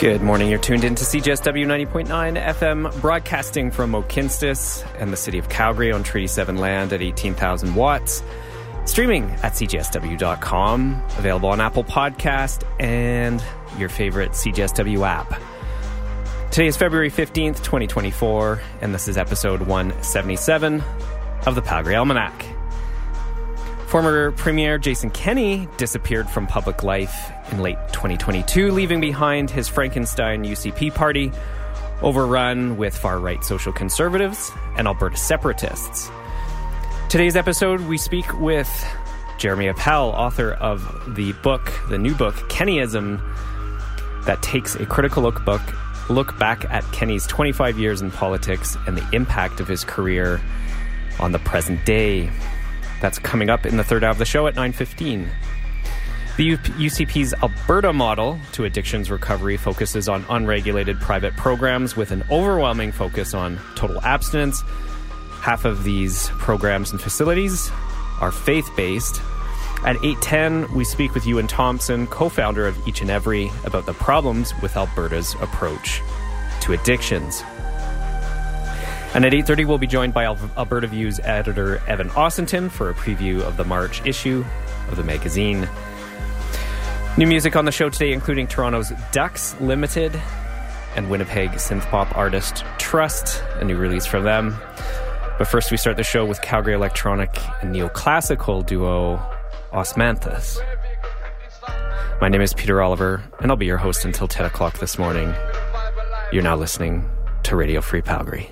Good morning. You're tuned in to CJSW 90.9 FM, broadcasting from Mohkinstsis and the city of Calgary on Treaty 7 land at 18,000 watts. Streaming at cjsw.com, available on Apple Podcast and your favorite CJSW app. Today is February 15th, 2024, and this is episode 177 of the Calgary Almanac. Former Premier Jason Kenney disappeared from public life in late 2022, leaving behind his Frankenstein UCP party, overrun with far right social conservatives and Alberta separatists. Today's episode, we speak with Jeremy Appel, author of the book, the new book, Kenneyism, that takes a critical look book look back at Kenney's 25 years in politics and the impact of his career on the present day. That's coming up in the third hour of the show at 9.15. The UCP's Alberta model to addictions recovery focuses on unregulated private programs with an overwhelming focus on total abstinence. Half of these programs and facilities are faith based. At 8:10, we speak with Euan Thomson, co-founder of Each and Every, about the problems with Alberta's approach to addictions. And at 8.30, we'll be joined by Alberta Views editor Evan Osenton for a preview of the March issue of the magazine. New music on the show today, including Toronto's Ducks Limited and Winnipeg synth pop artist Trust, a new release from them. But first, we start the show with Calgary electronic and neoclassical duo Osmanthus. My name is Peter Oliver, and I'll be your host until 10 o'clock this morning. You're now listening to Radio Free Calgary.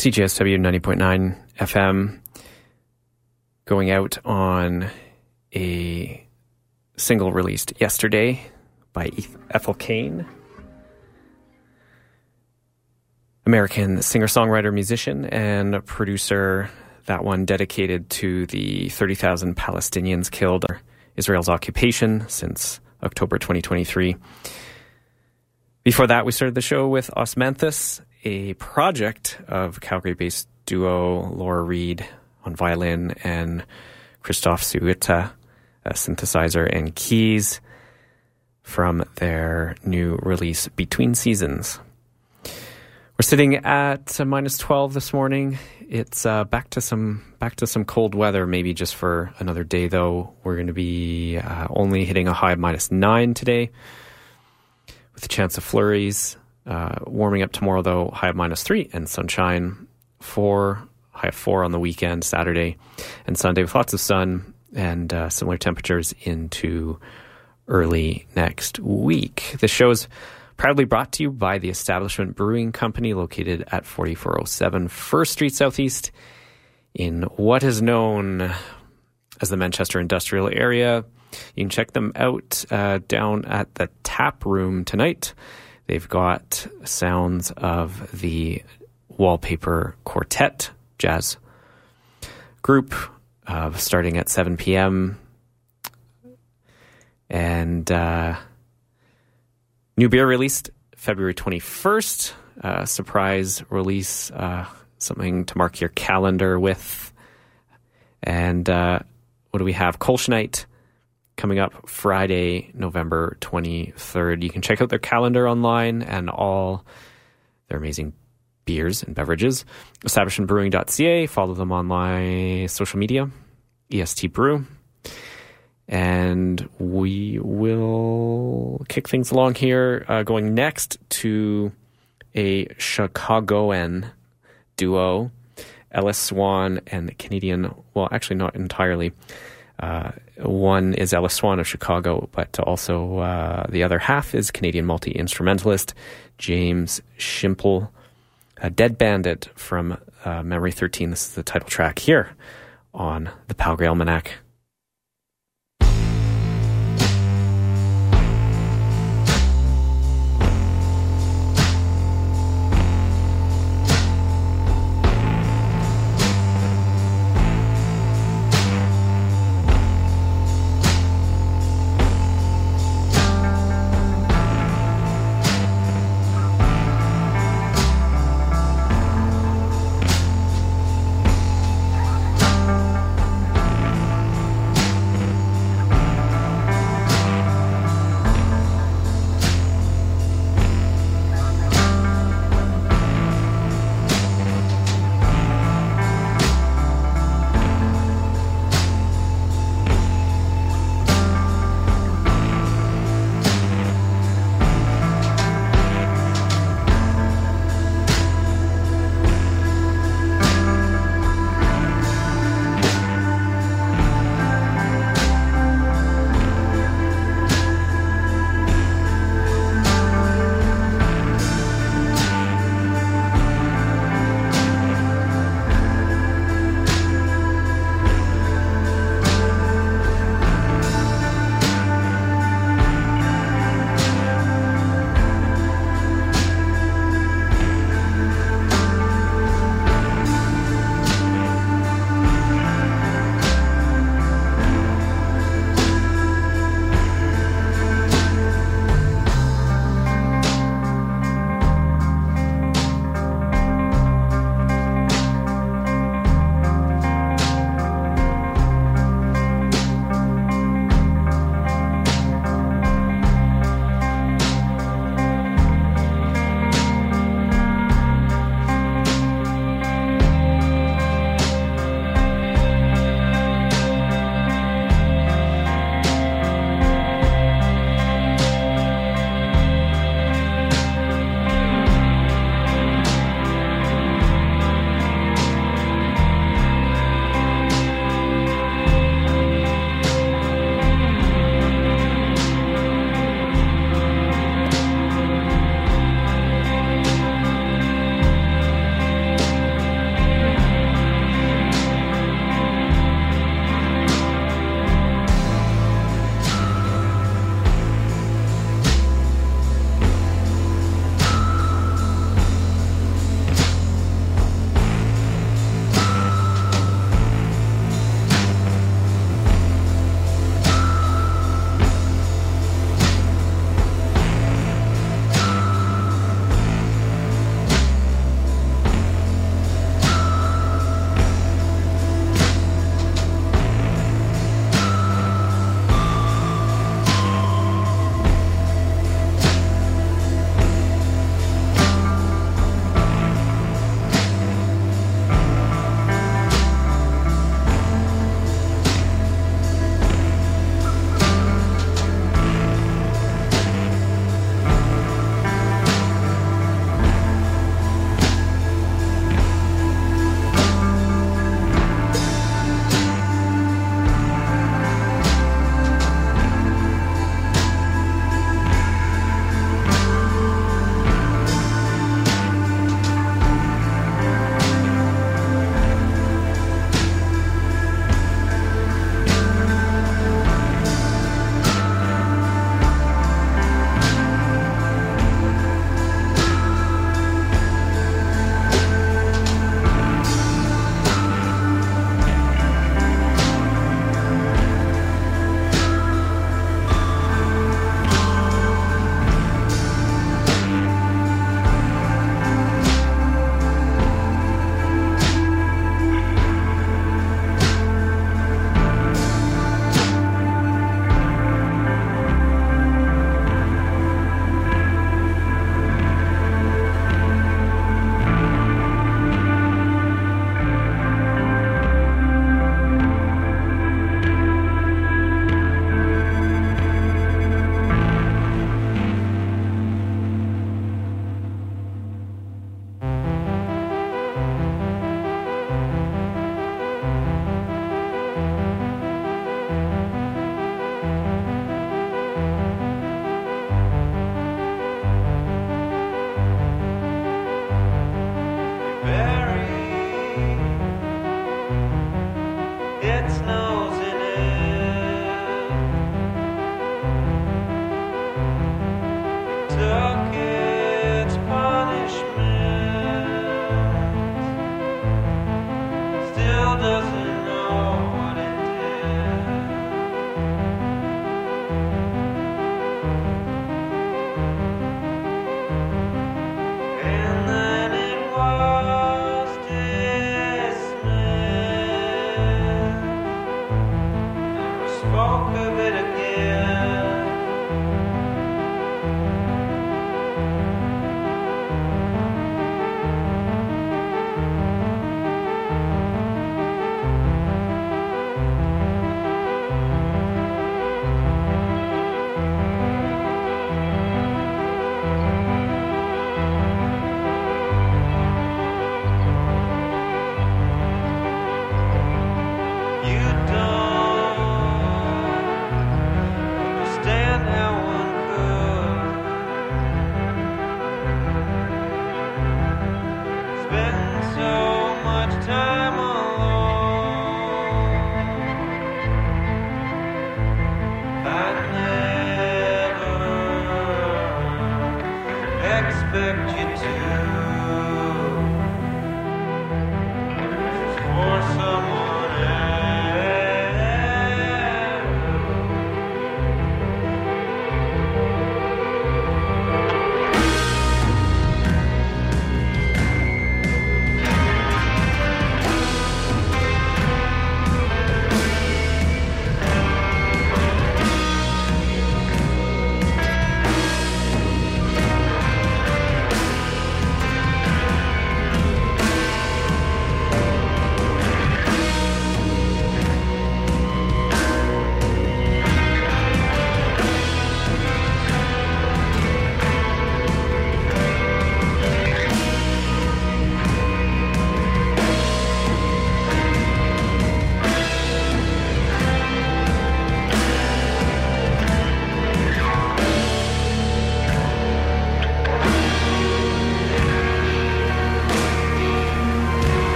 CJSW 90.9 FM going out on a single released yesterday by Ethel Cain. American singer songwriter, musician, and producer. That one dedicated to the 30,000 Palestinians killed Israel's occupation since October 2023. Before that, we started the show with Osmanthus, a project of Calgary based duo Laura Reed on violin and Christoph Suita, a synthesizer and keys from their new release Between Seasons. We're sitting at uh, minus 12 this morning. It's uh, back to some back to some cold weather, maybe just for another day though. We're going to be uh, only hitting a high of minus 9 today with a chance of flurries. Uh, warming up tomorrow though, high of minus 3 and sunshine. 4 high of 4 on the weekend, Saturday and Sunday with lots of sun and uh, similar temperatures into early next week. The show is Proudly brought to you by the Establishment Brewing Company, located at 4407 First Street Southeast in what is known as the Manchester Industrial Area. You can check them out uh, down at the tap room tonight. They've got sounds of the Wallpaper Quartet jazz group uh, starting at 7 p.m. And uh, New beer released February 21st. Uh, surprise release, uh, something to mark your calendar with. And uh, what do we have? Kolsch coming up Friday, November 23rd. You can check out their calendar online and all their amazing beers and beverages. Establishmentbrewing.ca. Follow them on my social media, EST Brew and we will kick things along here, uh, going next to a Chicagoan duo, Ellis Swan and Canadian. Well, actually, not entirely. Uh, one is Ellis Swan of Chicago, but also uh, the other half is Canadian multi instrumentalist James Shimple, a Dead Bandit from uh, Memory 13. This is the title track here on the Calgary Almanac.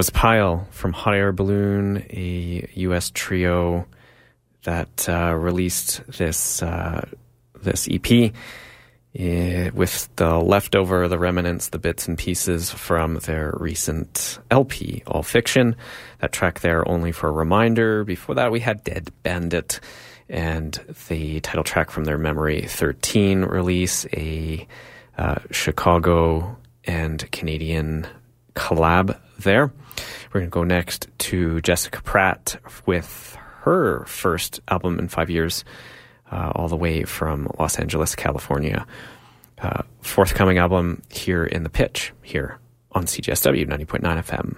Was Pile from Hot Air Balloon, a U.S. trio that uh, released this uh, this EP uh, with the leftover, the remnants, the bits and pieces from their recent LP, All Fiction. That track there, only for a reminder. Before that, we had Dead Bandit and the title track from their Memory 13 release, a uh, Chicago and Canadian collab there. We're going to go next to Jessica Pratt with her first album in five years, uh, all the way from Los Angeles, California. Uh, forthcoming album here in the pitch, here on CJSW 90.9 FM.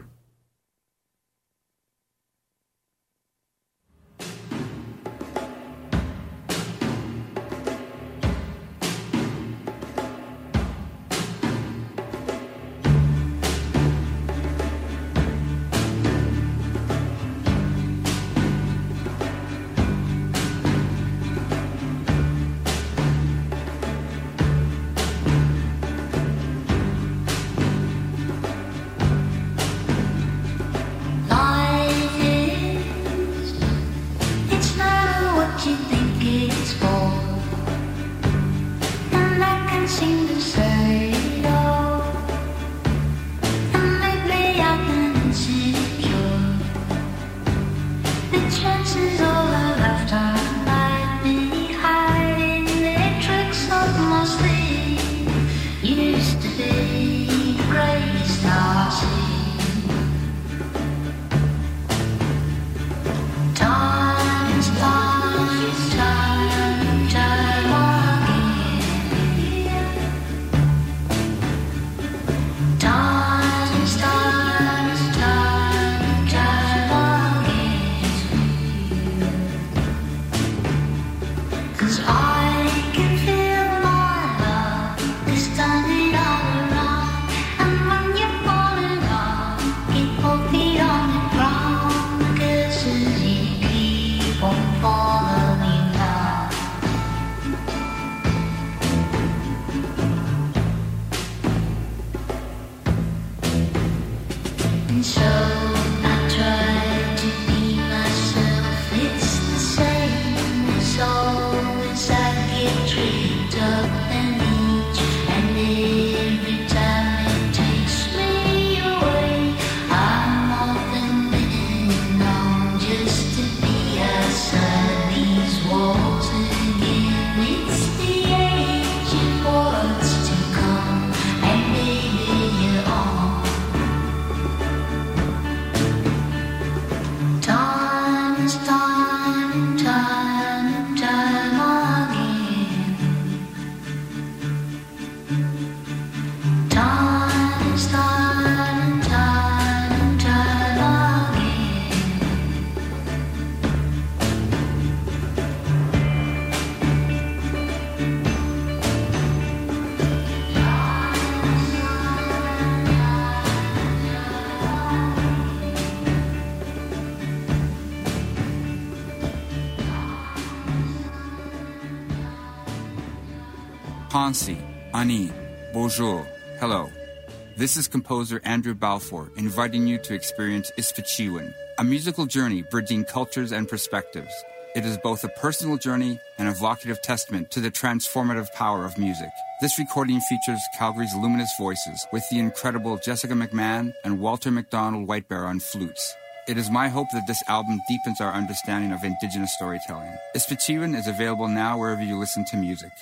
Hansi, Ani, bonjour, hello. This is composer Andrew Balfour inviting you to experience Isfachiwan, a musical journey bridging cultures and perspectives. It is both a personal journey and a evocative testament to the transformative power of music. This recording features Calgary's luminous voices with the incredible Jessica McMahon and Walter McDonald Whitebear on flutes. It is my hope that this album deepens our understanding of Indigenous storytelling. Isfachiwan is available now wherever you listen to music.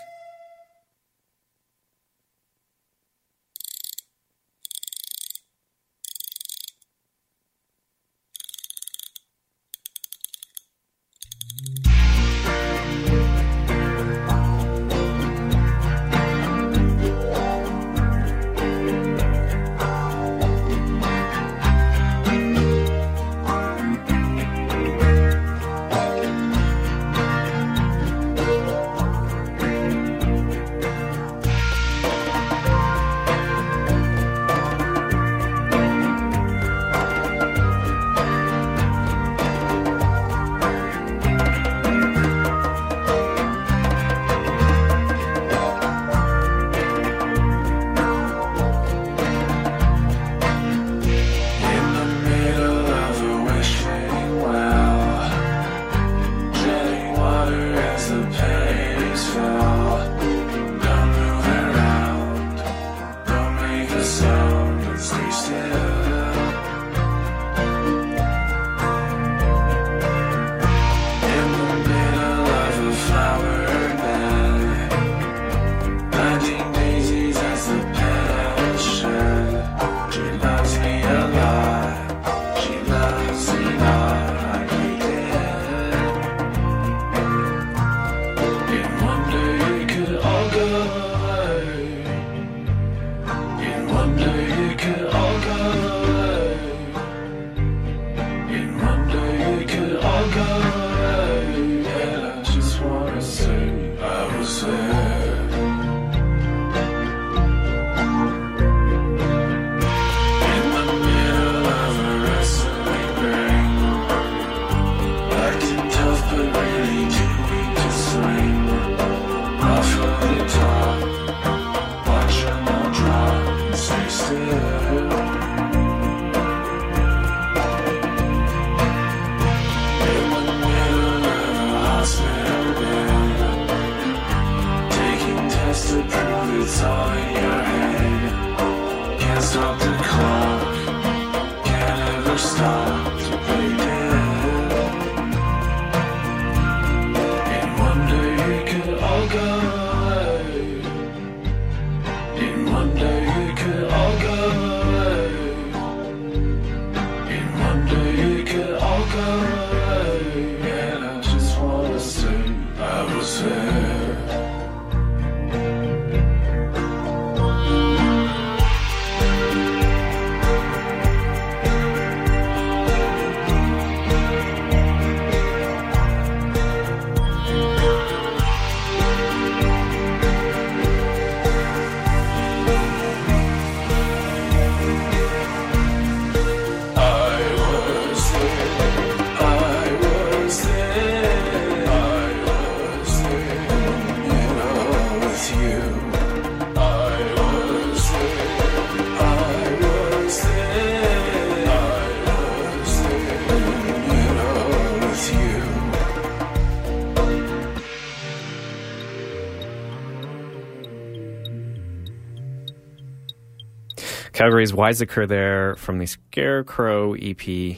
Calgary's Wyzaker there from the Scarecrow EP,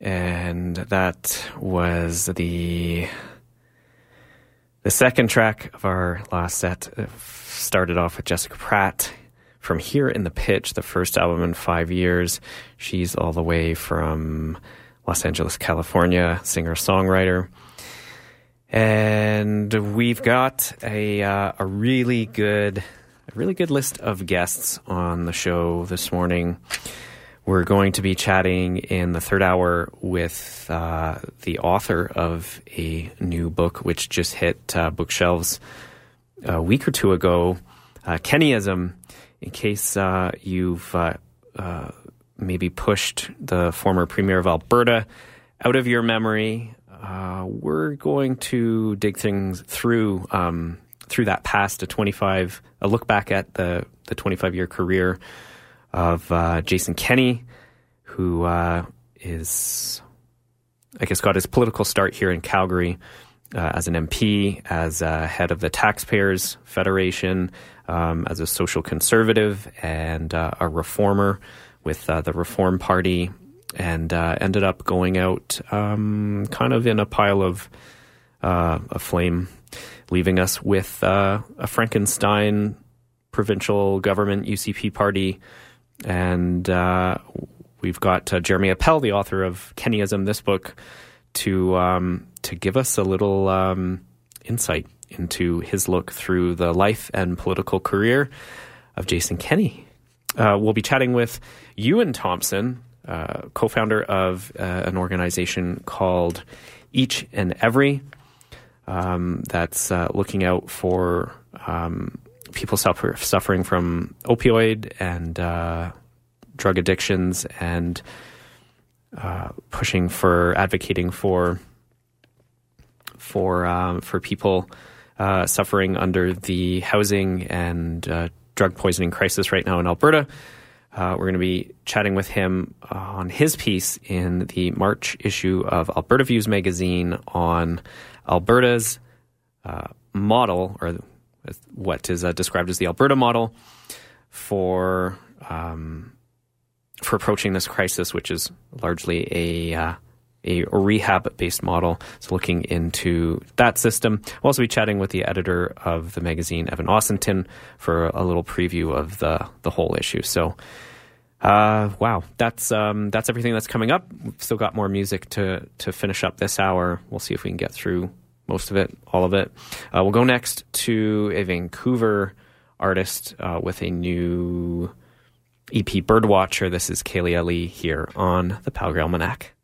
and that was the The second track of our last set started off with Jessica Pratt from Here in the Pitch, the first album in five years. She's all the way from Los Angeles, California, singer songwriter. And we've got a, uh, a really good, a really good list of guests on the show this morning. We're going to be chatting in the third hour with uh, the author of a new book, which just hit uh, bookshelves a week or two ago, uh, Kenneyism. In case uh, you've uh, uh, maybe pushed the former premier of Alberta out of your memory, we're going to dig things through um, through that past a 25, a look back at the the 25 year career of uh, Jason Kenney, who uh, is, I guess, got his political start here in Calgary uh, as an MP, as head of the Taxpayers Federation, um, as a social conservative and uh, a reformer with uh, the Reform Party, and uh, ended up going out um, kind of in a pile of a flame, leaving us with a Frankenstein provincial government UCP party and uh, we've got uh, Jeremy Appel, the author of Kenneyism, this book, to um, to give us a little um, insight into his look through the life and political career of Jason Kenney. Uh, we'll be chatting with Euan Thomson, uh, co-founder of uh, an organization called Each and Every, um, that's uh, looking out for um, people suffer, suffering from opioid and uh, drug addictions and uh, pushing for advocating for for um, for people uh, suffering under the housing and uh, drug poisoning crisis right now in Alberta. Uh, we're going to be chatting with him on his piece in the March issue of Alberta Views magazine on Alberta's uh, model or what is uh, described as the Alberta model for um, for approaching this crisis, which is largely a uh, a rehab based model. So looking into that system. We'll also be chatting with the editor of the magazine, Evan Osenton, for a little preview of the the whole issue. So. Uh, wow, that's um, that's everything that's coming up. We've still got more music to to finish up this hour. We'll see if we can get through most of it, all of it. Uh, we'll go next to a Vancouver artist uh, with a new EP, Birdwatcher. This is Kaleah Lee here on the Calgary Almanac.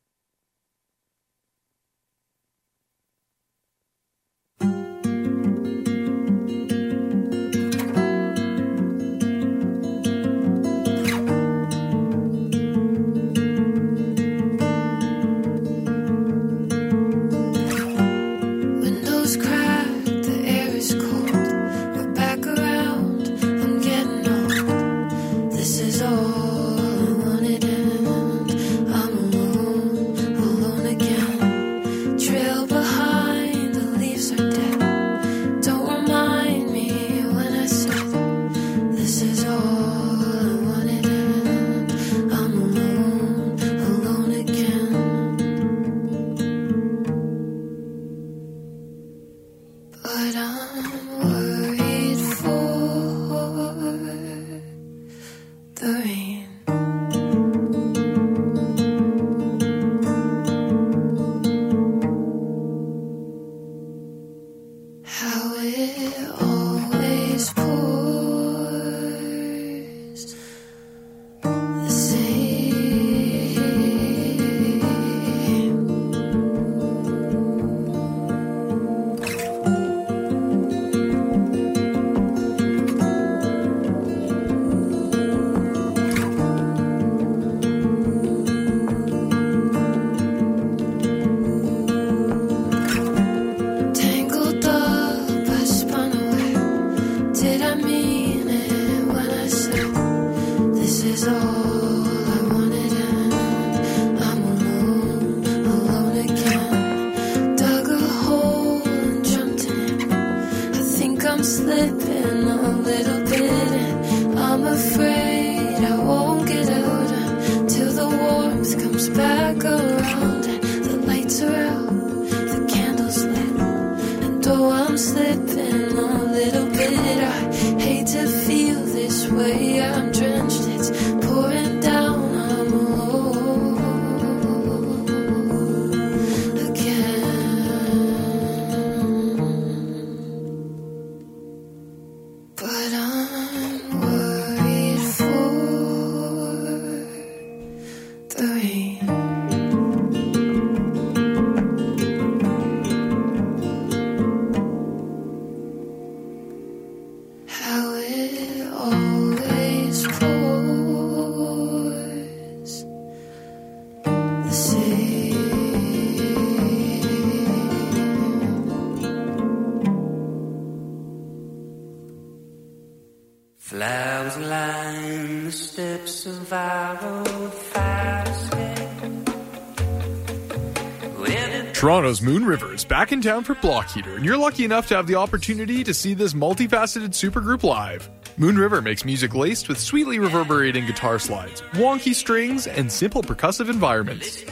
Back in town for Block Heater, and you're lucky enough to have the opportunity to see this multifaceted supergroup live. Moon River makes music laced with sweetly reverberating guitar slides, wonky strings, and simple percussive environments.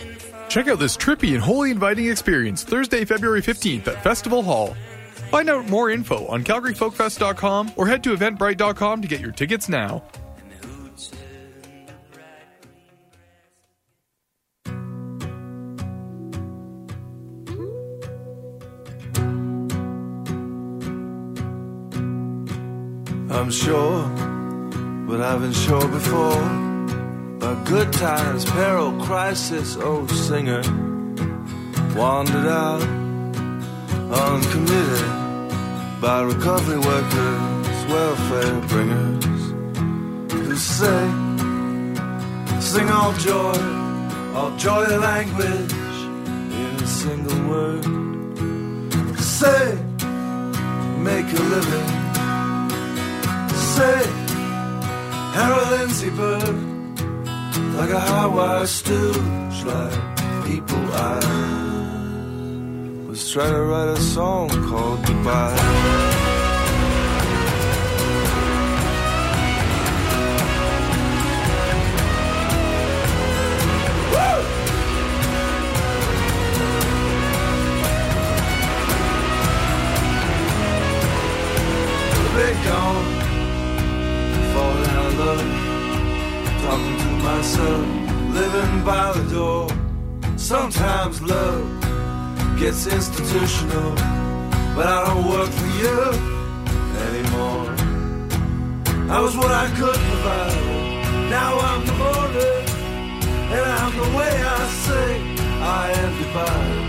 Check out this trippy and wholly inviting experience Thursday, February 15th at Festival Hall. Find out more info on CalgaryFolkFest.com or head to Eventbrite.com to get your tickets now. I'm sure, but I've been sure before. About good times, peril, crisis, oh singer. Wandered out, uncommitted by recovery workers, welfare bringers, who say, sing all joy, all joy language in a single word. Say, make a living say Harold Lindsay Bird like a high wire stooge like people I was trying to write a song called Goodbye. Sometimes love gets institutional, but I don't work for you anymore. I was what I could provide, now I'm the border, and I'm the way I say I am goodbye.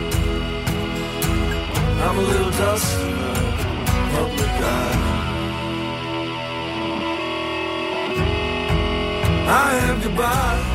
I'm a little dust in the public eye. I am goodbye.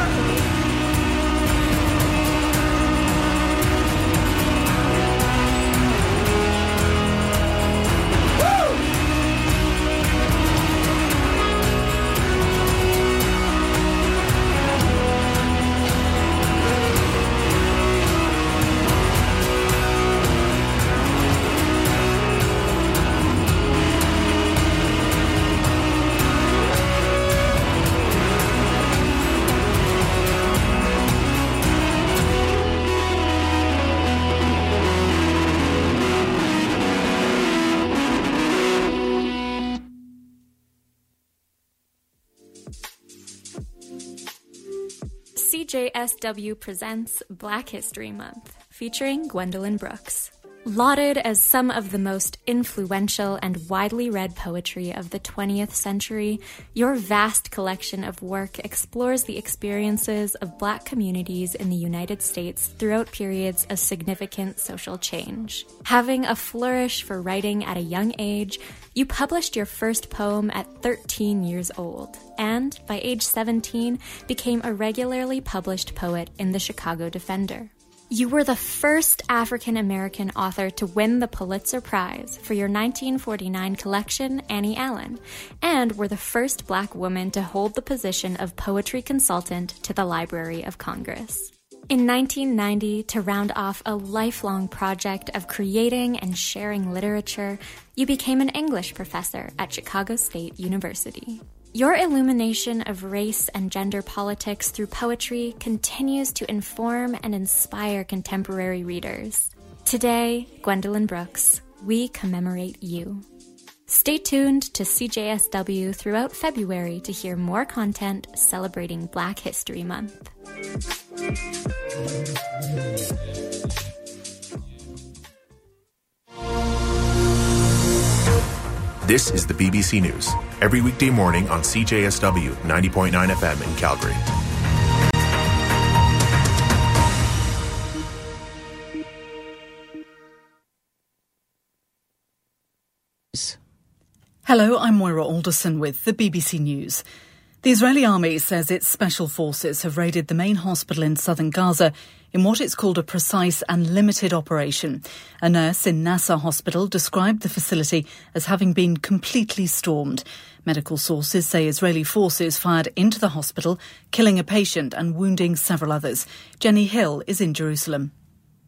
CJSW presents Black History Month, featuring Gwendolyn Brooks. Lauded as some of the most influential and widely read poetry of the 20th century, your vast collection of work explores the experiences of Black communities in the United States throughout periods of significant social change. Having a flourish for writing at a young age, you published your first poem at 13 years old, and by age 17 became a regularly published poet in the Chicago Defender. You were the first African American author to win the Pulitzer Prize for your 1949 collection, Annie Allen, and were the first black woman to hold the position of poetry consultant to the Library of Congress. In 1990, to round off a lifelong project of creating and sharing literature, you became an English professor at Chicago State University. Your illumination of race and gender politics through poetry continues to inform and inspire contemporary readers. Today, Gwendolyn Brooks, we commemorate you. Stay tuned to CJSW throughout February to hear more content celebrating Black History Month. This is the BBC News, every weekday morning on CJSW 90.9 FM in Calgary. Hello, I'm Moira Alderson with the BBC News. The Israeli army says its special forces have raided the main hospital in southern Gaza in what it's called a precise and limited operation. A nurse in Nasser Hospital described the facility as having been completely stormed. Medical sources say Israeli forces fired into the hospital, killing a patient and wounding several others. Jenny Hill is in Jerusalem.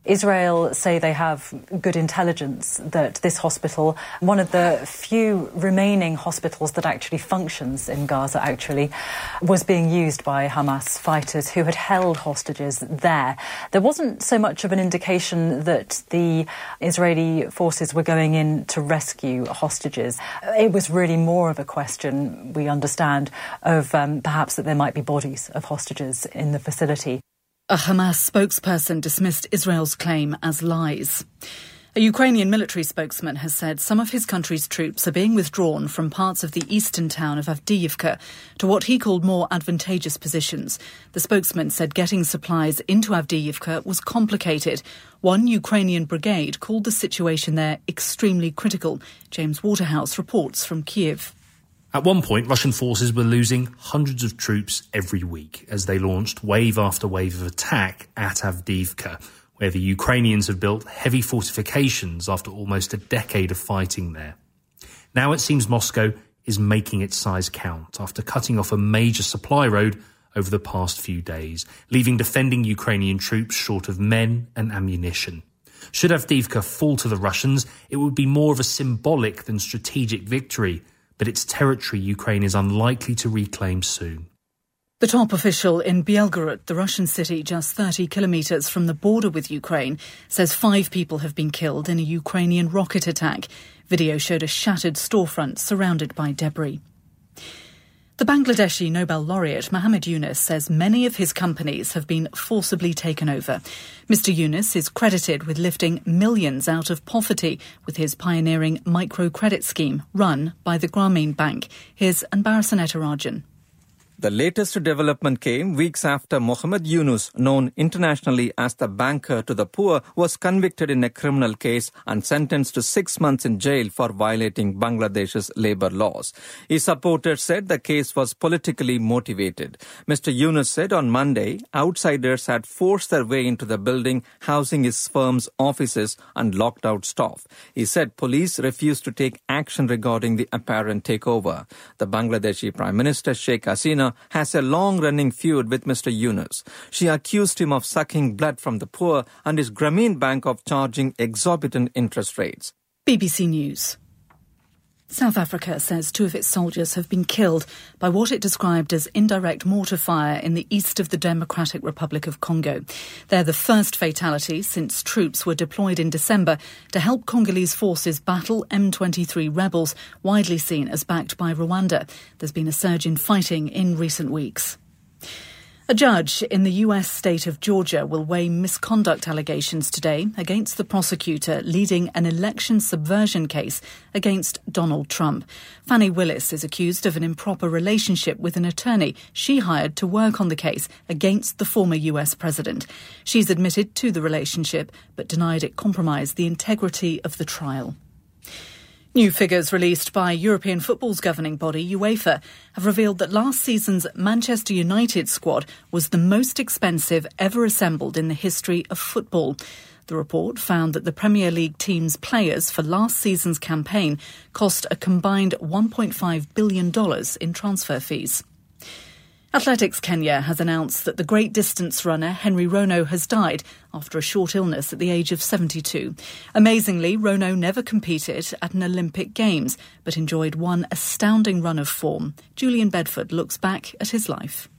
Israel say they have good intelligence that this hospital, one of the few remaining hospitals that actually functions in Gaza, actually, was being used by Hamas fighters who had held hostages there. There wasn't so much of an indication that the Israeli forces were going in to rescue hostages. It was really more of a question, we understand, of um, perhaps that there might be bodies of hostages in the facility. A Hamas spokesperson dismissed Israel's claim as lies. A Ukrainian military spokesman has said some of his country's troops are being withdrawn from parts of the eastern town of Avdiivka to what he called more advantageous positions. The spokesman said getting supplies into Avdiivka was complicated. One Ukrainian brigade called the situation there extremely critical. James Waterhouse reports from Kiev. At one point, Russian forces were losing hundreds of troops every week as they launched wave after wave of attack at Avdiivka, where the Ukrainians have built heavy fortifications after almost a decade of fighting there. Now it seems Moscow is making its size count after cutting off a major supply road over the past few days, leaving defending Ukrainian troops short of men and ammunition. Should Avdiivka fall to the Russians, it would be more of a symbolic than strategic victory but its territory Ukraine is unlikely to reclaim soon. The top official in Belgorod, the Russian city just 30 kilometres from the border with Ukraine, says five people have been killed in a Ukrainian rocket attack. Video showed a shattered storefront surrounded by debris. The Bangladeshi Nobel laureate Muhammad Yunus says many of his companies have been forcibly taken over. Mr. Yunus is credited with lifting millions out of poverty with his pioneering microcredit scheme run by the Grameen Bank. Here's Anbarasan Rajan. The latest development came weeks after Muhammad Yunus, known internationally as the banker to the poor, was convicted in a criminal case and sentenced to six months in jail for violating Bangladesh's labor laws. His supporters said the case was politically motivated. Mr. Yunus said on Monday, outsiders had forced their way into the building housing his firm's offices and locked out staff. He said police refused to take action regarding the apparent takeover. The Bangladeshi Prime Minister Sheikh Hasina has a long running feud with Mr. Yunus. She accused him of sucking blood from the poor and his Grameen Bank of charging exorbitant interest rates. BBC News. South Africa says two of its soldiers have been killed by what it described as indirect mortar fire in the east of the Democratic Republic of Congo. They're the first fatality since troops were deployed in December to help Congolese forces battle M23 rebels, widely seen as backed by Rwanda. There's been a surge in fighting in recent weeks. A judge in the U.S. state of Georgia will weigh misconduct allegations today against the prosecutor leading an election subversion case against Donald Trump. Fani Willis is accused of an improper relationship with an attorney she hired to work on the case against the former U.S. president. She's admitted to the relationship but denied it compromised the integrity of the trial. New figures released by European football's governing body, UEFA, have revealed that last season's Manchester United squad was the most expensive ever assembled in the history of football. The report found that the Premier League team's players for last season's campaign cost a combined $1.5 billion in transfer fees. Athletics Kenya has announced that the great distance runner Henry Rono has died after a short illness at the age of 72. Amazingly, Rono never competed at an Olympic Games, but enjoyed one astounding run of form. Julian Bedford looks back at his life.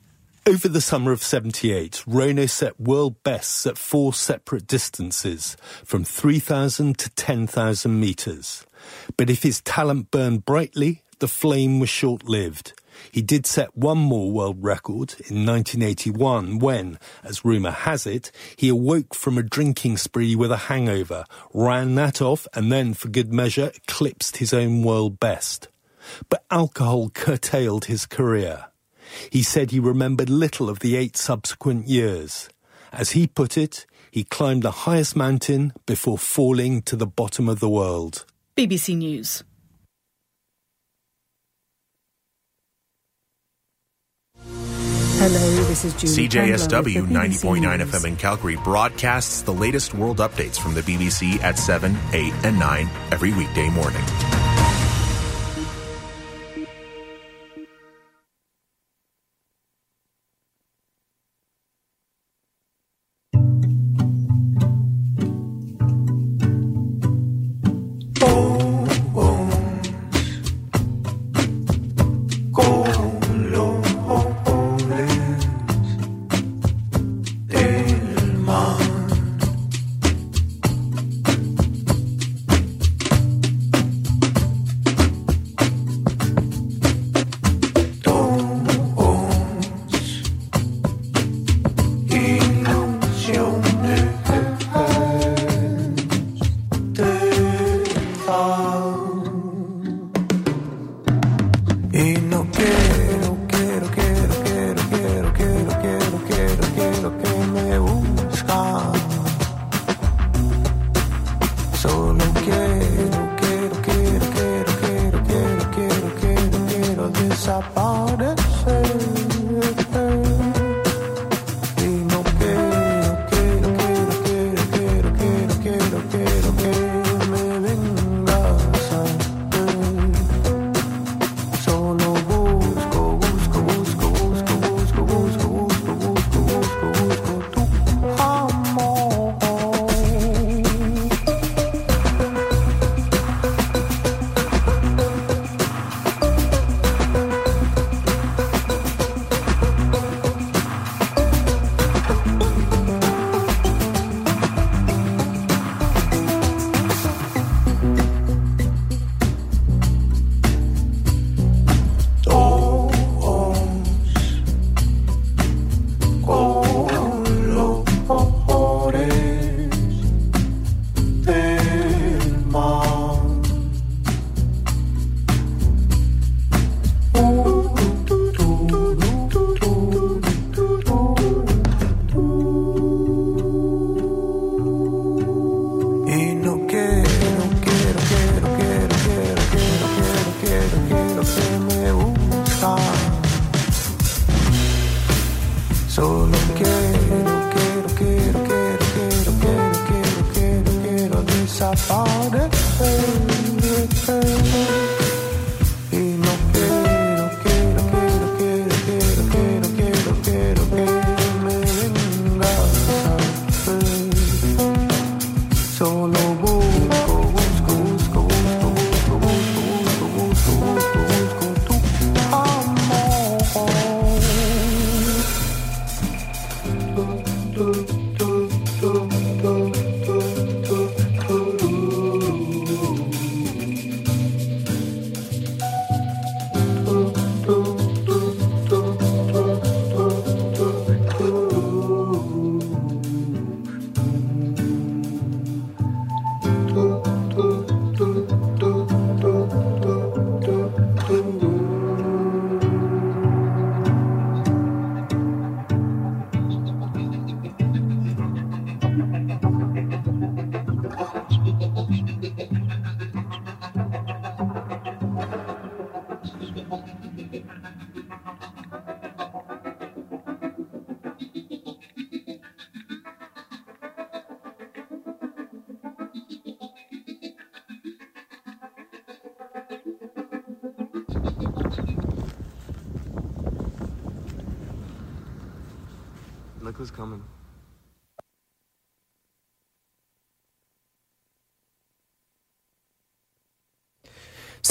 Over the summer of 78, Rono set world bests at four separate distances, from 3,000 to 10,000 metres. But if his talent burned brightly, the flame was short lived. He did set one more world record in 1981 when, as rumour has it, he awoke from a drinking spree with a hangover, ran that off, and then, for good measure, eclipsed his own world best. But alcohol curtailed his career. He said he remembered little of the eight subsequent years. As he put it, he climbed the highest mountain before falling to the bottom of the world. BBC News. Hello, this is Julie CJSW 90.9 FM in Calgary broadcasts the latest world updates from the BBC at 7, 8, and 9 every weekday morning.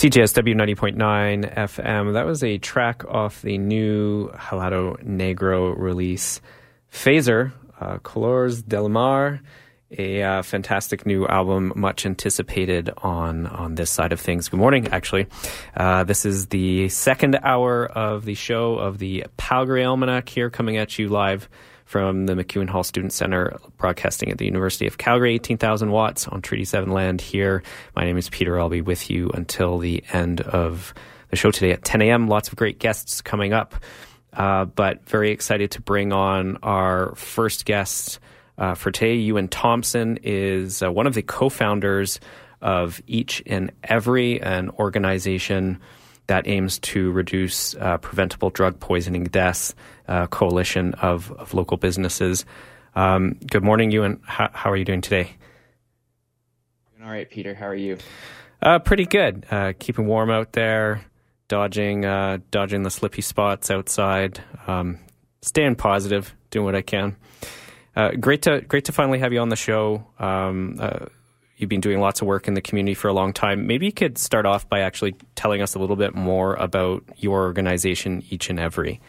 CJSW 90.9 FM. That was a track off the new Halado Negro release, PHASOR, uh, Colores Del Mar, a uh, fantastic new album, much anticipated on on this side of things. Good morning, actually. Uh, this is the second hour of the show of the Calgary Almanac here, coming at you live from the MacEwan Hall Student Center, broadcasting at the University of Calgary, 18,000 watts on Treaty 7 land here. My name is Peter. I'll be with you until the end of the show today at 10 a.m. Lots of great guests coming up, uh, but very excited to bring on our first guest uh, for today. Euan Thomson is uh, one of the co founders of Each and Every, an organization that aims to reduce uh, preventable drug poisoning deaths, uh, coalition of, of local businesses. Um, good morning, Euan. How, how, are you doing today? Doing all right, Peter. How are you? Uh, pretty good. Uh, keeping warm out there, dodging uh, dodging the slippy spots outside, um, staying positive, doing what I can. Uh, great to great to finally have you on the show. Um, You've been doing lots of work in the community for a long time. Maybe you could start off by actually telling us a little bit more about your organization, Each and Every.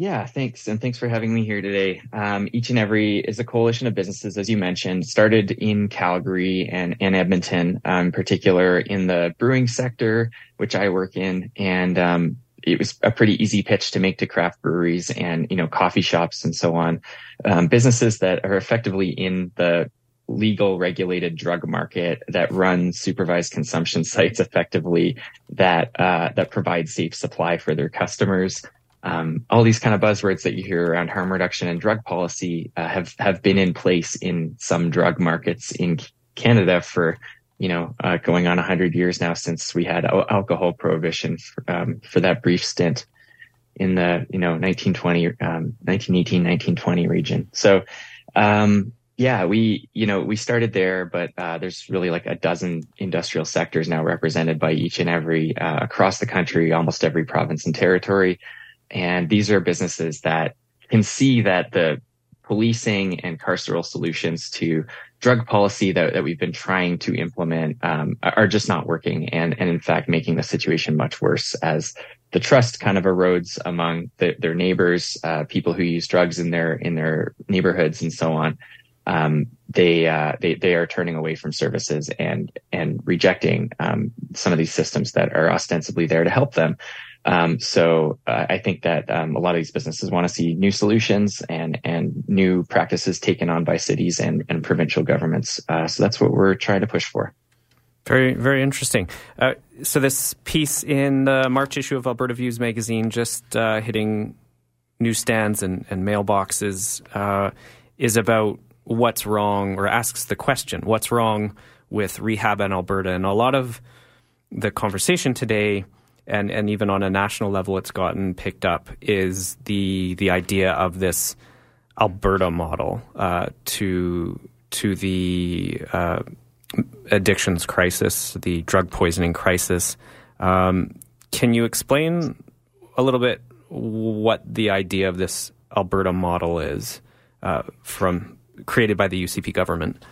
Yeah, thanks. And thanks for having me here today. Um, Each and Every is a coalition of businesses, as you mentioned, started in Calgary and, and Edmonton, um, in particular in the brewing sector, which I work in. And, um, it was a pretty easy pitch to make to craft breweries and, you know, coffee shops and so on. Um, businesses that are effectively in the legal regulated drug market that runs supervised consumption sites effectively that uh, that provide safe supply for their customers. Um, all these kind of buzzwords that you hear around harm reduction and drug policy uh, have have been in place in some drug markets in Canada for you know uh, going on 100 years now since we had alcohol prohibition for, um, for that brief stint in the you know 1920 um, 1918 1920 region. So um, yeah, we, you know, we started there, but uh, there's really like a dozen industrial sectors now represented by each and every uh, across the country, almost every province and territory. And these are businesses that can see that the policing and carceral solutions to drug policy that, that we've been trying to implement um, are just not working and, and in fact making the situation much worse as the trust kind of erodes among the, their neighbors, uh, people who use drugs in their in their neighborhoods and so on um, they, uh, they they are turning away from services and and rejecting um, some of these systems that are ostensibly there to help them. Um, so uh, I think that um, a lot of these businesses want to see new solutions and and new practices taken on by cities and and provincial governments. Uh, so that's what we're trying to push for. Very, very interesting. Uh, so this piece in the March issue of Alberta Views magazine, just uh, hitting newsstands and, and mailboxes, uh, is about what's wrong or asks the question, what's wrong with rehab in Alberta? And a lot of the conversation today, and, and even on a national level, it's gotten picked up, is the the idea of this Alberta model uh, to to the uh, addictions crisis, the drug poisoning crisis. Um, can you explain a little bit what the idea of this Alberta model is uh, from created by the UCP government?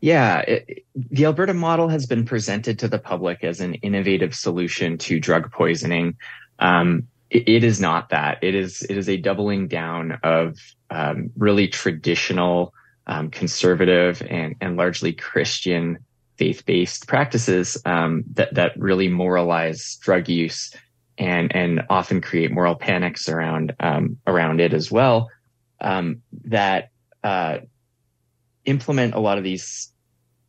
Yeah, it, the Alberta model has been presented to the public as an innovative solution to drug poisoning. Um, it, it is not that. It is it is a doubling down of um, really traditional, um, conservative, and and largely Christian faith-based practices um, that that really moralize drug use and and often create moral panics around um, around it as well. Um, that uh, implement a lot of these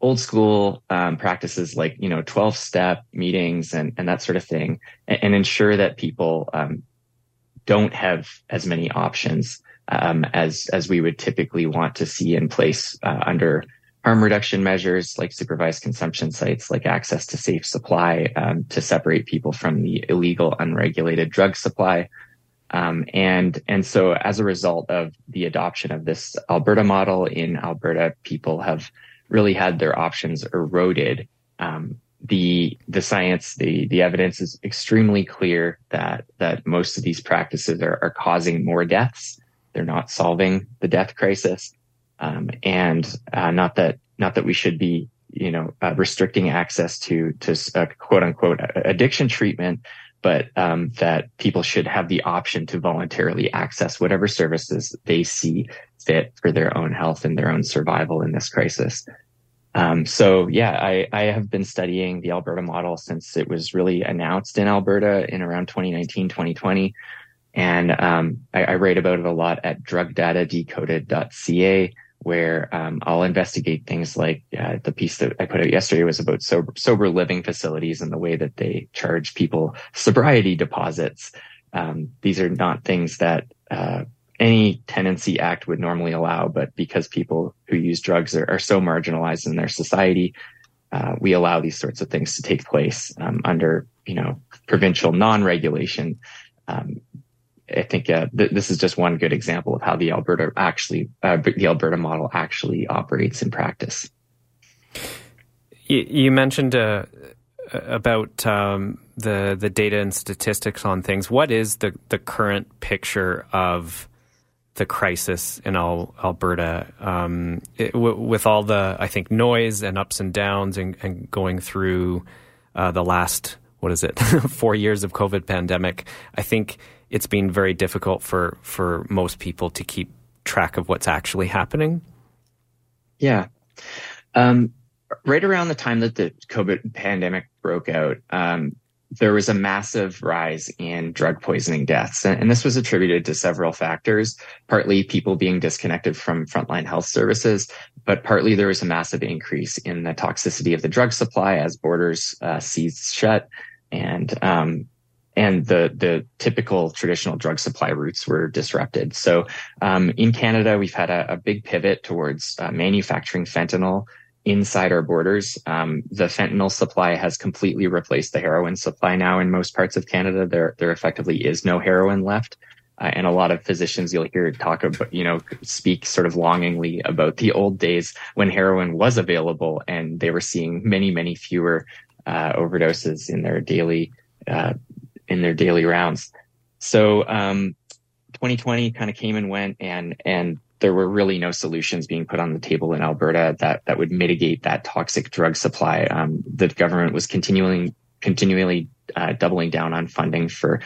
old school um, practices like you know 12 step meetings and, and that sort of thing and, and ensure that people um, don't have as many options um, as as we would typically want to see in place uh, under harm reduction measures like supervised consumption sites like access to safe supply um, to separate people from the illegal unregulated drug supply um, and and so as a result of the adoption of this Alberta model in Alberta, people have really had their options eroded um, the the science, the the evidence is extremely clear that that most of these practices are, are causing more deaths. They're not solving the death crisis, um, and uh, not that not that we should be you know uh, restricting access to to uh, quote unquote addiction treatment, but um, that people should have the option to voluntarily access whatever services they see fit for their own health and their own survival in this crisis. Um, so yeah, I, I have been studying the Alberta model since it was really announced in Alberta in around 2019, 2020. And um, I, I, write about it a lot at drugdatadecoded.ca, where um, I'll investigate things like uh, the piece that I put out yesterday was about sober, sober living facilities and the way that they charge people sobriety deposits. Um, these are not things that uh, any tenancy act would normally allow, but because people who use drugs are, are so marginalized in their society, uh, we allow these sorts of things to take place um, under, you know, provincial non-regulation. I think uh, th- this is just one good example of how the Alberta actually, uh, the Alberta model actually operates in practice. You, you mentioned uh, about um, the the data and statistics on things. What is the the current picture of the crisis in Al- Alberta um, it, w- with all the I think noise and ups and downs and, and going through uh, the last what is it four years of COVID pandemic. I think it's been very difficult for for most people to keep track of what's actually happening. Yeah. Um, right around the time that the COVID pandemic broke out, um, there was a massive rise in drug poisoning deaths. And, this was attributed to several factors, partly people being disconnected from frontline health services, but partly there was a massive increase in the toxicity of the drug supply as borders uh, seized shut. And, um, and the the typical traditional drug supply routes were disrupted. So um, in Canada, we've had a, a big pivot towards uh, manufacturing fentanyl inside our borders. Um, the fentanyl supply has completely replaced the heroin supply now in most parts of Canada. There, there effectively is no heroin left. Uh, and a lot of physicians you'll hear talk about, you know, speak sort of longingly about the old days when heroin was available and they were seeing many, many fewer uh, overdoses in their daily, uh, in their daily rounds. So, um, 2020 kind of came and went and, and there were really no solutions being put on the table in Alberta that that would mitigate that toxic drug supply. Um, the government was continually continually uh, doubling down on funding for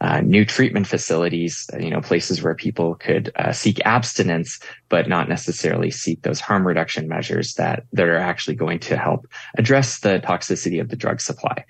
uh, new treatment facilities, you know, places where people could uh, seek abstinence, but not necessarily seek those harm reduction measures that that are actually going to help address the toxicity of the drug supply.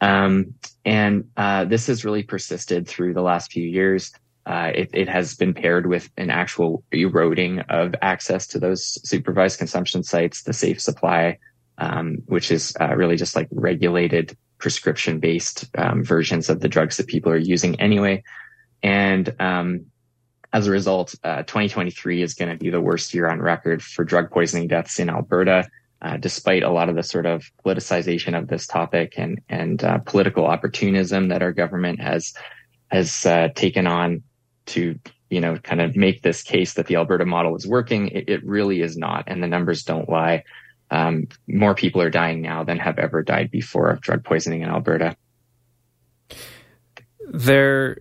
Um, and uh, this has really persisted through the last few years. Uh, it, it, has been paired with an actual eroding of access to those supervised consumption sites, the safe supply, um, which is uh, really just like regulated prescription based um, versions of the drugs that people are using anyway. And um, as a result, uh, 2023 is going to be the worst year on record for drug poisoning deaths in Alberta. Uh, despite a lot of the sort of politicization of this topic and and uh, political opportunism that our government has has uh, taken on to you know kind of make this case that the Alberta model is working. It, it really is not, and the numbers don't lie. Um, more people are dying now than have ever died before of drug poisoning in Alberta. There,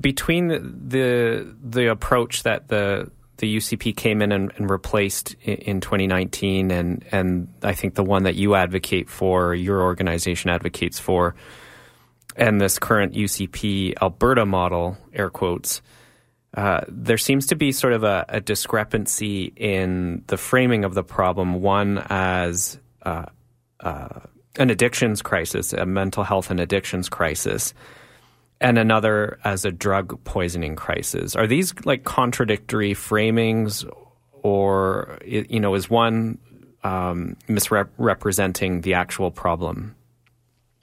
between the the, the approach that the the UCP came in and, and replaced in, in, 2019, and and I think the one that you advocate for, your organization advocates for, and this current UCP Alberta model, air quotes, uh, there seems to be sort of a, a, discrepancy in the framing of the problem. One as uh, uh, an addictions crisis, a mental health and addictions crisis, and another as a drug poisoning crisis. Are these like contradictory framings, or you know, is one um, misrepresenting the actual problem?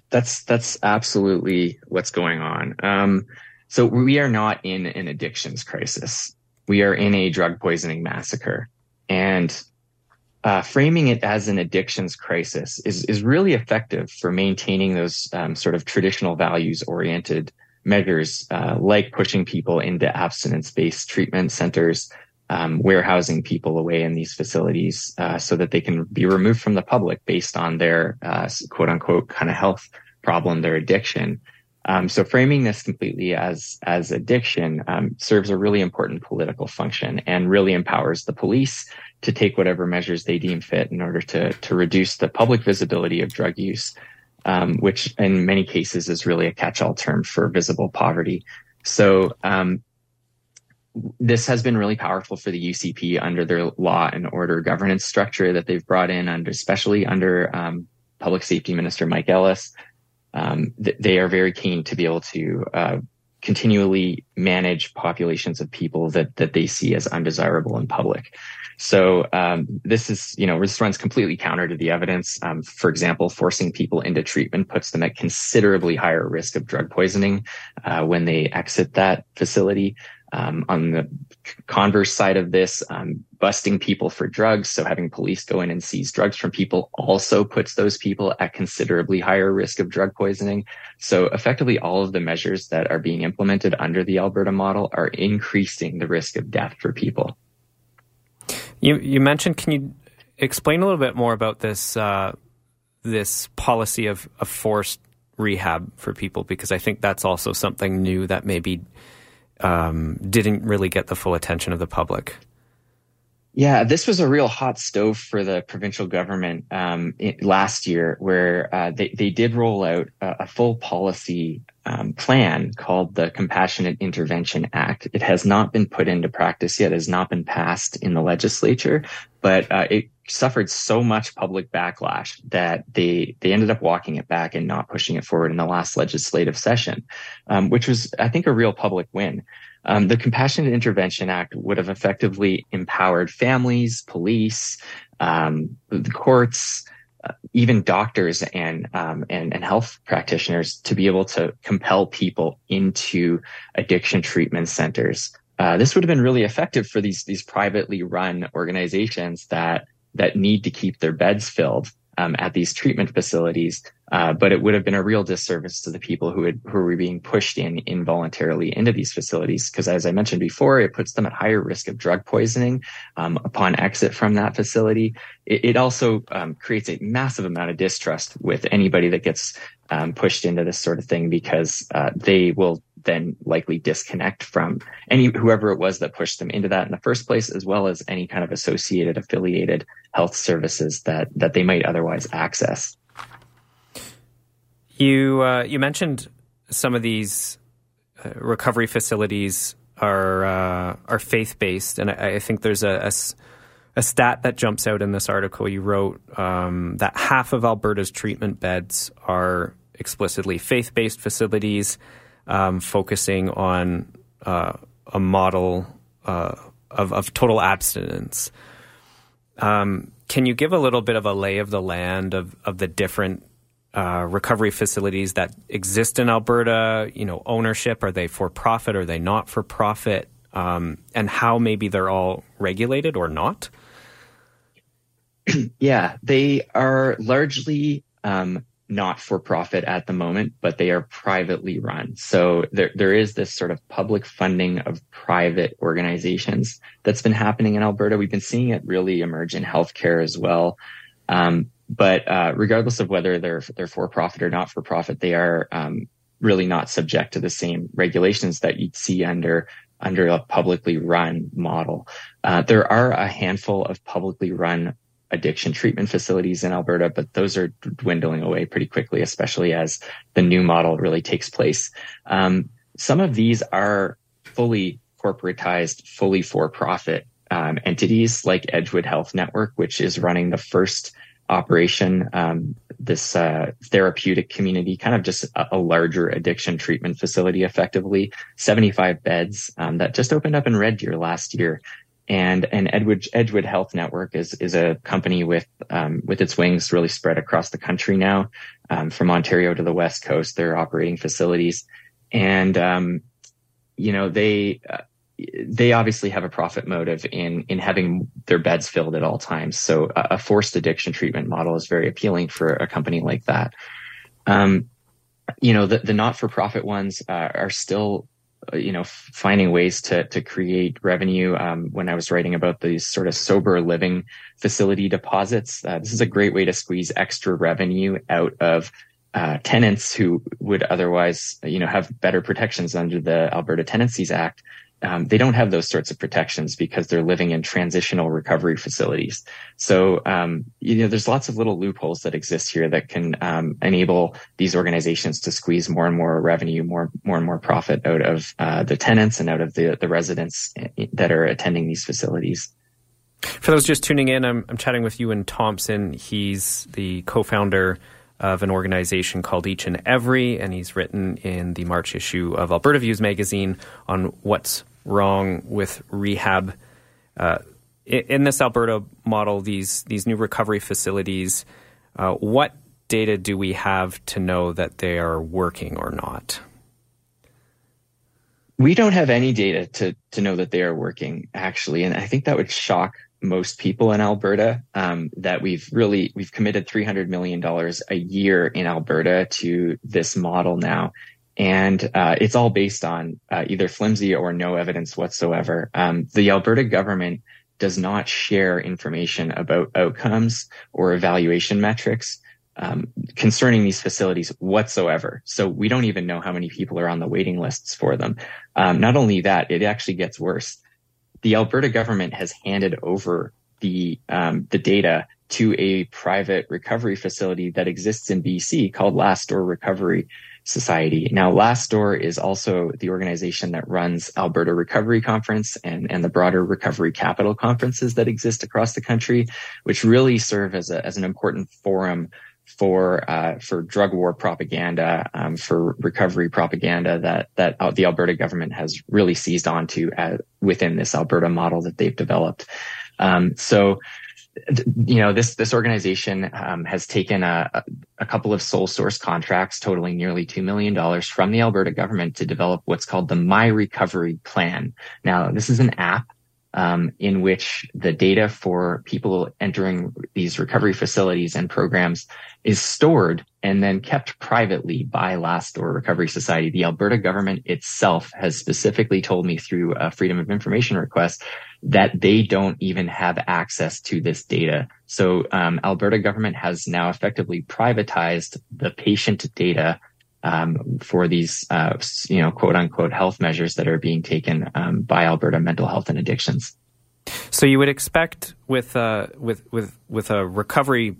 That's that's absolutely what's going on. Um, so we are not in an addictions crisis. We are in a drug poisoning massacre. And uh, framing it as an addictions crisis is, is really effective for maintaining those um, sort of traditional values oriented measures, uh, like pushing people into abstinence based treatment centers, um, warehousing people away in these facilities uh, so that they can be removed from the public based on their uh, quote unquote kind of health problem, their addiction. Um, so framing this completely as as addiction um, serves a really important political function and really empowers the police to take whatever measures they deem fit in order to to reduce the public visibility of drug use, um, which in many cases is really a catch-all term for visible poverty. So um, this has been really powerful for the UCP under their law and order governance structure that they've brought in under, especially under um, Public Safety Minister Mike Ellis. Um, th- they are very keen to be able to uh, continually manage populations of people that that they see as undesirable in public. So um, this is, you know, this runs completely counter to the evidence. Um, for example, forcing people into treatment puts them at considerably higher risk of drug poisoning uh, when they exit that facility. Um, on the converse side of this, um, busting people for drugs, so having police go in and seize drugs from people also puts those people at considerably higher risk of drug poisoning. So effectively, all of the measures that are being implemented under the Alberta model are increasing the risk of death for people. You you mentioned. Can you explain a little bit more about this uh, this policy of, of forced rehab for people? Because I think that's also something new that maybe um, didn't really get the full attention of the public. Yeah, this was a real hot stove for the provincial government um, last year, where uh, they they did roll out a, a full policy um, plan called the Compassionate Intervention Act. It has not been put into practice yet; has not been passed in the legislature, but uh, it suffered so much public backlash that they they ended up walking it back and not pushing it forward in the last legislative session, um, which was, I think, a real public win. Um, the Compassionate Intervention Act would have effectively empowered families, police, um, the courts, uh, even doctors and, um, and and health practitioners to be able to compel people into addiction treatment centers. Uh, this would have been really effective for these these privately run organizations that that need to keep their beds filled um, at these treatment facilities. Uh, but it would have been a real disservice to the people who had, who were being pushed in involuntarily into these facilities. Because as I mentioned before, it puts them at higher risk of drug poisoning um, upon exit from that facility. It, it also um, creates a massive amount of distrust with anybody that gets um, pushed into this sort of thing because uh, they will then likely disconnect from any whoever it was that pushed them into that in the first place, as well as any kind of associated affiliated health services that that they might otherwise access. You uh, you mentioned some of these uh, recovery facilities are uh, are faith based, and I, I, think there's a, a, a, stat that jumps out in this article you wrote um, that half of Alberta's treatment beds are explicitly faith based facilities um, focusing on uh, a model uh, of, of, total abstinence. Um, can you give a little bit of a lay of the land of, of the different uh, recovery facilities that exist in Alberta? You know, ownership are they for profit? Are they not for profit? Um, and how maybe they're all regulated or not? yeah, they are largely um, not for profit at the moment, but they are privately run. So there, there is this sort of public funding of private organizations that's been happening in Alberta. We've been seeing it really emerge in healthcare as well. Um, but uh, regardless of whether they're they're for profit or not for profit, they are um, really not subject to the same regulations that you'd see under under a publicly run model. Uh, there are a handful of publicly run addiction treatment facilities in Alberta, but those are dwindling away pretty quickly, especially as the new model really takes place. Um, some of these are fully corporatized, fully for profit um, entities like Edgewood Health Network, which is running the first operation, um, this uh, therapeutic community, kind of just a, a, larger addiction treatment facility, effectively 75 beds um, that just opened up in Red Deer last year. And and Edgewood Edgewood Health Network is is a company with um, with its wings really spread across the country now, um, from Ontario to the West Coast. They're operating facilities, and um, you know they uh, they obviously have a profit motive in in having their beds filled at all times. So a, a forced addiction treatment model is very appealing for a company like that. Um, you know the the not for profit ones uh, are still you know, finding ways to to create revenue. Um, when I was writing about these sort of sober living facility deposits, uh, this is a great way to squeeze extra revenue out of uh, tenants who would otherwise, you know, have better protections under the Alberta Tenancies Act um, they don't have those sorts of protections because they're living in transitional recovery facilities. So, um, you know, there's lots of little loopholes that exist here that can um, enable these organizations to squeeze more and more revenue, more, more and more profit out of uh, the tenants and out of the, the residents that are attending these facilities. For those just tuning in, I'm, I'm chatting with Euan Thomson. He's the co-founder of an organization called Each and Every, and he's written in the March issue of Alberta Views magazine on what's wrong with rehab. Uh, in this Alberta model, these these new recovery facilities, uh, what data do we have to know that they are working or not? We don't have any data to to know that they are working actually, and I think that would shock most people in Alberta um, that we've really we've committed 300 million dollars a year in Alberta to this model now, and uh, it's all based on uh, either flimsy or no evidence whatsoever. Um, the Alberta government does not share information about outcomes or evaluation metrics um, concerning these facilities whatsoever. So we don't even know how many people are on the waiting lists for them. Um, not only that, it actually gets worse the Alberta government has handed over the um, the data to a private recovery facility that exists in BC called Last Door Recovery Society. Now, Last Door is also the organization that runs Alberta Recovery Conference and, and the broader recovery capital conferences that exist across the country, which really serve as, a, as an important forum for uh, for drug war propaganda, um, for recovery propaganda that that the Alberta government has really seized onto uh, within this Alberta model that they've developed. Um, so, you know, this this organization um, has taken a, a couple of sole source contracts totaling nearly two million dollars from the Alberta government to develop what's called the My Recovery Plan. Now, this is an app um, in which the data for people entering these recovery facilities and programs is stored and then kept privately by Last Door Recovery Society. The Alberta government itself has specifically told me through a freedom of information request that they don't even have access to this data. So um, Alberta government has now effectively privatized the patient data um, for these, uh, you know, quote unquote health measures that are being taken um, by Alberta mental health and addictions. So you would expect with uh, with with with a recovery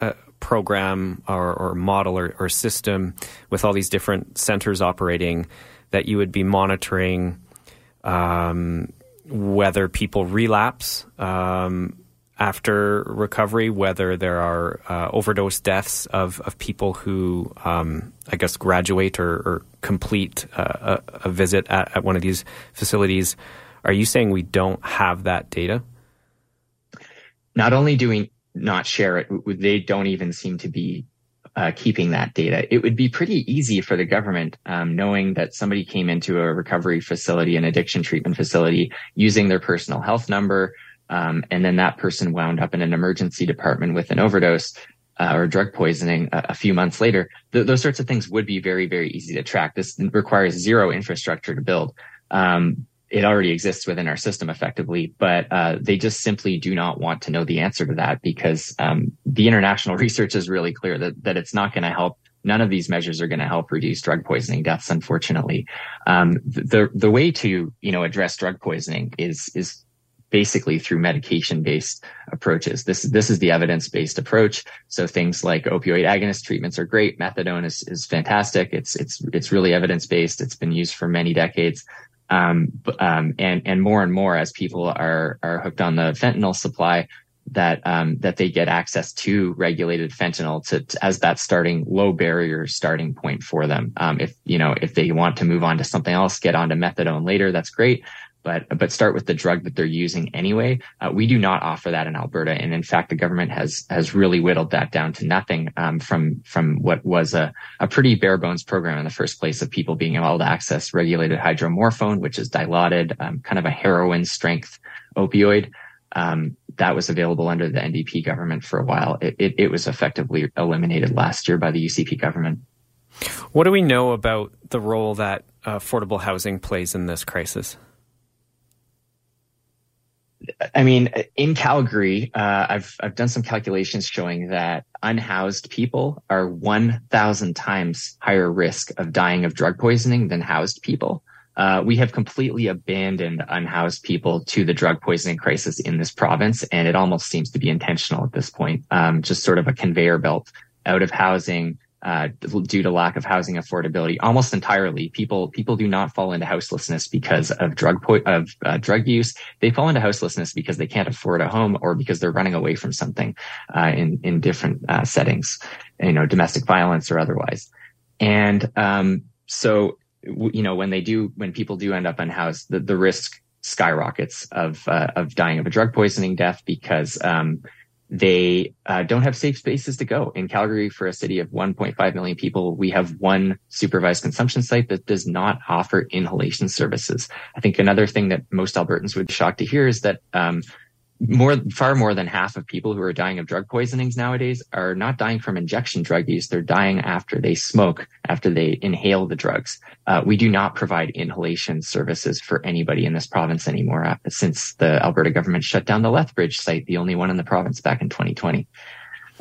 uh, program or, or model or, or, system with all these different centers operating that you would be monitoring um, whether people relapse um, after recovery, whether there are uh, overdose deaths of, of people who, um, I guess, graduate or, or complete uh, a, a, visit at, at one of these facilities. Are you saying we don't have that data? Not only do we not share it, they don't even seem to be uh, keeping that data. It would be pretty easy for the government, um, knowing that somebody came into a recovery facility, an addiction treatment facility, using their personal health number, um, and then that person wound up in an emergency department with an overdose uh, or drug poisoning a, a few months later. Th- those sorts of things would be very, very easy to track. This requires zero infrastructure to build. Um, it already exists within our system effectively, but uh, they just simply do not want to know the answer to that because um, the international research is really clear that that it's not going to help. None of these measures are going to help reduce drug poisoning deaths. Unfortunately, um, the the way to you know address drug poisoning is is basically through medication based approaches. This, this is the evidence based approach. So things like opioid agonist treatments are great. Methadone is, is fantastic. It's, it's, it's really evidence based. It's been used for many decades. Um, um, and, and more and more as people are, are hooked on the fentanyl supply, that um, that they get access to regulated fentanyl to, to, as that starting low barrier starting point for them. Um, if you know if they want to move on to something else, get onto methadone later, that's great but but start with the drug that they're using anyway. Uh, we do not offer that in Alberta, and in fact, the government has has really whittled that down to nothing um, from from what was a a pretty bare bones program in the first place of people being able to access regulated hydromorphone, which is dilaudid, um, kind of a heroin strength opioid. Um, that was available under the NDP government for a while. It, it, it was effectively eliminated last year by the UCP government. What do we know about the role that affordable housing plays in this crisis? I mean, in Calgary, uh, I've I've done some calculations showing that unhoused people are 1,000 times higher risk of dying of drug poisoning than housed people. Uh, we have completely abandoned unhoused people to the drug poisoning crisis in this province, and it almost seems to be intentional at this point. Um, just sort of a conveyor belt out of housing, uh, due to lack of housing affordability almost entirely. People people do not fall into houselessness because of drug po- of uh, drug use. They fall into houselessness because they can't afford a home or because they're running away from something uh, in in different uh, settings, you know, domestic violence or otherwise. And um, so you know when they do when people do end up unhoused, the, the risk skyrockets of uh, of dying of a drug poisoning death because um, they uh, don't have safe spaces to go. In Calgary, for a city of 1.5 million people, we have one supervised consumption site that does not offer inhalation services. I think another thing that most Albertans would be shocked to hear is that um, more, far more than half of people who are dying of drug poisonings nowadays are not dying from injection drug use. They're dying after they smoke, after they inhale the drugs. Uh, we do not provide inhalation services for anybody in this province anymore uh, since the Alberta government shut down the Lethbridge site, the only one in the province back in 2020.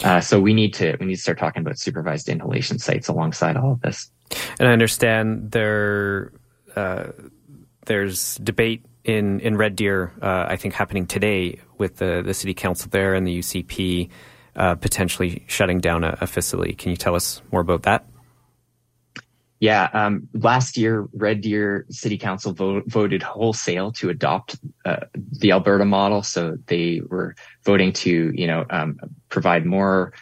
Uh, so we need to we need to start talking about supervised inhalation sites alongside all of this. And I understand there uh, there's debate in in Red Deer, uh, I think happening today with the the city council there and the UCP uh, potentially shutting down a, a, facility. Can you tell us more about that? Yeah, um, last year Red Deer City Council vote, voted wholesale to adopt uh, the Alberta model. So they were voting to, you know, um, provide more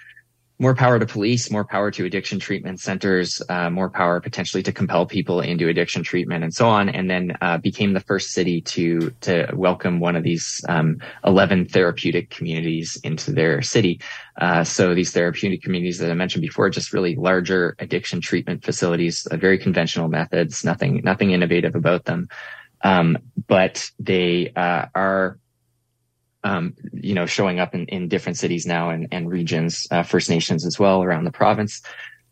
more power to police, more power to addiction treatment centers, uh, more power potentially to compel people into addiction treatment and so on. And then uh, became the first city to to welcome one of these um, 11 therapeutic communities into their city. Uh, so these therapeutic communities that I mentioned before, just really larger addiction treatment facilities, uh, very conventional methods, nothing nothing innovative about them. Um, but they uh, are um, you know, showing up in, in different cities now and, and regions, uh, First Nations as well around the province.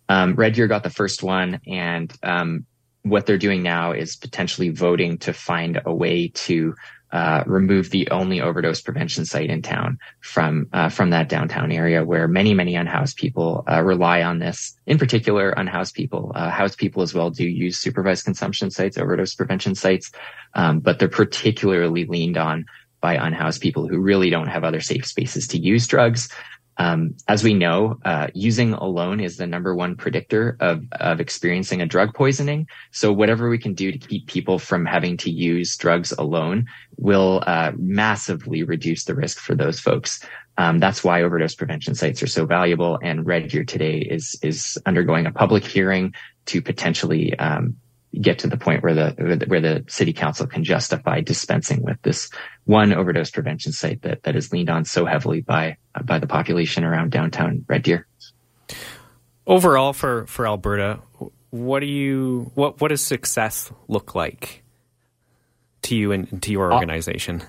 Um, Red Deer got the first one, and um, what they're doing now is potentially voting to find a way to uh, remove the only overdose prevention site in town from uh, from that downtown area, where many many unhoused people uh, rely on this. In particular, unhoused people, uh, housed people as well, do use supervised consumption sites, overdose prevention sites, um, but they're particularly leaned on by unhoused people who really don't have other safe spaces to use drugs. Um, as we know, uh, using alone is the number one predictor of, of experiencing a drug poisoning. So whatever we can do to keep people from having to use drugs alone will uh, massively reduce the risk for those folks. Um, that's why overdose prevention sites are so valuable. And Red Deer today is is undergoing a public hearing to potentially um, get to the point where the where the city council can justify dispensing with this one overdose prevention site that that is leaned on so heavily by by the population around downtown Red Deer. Overall, for for Alberta, what do you what what does success look like to you and to your uh, organization?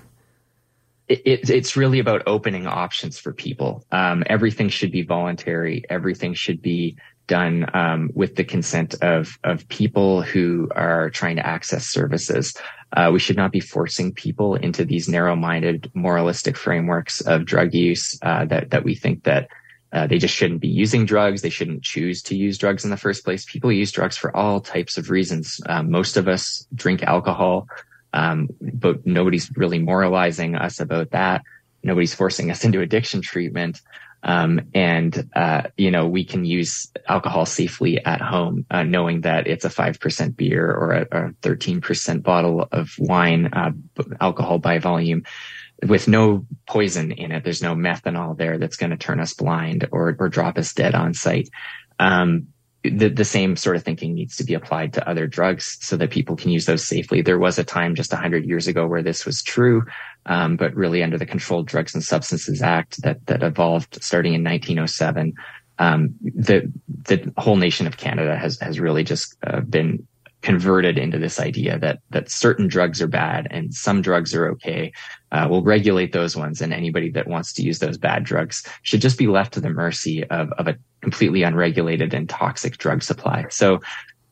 It, it, it's really about opening options for people. Um, everything should be voluntary. Everything should be done um, with the consent of of people who are trying to access services. Uh, we should not be forcing people into these narrow-minded, moralistic frameworks of drug use uh, that that we think that uh, they just shouldn't be using drugs. They shouldn't choose to use drugs in the first place. People use drugs for all types of reasons. Um, most of us drink alcohol, um, but nobody's really moralizing us about that. Nobody's forcing us into addiction treatment. Um, and, uh, you know, we can use alcohol safely at home, uh, knowing that it's a 5% beer or a, a 13% bottle of wine, uh, alcohol by volume with no poison in it. There's no methanol there that's going to turn us blind or, or drop us dead on site. Um, the, the same sort of thinking needs to be applied to other drugs so that people can use those safely. There was a time just 100 years ago where this was true, um, but really under the Controlled Drugs and Substances Act that that evolved starting in 1907, um, the the whole nation of Canada has has really just uh, been converted into this idea that that certain drugs are bad and some drugs are okay. Uh, we'll regulate those ones, and anybody that wants to use those bad drugs should just be left to the mercy of of a completely unregulated and toxic drug supply. So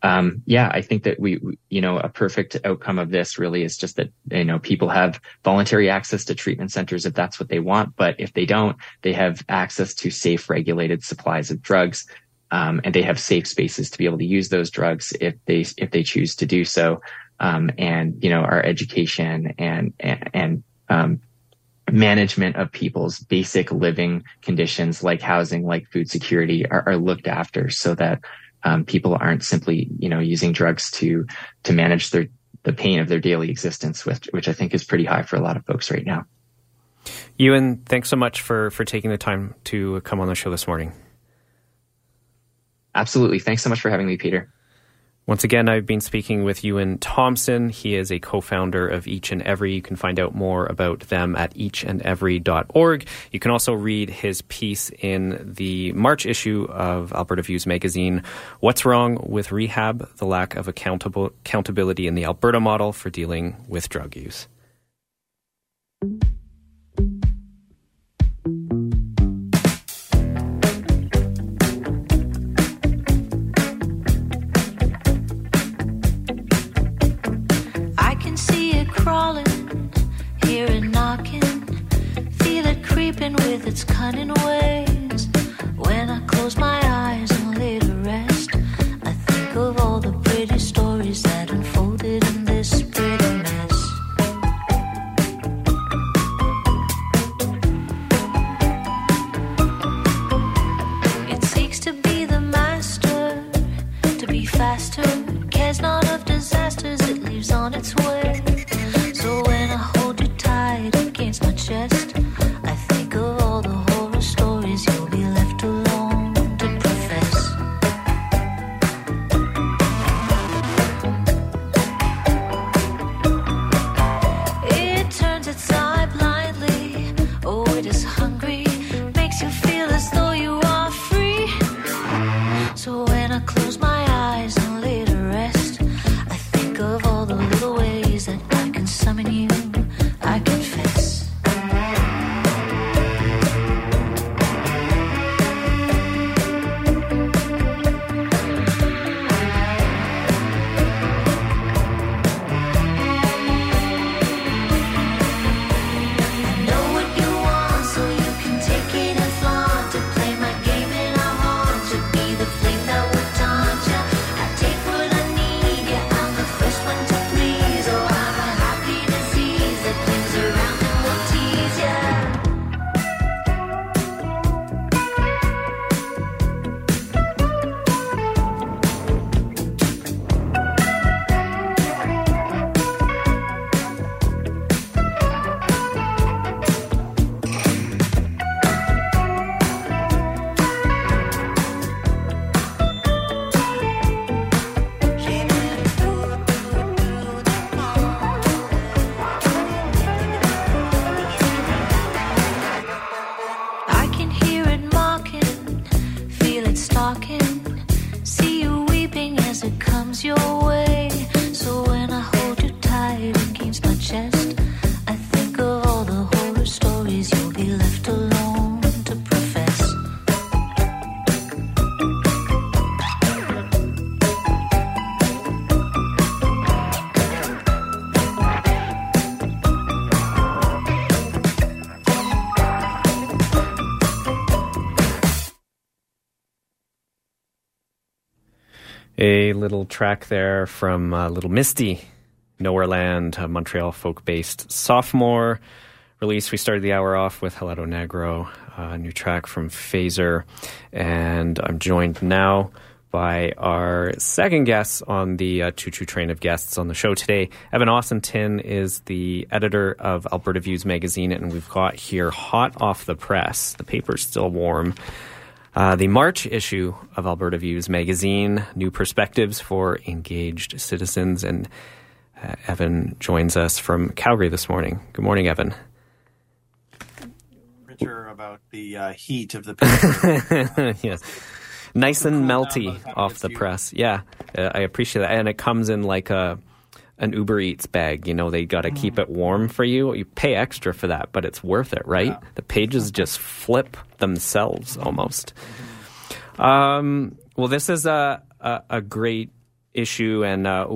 um, yeah, I think that we, we, you know, a perfect outcome of this really is just that, you know, people have voluntary access to treatment centers if that's what they want. But if they don't, they have access to safe, regulated supplies of drugs. Um, and they have safe spaces to be able to use those drugs if they, if they choose to do so. Um, and, you know, our education and, and, and um, management of people's basic living conditions like housing, like food security are, are looked after so that um, people aren't simply, you know, using drugs to to manage their the pain of their daily existence, which which I think is pretty high for a lot of folks right now. Euan, thanks so much for for taking the time to come on the show this morning. Absolutely. Thanks so much for having me, Peter. Once again, I've been speaking with Euan Thomson. He is a co-founder of Each and Every. You can find out more about them at eachandevery.org. You can also read his piece in the March issue of Alberta Views magazine, What's Wrong with Rehab? The Lack of accountable, Accountability in the Alberta Model for Dealing with Drug Use. With its cunning ways. When I close my eyes little track there from uh, Little Misty, Nowhere Land, a Montreal folk based sophomore release. We started the hour off with Helado Negro, a new track from PHASOR. And I'm joined now by our second guest on the uh, choo choo train of guests on the show today. Evan Osenton is the editor of Alberta Views magazine, and we've got here hot off the press. The paper's still warm. Uh, the March issue of Alberta Views magazine, New Perspectives for Engaged Citizens. And uh, Evan joins us from Calgary this morning. Good morning, Evan. Richer about the uh, heat of the paper. yes. Nice and melty off the press. Yeah, uh, I appreciate that. And it comes in like a an Uber Eats bag. You know, they got to keep it warm for you. You pay extra for that, but it's worth it, right? The pages just flip themselves almost. Um, well, this is a, a, a great issue. And uh,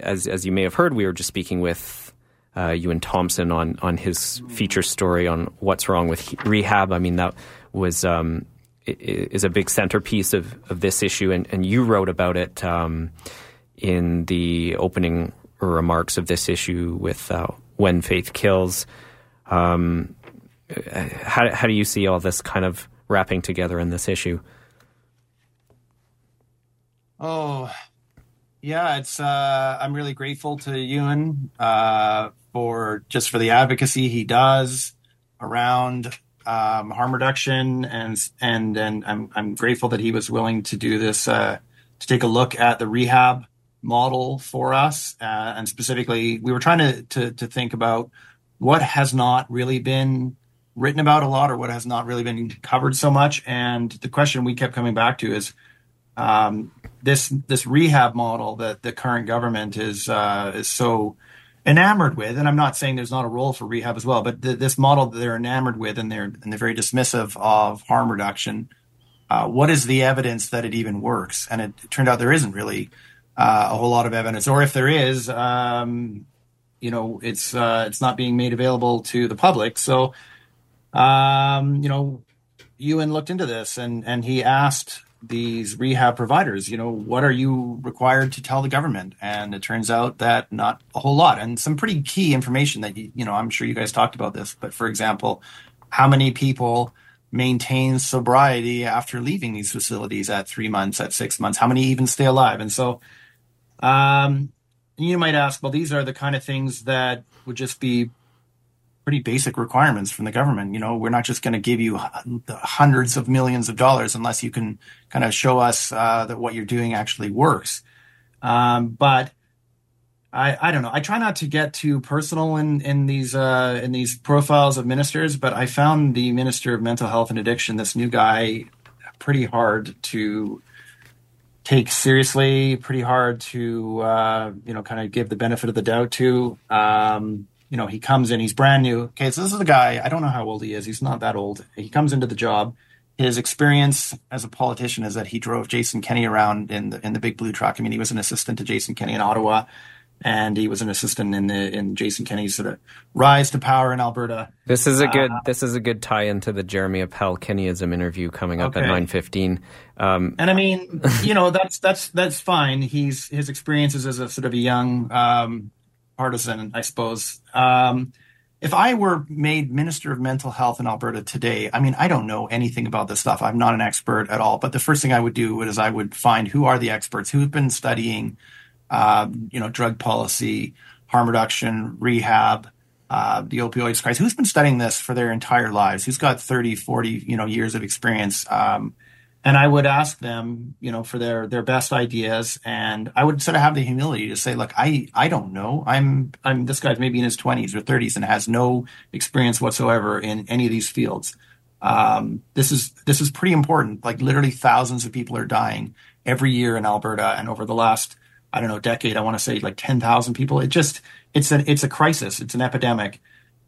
as as you may have heard, we were just speaking with uh, Euan Thomson on on his feature story on what's wrong with he- rehab. I mean, that was um, is a big centerpiece of, of this issue, and, and you wrote about it um, in the opening remarks of this issue with uh, "When Faith Kills." Um, how how do you see all this kind of wrapping together in this issue? Oh, yeah, it's. Uh, I'm really grateful to Euan uh, for just for the advocacy he does around um, harm reduction, and and and I'm I'm grateful that he was willing to do this uh, to take a look at the rehab model for us, uh, and specifically, we were trying to, to to think about what has not really been written about a lot, or what has not really been covered so much, and the question we kept coming back to is um, this this rehab model that the current government is uh, is so enamored with, and I'm not saying there's not a role for rehab as well, but th- this model that they're enamored with, and they're and they're very dismissive of harm reduction. Uh, what is the evidence that it even works? And it, it turned out there isn't really uh, a whole lot of evidence, or if there is, um, you know, it's uh, it's not being made available to the public. So, um, you know, Euan looked into this and and he asked these rehab providers, you know, what are you required to tell the government? And it turns out that not a whole lot, and some pretty key information that you, you know, I'm sure you guys talked about this, but for example, how many people maintain sobriety after leaving these facilities at three months, at six months? How many even stay alive? And so, um, you might ask, well, these are the kind of things that would just be pretty basic requirements from the government. You know, we're not just going to give you hundreds of millions of dollars unless you can kind of show us uh, that what you're doing actually works. Um, but I, I don't know. I try not to get too personal in in these uh, in these profiles of ministers, but I found the minister of mental health and addiction, this new guy, pretty hard to take seriously. Pretty hard to uh, you know kind of give the benefit of the doubt to. Um, you know, he comes in, he's brand new. Okay, so this is a guy, I don't know how old he is. He's not that old. He comes into the job. His experience as a politician is that he drove Jason Kenney around in the in the big blue truck. I mean, he was an assistant to Jason Kenney in Ottawa, and he was an assistant in the in Jason Kenney's sort of rise to power in Alberta. This is a good Uh, this is a good tie into the Jeremy Appel Kenneyism interview coming up at nine fifteen. Um, And I mean, you know, that's that's that's fine. He's his experiences as a sort of a young um, partisan, I suppose. Um, if I were made Minister of Mental Health in Alberta today, I mean, I don't know anything about this stuff. I'm not an expert at all. But the first thing I would do is I would find who are the experts who've been studying, um, you know, drug policy, harm reduction, rehab, uh, the opioids crisis. Who's been studying this for their entire lives? Who's got 30, 40, you know, years of experience? Um, and I would ask them, you know, for their their best ideas, and I would sort of have the humility to say, look, I I don't know. I'm I'm this guy's maybe in his twenties or thirties and has no experience whatsoever in any of these fields. Um, this is this is pretty important. Like literally, thousands of people are dying every year in Alberta, and over the last I don't know decade, I want to say like ten thousand people. It just it's an it's a crisis. It's an epidemic.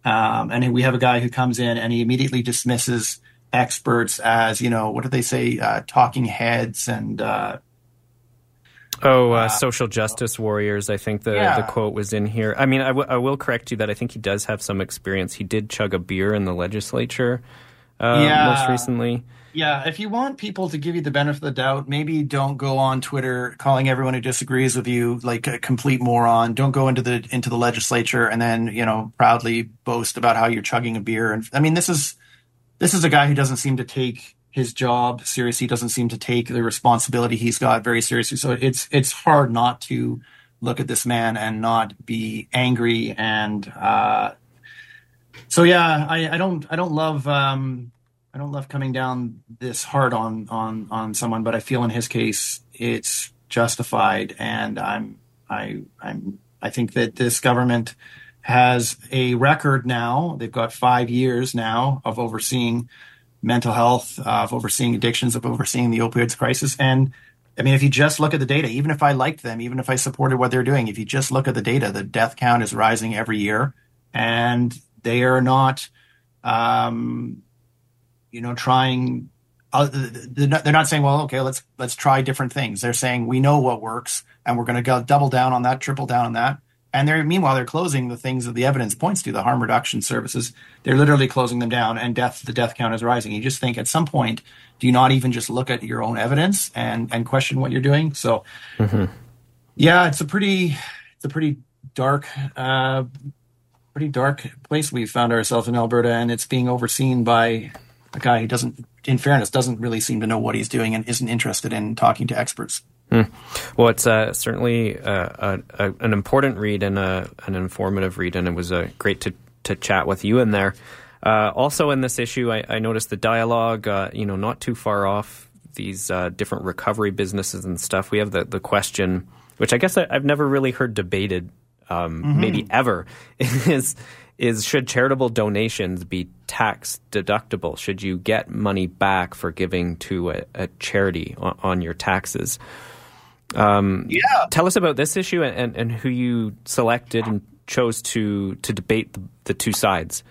Um, and we have a guy who comes in and he immediately dismisses experts as you know what do they say uh, talking heads and uh, Oh, uh, social justice warriors. I think the, Yeah. the quote was in here. I mean, I, w- I will correct you that I think he does have some experience. He did chug a beer in the legislature uh, Yeah. most recently. Yeah if you want people to give you the benefit of the doubt maybe don't go on twitter calling everyone who disagrees with you like a complete moron. Don't go into the into the legislature and then you know proudly boast about how you're chugging a beer. And i mean this is this is a guy who doesn't seem to take his job seriously doesn't seem to take the responsibility he's got very seriously. So it's it's hard not to look at this man and not be angry and uh so yeah i i don't i don't love um i don't love coming down this hard on on on someone but i feel in his case it's justified. And i'm i i'm i think that this government has a record now. They've got five years now of overseeing mental health uh, of overseeing addictions of overseeing the opioids crisis. And I mean, if you just look at the data, even if I liked them, even if I supported what they're doing, if you just look at the data, the death count is rising every year, and they are not, um, you know, trying uh, they're not, they're not saying, well, okay, let's let's try different things. They're saying we know what works, and we're going to go double down on that, triple down on that. And they're meanwhile they're closing the things that the evidence points to, the harm reduction services. They're literally closing them down, and death the death count is rising. You just think at some point, do you not even just look at your own evidence and and question what you're doing? So, yeah, it's a pretty it's a pretty dark uh, pretty dark place we found ourselves in Alberta, and it's being overseen by a guy who doesn't, in fairness, doesn't really seem to know what he's doing and isn't interested in talking to experts. Hmm. Well, it's uh, certainly uh, a, a, an important read and a, an informative read, and it was uh, great to, to chat with you in there. Uh, also, in this issue, I, I noticed the dialogue, uh, you know, not too far off these uh, different recovery businesses and stuff. We have the, the question, which I guess I, I've never really heard debated, um, Mhm. maybe ever, is is should charitable donations be tax deductible? Should you get money back for giving to a, a charity on, on your taxes? Um, yeah. Tell us about this issue and, and, and who you selected and chose to to debate the, the two sides.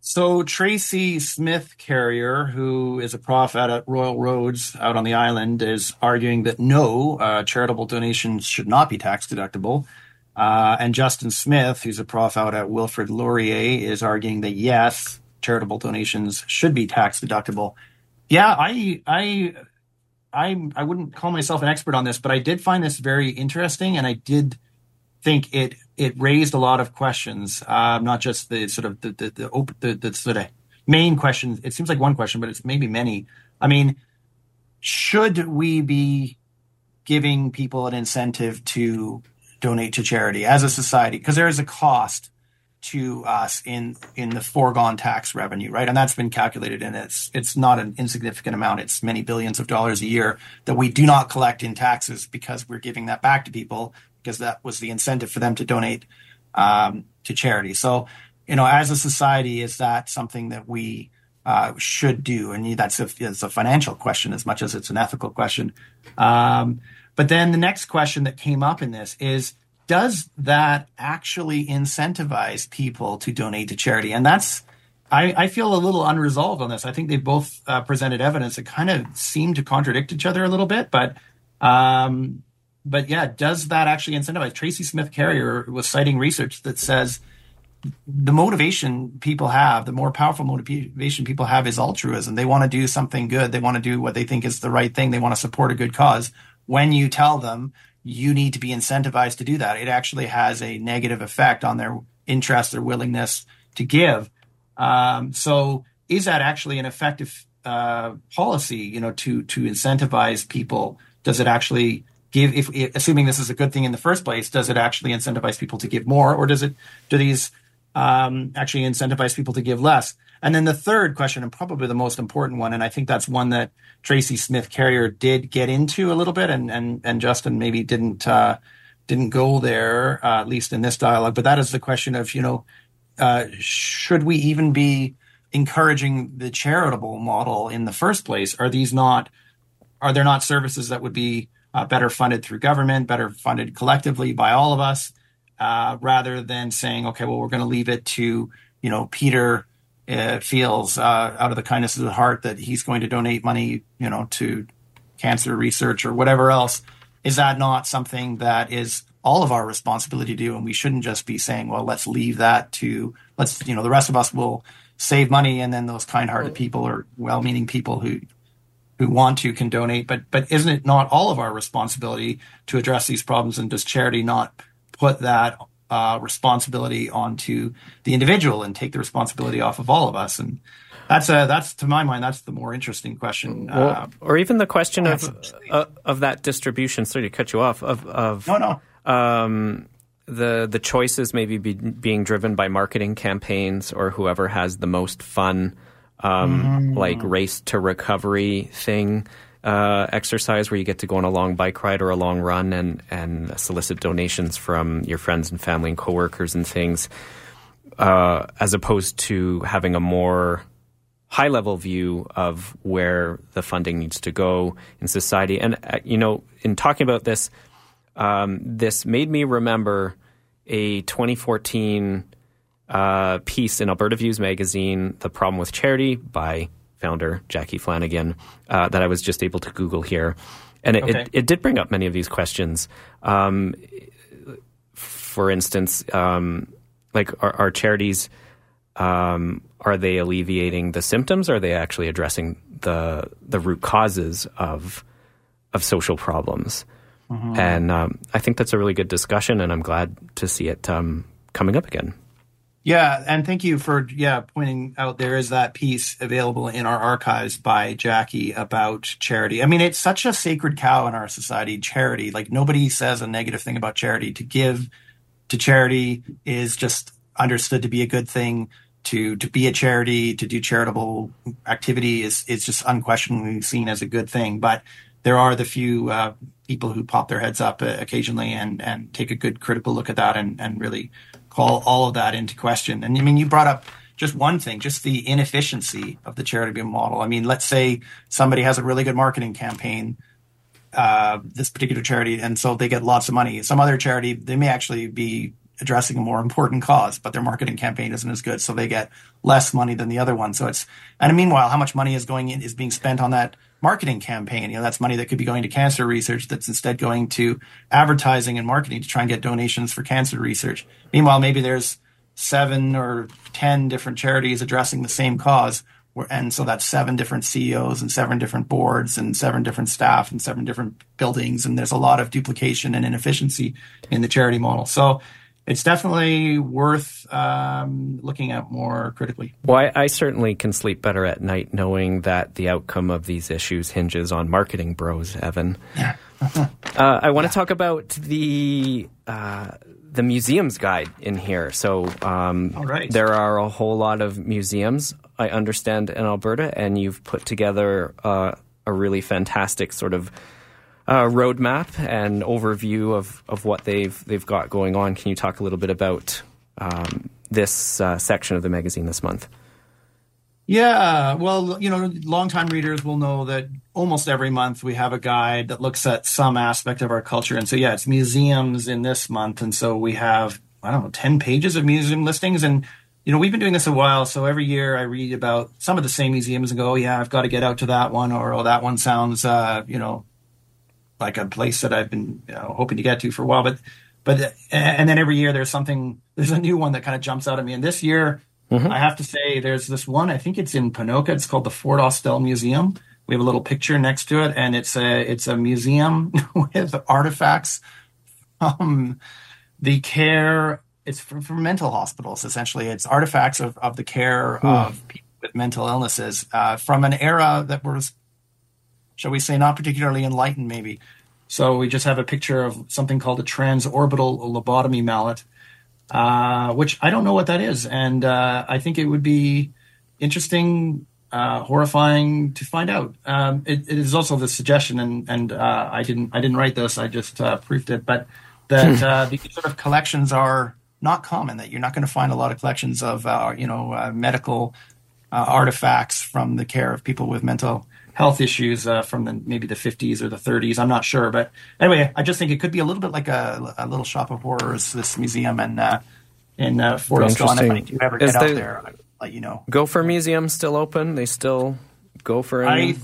So Tracy Smith Carrier, who is a prof out at Royal Roads out on the island, is arguing that no, uh, charitable donations should not be tax deductible. Uh, and Justin Smith, who's a prof out at Wilfrid Laurier, is arguing that yes, charitable donations should be tax deductible. Yeah, I, I, I, I wouldn't call myself an expert on this, but I did find this very interesting, and I did think it it raised a lot of questions, um, not just the sort of the the the, op- the the sort of main questions. It seems like one question, but it's maybe many. I mean, should we be giving people an incentive to donate to charity as a society? Because there is a cost to us in in the foregone tax revenue, right? And that's been calculated, and it's it's not an insignificant amount. It's many billions of dollars a year that we do not collect in taxes because we're giving that back to people because that was the incentive for them to donate um, to charity. So, you know, as a society, is that something that we uh, should do? And that's a, it's a financial question as much as it's an ethical question. Um, but then the next question that came up in this is does that actually incentivize people to donate to charity? And that's, I, I feel a little unresolved on this. I think they both uh, presented evidence that kind of seem to contradict each other a little bit, but, um, but yeah, does that actually incentivize? Tracy Smith Carrier was citing research that says the motivation people have, the more powerful motivation people have is altruism. They want to do something good. They want to do what they think is the right thing. They want to support a good cause. When you tell them you need to be incentivized to do that, it actually has a negative effect on their interest, their willingness to give. Um, so is that actually an effective uh, policy, you know, to to incentivize people? Does it actually give if assuming this is a good thing in the first place, does it actually incentivize people to give more or does it do these um, actually incentivize people to give less? And then the third question, and probably the most important one, and I think that's one that Tracy Smith Carrier did get into a little bit, and and and Justin maybe didn't uh, didn't go there uh, at least in this dialogue. But that is the question of you know uh, should we even be encouraging the charitable model in the first place? Are these not are there not services that would be uh, better funded through government, better funded collectively by all of us, uh, rather than saying, okay, well, we're going to leave it to you know Peter uh, feels uh, out of the kindness of the heart that he's going to donate money, you know, to cancer research or whatever else. Is that not something that is all of our responsibility to do? And we shouldn't just be saying, well, let's leave that to let's you know the rest of us will save money, and then those kind-hearted people or well-meaning people who who want to can donate. But but isn't it not all of our responsibility to address these problems? And does charity not put that uh, responsibility onto the individual and take the responsibility off of all of us? And that's a that's to my mind that's the more interesting question. Well, uh, or even the question of uh, of that distribution. Sorry to cut you off. Of of no no. Um, the the choices maybe be, being driven by marketing campaigns or whoever has the most fun, um, Mhm. like race to recovery thing. Uh, exercise where you get to go on a long bike ride or a long run and, and solicit donations from your friends and family and coworkers and things, uh, as opposed to having a more high level view of where the funding needs to go in society. And, uh, you know, in talking about this, um, this made me remember a 2014 uh, piece in Alberta Views magazine, The Problem with Charity by founder, Jackie Flanagan, uh, that I was just able to Google here. And it, Okay. it, it did bring up many of these questions. Um, for instance, um, like are, are charities, um, are they alleviating the symptoms? Or are they actually addressing the the root causes of of social problems? Mhm. And um, I think that's a really good discussion, and I'm glad to see it um, coming up again. Yeah, and thank you for yeah pointing out there is that piece available in our archives by Jackie about charity. I mean, it's such a sacred cow in our society, charity. Like nobody says a negative thing about charity. To give to charity is just understood to be a good thing. To to be a charity, to do charitable activity is is just unquestionably seen as a good thing. But there are the few uh, people who pop their heads up occasionally and and take a good critical look at that and and really call all of that into question. And I mean, you brought up just one thing, just the inefficiency of the charity model. I mean, let's say somebody has a really good marketing campaign, uh, this particular charity, and so they get lots of money. Some other charity, they may actually be addressing a more important cause, but their marketing campaign isn't as good, so they get less money than the other one. So it's and meanwhile, how much money is going in is being spent on that marketing campaign? You know, that's money that could be going to cancer research that's instead going to advertising and marketing to try and get donations for cancer research. Meanwhile, maybe there's seven or ten different charities addressing the same cause. And so that's seven different CEOs and seven different boards and seven different staff and seven different buildings. And there's a lot of duplication and inefficiency in the charity model. So it's definitely worth um, looking at more critically. Well, I, I certainly can sleep better at night knowing that the outcome of these issues hinges on marketing bros, Evan. uh, I want to talk about the uh, the museums guide in here. So, um, All right. there are a whole lot of museums I understand in Alberta, and you've put together uh, a really fantastic sort of uh, roadmap and overview of, of what they've they've got going on. Can you talk a little bit about um, this uh, section of the magazine this month? Yeah, well, you know, longtime readers will know that almost every month we have a guide that looks at some aspect of our culture. And so, yeah, it's museums in this month. And so we have, I don't know, 10 pages of museum listings. And, you know, we've been doing this a while. So every year I read about some of the same museums and go, oh, yeah, I've got to get out to that one. Or, oh, that one sounds, uh, you know, like a place that I've been you know, hoping to get to for a while. But, but, and then every year there's something, there's a new one that kind of jumps out at me. And this year, I have to say, there's this one. I think it's in Ponoka. It's called the Fort Ostell Museum. We have a little picture next to it, and it's a it's a museum with artifacts from the care. It's for, for mental hospitals. Essentially, it's artifacts of, of the care Hmm. of people with mental illnesses uh, from an era that was, shall we say, not particularly enlightened, maybe. So we just have a picture of something called a transorbital lobotomy mallet, uh, which I don't know what that is, and uh, I think it would be interesting, uh, horrifying to find out. Um, it, it is also the suggestion, and and uh, I didn't I didn't write this, I just uh, proofed it, but that Hmm. uh, these sort of collections are not common. That you're not going to find a lot of collections of uh, you know uh, medical uh, artifacts from the care of people with mental health issues uh, from the maybe the 50s or the 30s. I'm not sure, but anyway, I just think it could be a little bit like a, a little shop of horrors. This museum and uh, in uh, Fort. And if I do ever Is get out the- there, I'll let you know. Gopher Museum still open? They still go for I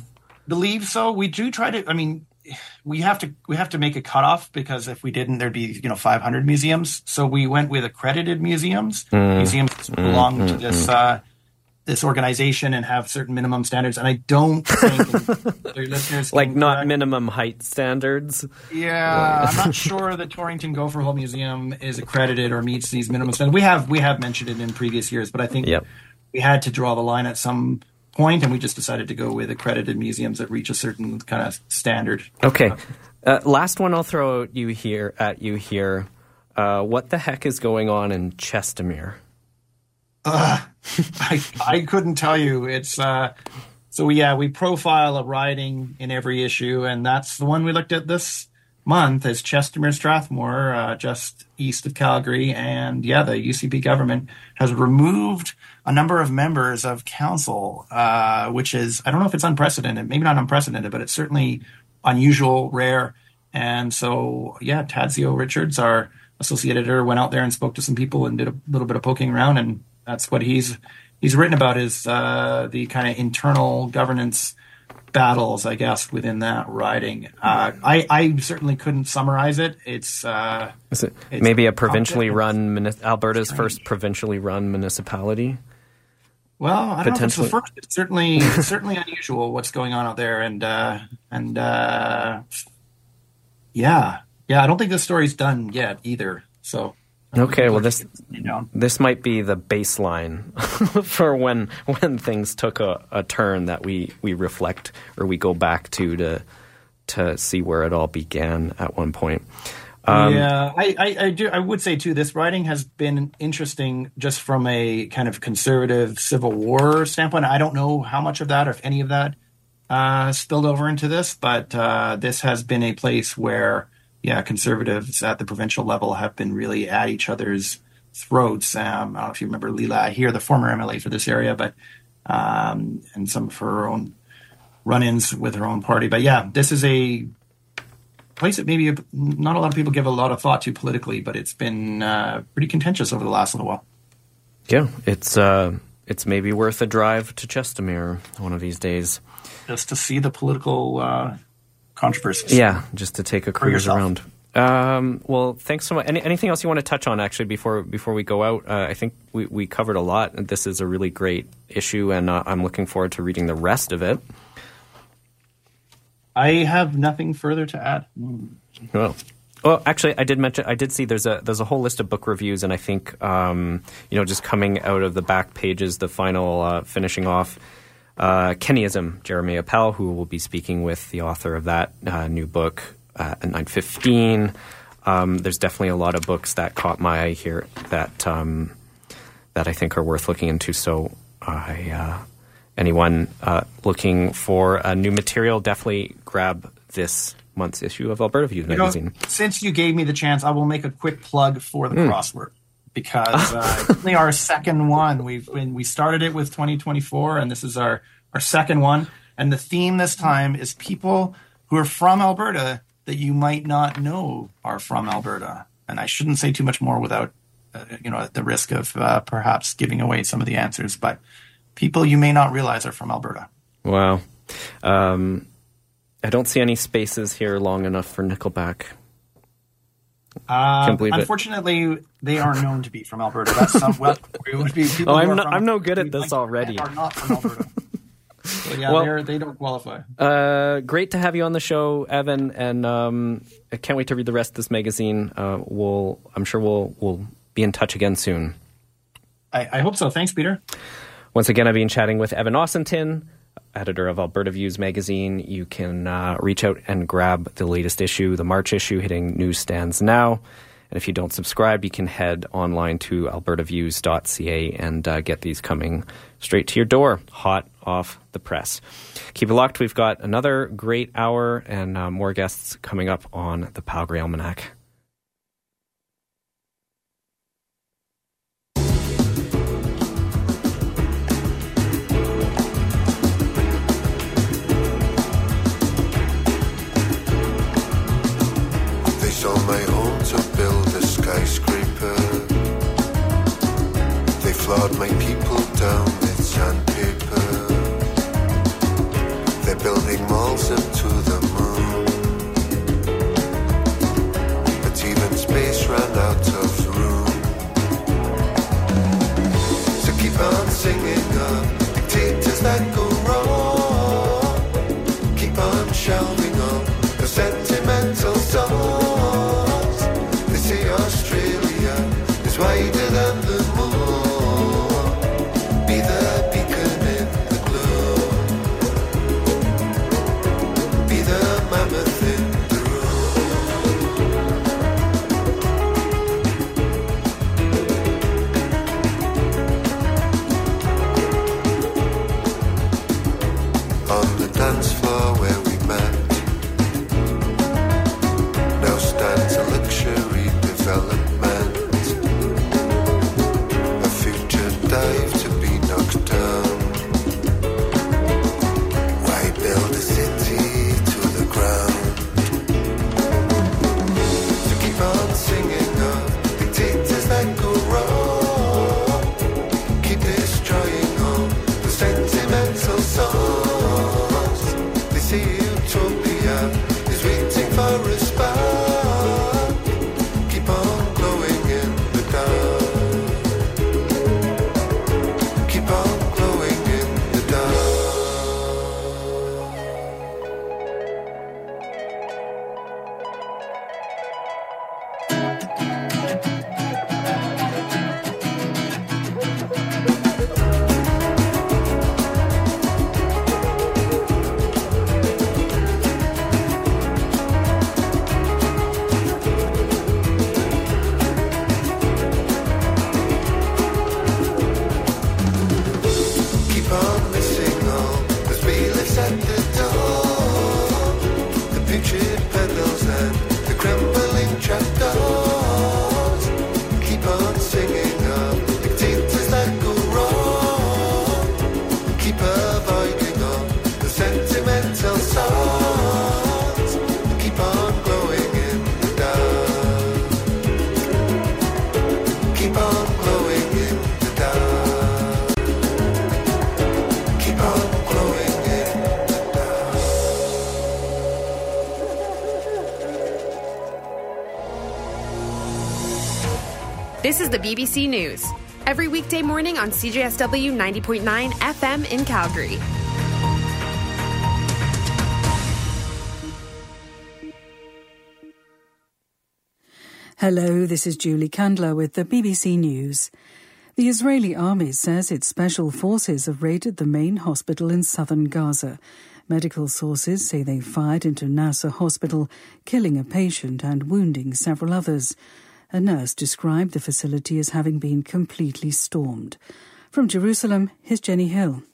believe so. We do try to. I mean, we have to we have to make a cutoff because if we didn't, there'd be you know 500 museums. So we went with accredited museums, Mm. museums belong mm, to this mm. uh, this organization and have certain minimum standards. And I don't think their listeners like not correct- minimum height standards. Yeah, I'm not sure the Torrington Gopher Hole Museum is accredited or meets these minimum standards. We have we have mentioned it in previous years, but I think Yep. we had to draw the line at some point, and we just decided to go with accredited museums that reach a certain kind of standard. Okay. Uh, last one I'll throw at you here at you here. Uh, what the heck is going on in Chestermere? Uh, I I couldn't tell you. It's uh, so yeah, we profile a riding in every issue, and that's the one we looked at this month is Chestermere Strathmore, uh, just east of Calgary, and yeah, the UCP government has removed a number of members of council, uh, which is I don't know if it's unprecedented, maybe not unprecedented, but it's certainly unusual, rare, and so yeah, Tadzio Richards, our associate editor, went out there and spoke to some people and did a little bit of poking around and That's what he's he's written about is uh, the kind of internal governance battles, I guess, within that riding. Uh, I, I certainly couldn't summarize it. It's uh, Is it It's maybe a provincially run muni- Alberta's first provincially run municipality? Well, I don't know if it's the first. It's certainly it's certainly unusual what's going on out there, and uh, and uh, yeah, yeah. I don't think this story's done yet either. So Okay, well this this might be the baseline for when when things took a, a turn that we, we reflect or we go back to to to see where it all began at one point. Um, yeah, I, I, I do. I would say too. This writing has been interesting, just from a kind of conservative Civil War standpoint. I don't know how much of that, or if any of that, uh, spilled over into this, but uh, this has been a place where, yeah, conservatives at the provincial level have been really at each other's throats. Um, I don't know if you remember Leela Aheer, the former MLA for this area, but um, and some of her own run-ins with her own party. But yeah, this is a place that maybe not a lot of people give a lot of thought to politically, but it's been uh, pretty contentious over the last little while. yeah, it's uh, it's maybe worth a drive to Chestermere one of these days. Just to see the political uh, controversies. Yeah, just to take a For cruise around. Um, well, thanks so much. Any, anything else you want to touch on actually before before we go out? Uh, I think we, we covered a lot. This is a really great issue, and uh, I'm looking forward to reading the rest of it. I have nothing further to add. Well, well, actually, I did mention I did see there's a there's a whole list of book reviews, and I think um, you know just coming out of the back pages, the final uh, finishing off. Uh, Kenneyism, Jeremy Appel, who will be speaking with the author of that uh, new book uh, at nine fifteen. Um, there's definitely a lot of books that caught my eye here that um, that I think are worth looking into. So I uh, anyone uh, looking for a new material, definitely grab this month's issue of Alberta View You know, magazine. since you gave me the chance, I will make a quick plug for the Mm. crossword because uh, it's only our second one. We've when we started it with 2024, and this is our our second one. And the theme this time is people who are from Alberta that you might not know are from Alberta. And I shouldn't say too much more without, uh, you know, at the risk of uh, perhaps giving away some of the answers. But people you may not realize are from Alberta. Wow. Um, I don't see any spaces here long enough for Nickelback. Uh, unfortunately, they are known to be from Alberta. That's some. Well, it would be people Oh, I'm no, from- I'm no good at this already. Are not from Alberta. so yeah, Well- they're, don't qualify. Uh, great to have you on the show, Evan, and um, I can't wait to read the rest of this magazine. Uh, we'll, I'm sure we'll we'll be in touch again soon. I, I hope so. Thanks, Peter. Once again, I've been chatting with Evan Osenton, editor of Alberta Views magazine. You can uh, reach out and grab the latest issue, the March issue, hitting newsstands now. And if you don't subscribe, you can head online to albertaviews.ca and uh, get these coming straight to your door, hot off the press. Keep it locked. We've got another great hour and uh, more guests coming up on the Calgary Almanac. Flawed my people down with sandpaper. They're building malls up is the BBC News. Every weekday morning on CJSW 90.9 FM in Calgary. Hello, this is Julie Candler with the BBC News. The Israeli army says its special forces have raided the main hospital in southern Gaza. Medical sources say they fired into Nasser Hospital, killing a patient and wounding several others. A nurse described the facility as having been completely stormed. From Jerusalem, here's Jenny Hill.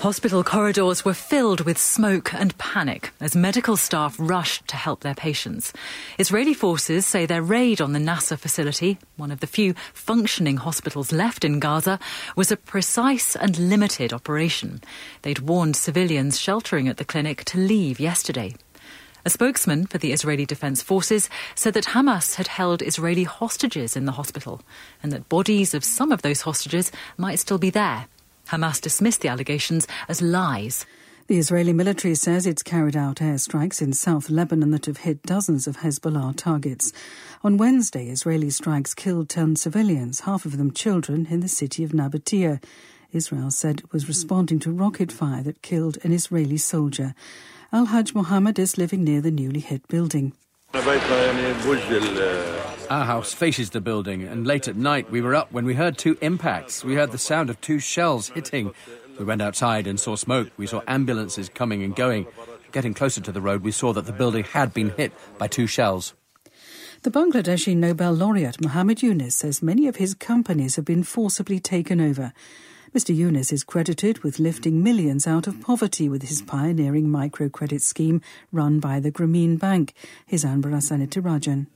Hospital corridors were filled with smoke and panic as medical staff rushed to help their patients. Israeli forces say their raid on the Nasser facility, one of the few functioning hospitals left in Gaza, was a precise and limited operation. They'd warned civilians sheltering at the clinic to leave yesterday. A spokesman for the Israeli Defense Forces said that Hamas had held Israeli hostages in the hospital and that bodies of some of those hostages might still be there. Hamas dismissed the allegations as lies. The Israeli military says it's carried out airstrikes in South Lebanon that have hit dozens of Hezbollah targets. On Wednesday, Israeli strikes killed 10 civilians, half of them children, in the city of Nabatieh. Israel said it was responding to rocket fire that killed an Israeli soldier. Al Hajj Mohammed is living near the newly hit building. Our house faces the building, and late at night we were up when we heard two impacts. We heard the sound of two shells hitting. We went outside and saw smoke. We saw ambulances coming and going. Getting closer to the road, we saw that the building had been hit by two shells. The Bangladeshi Nobel laureate Muhammad Yunus says many of his companies have been forcibly taken over. Mr. Yunus is credited with lifting millions out of poverty with his pioneering microcredit scheme run by the Grameen Bank. His Anbarasan Ethirajan.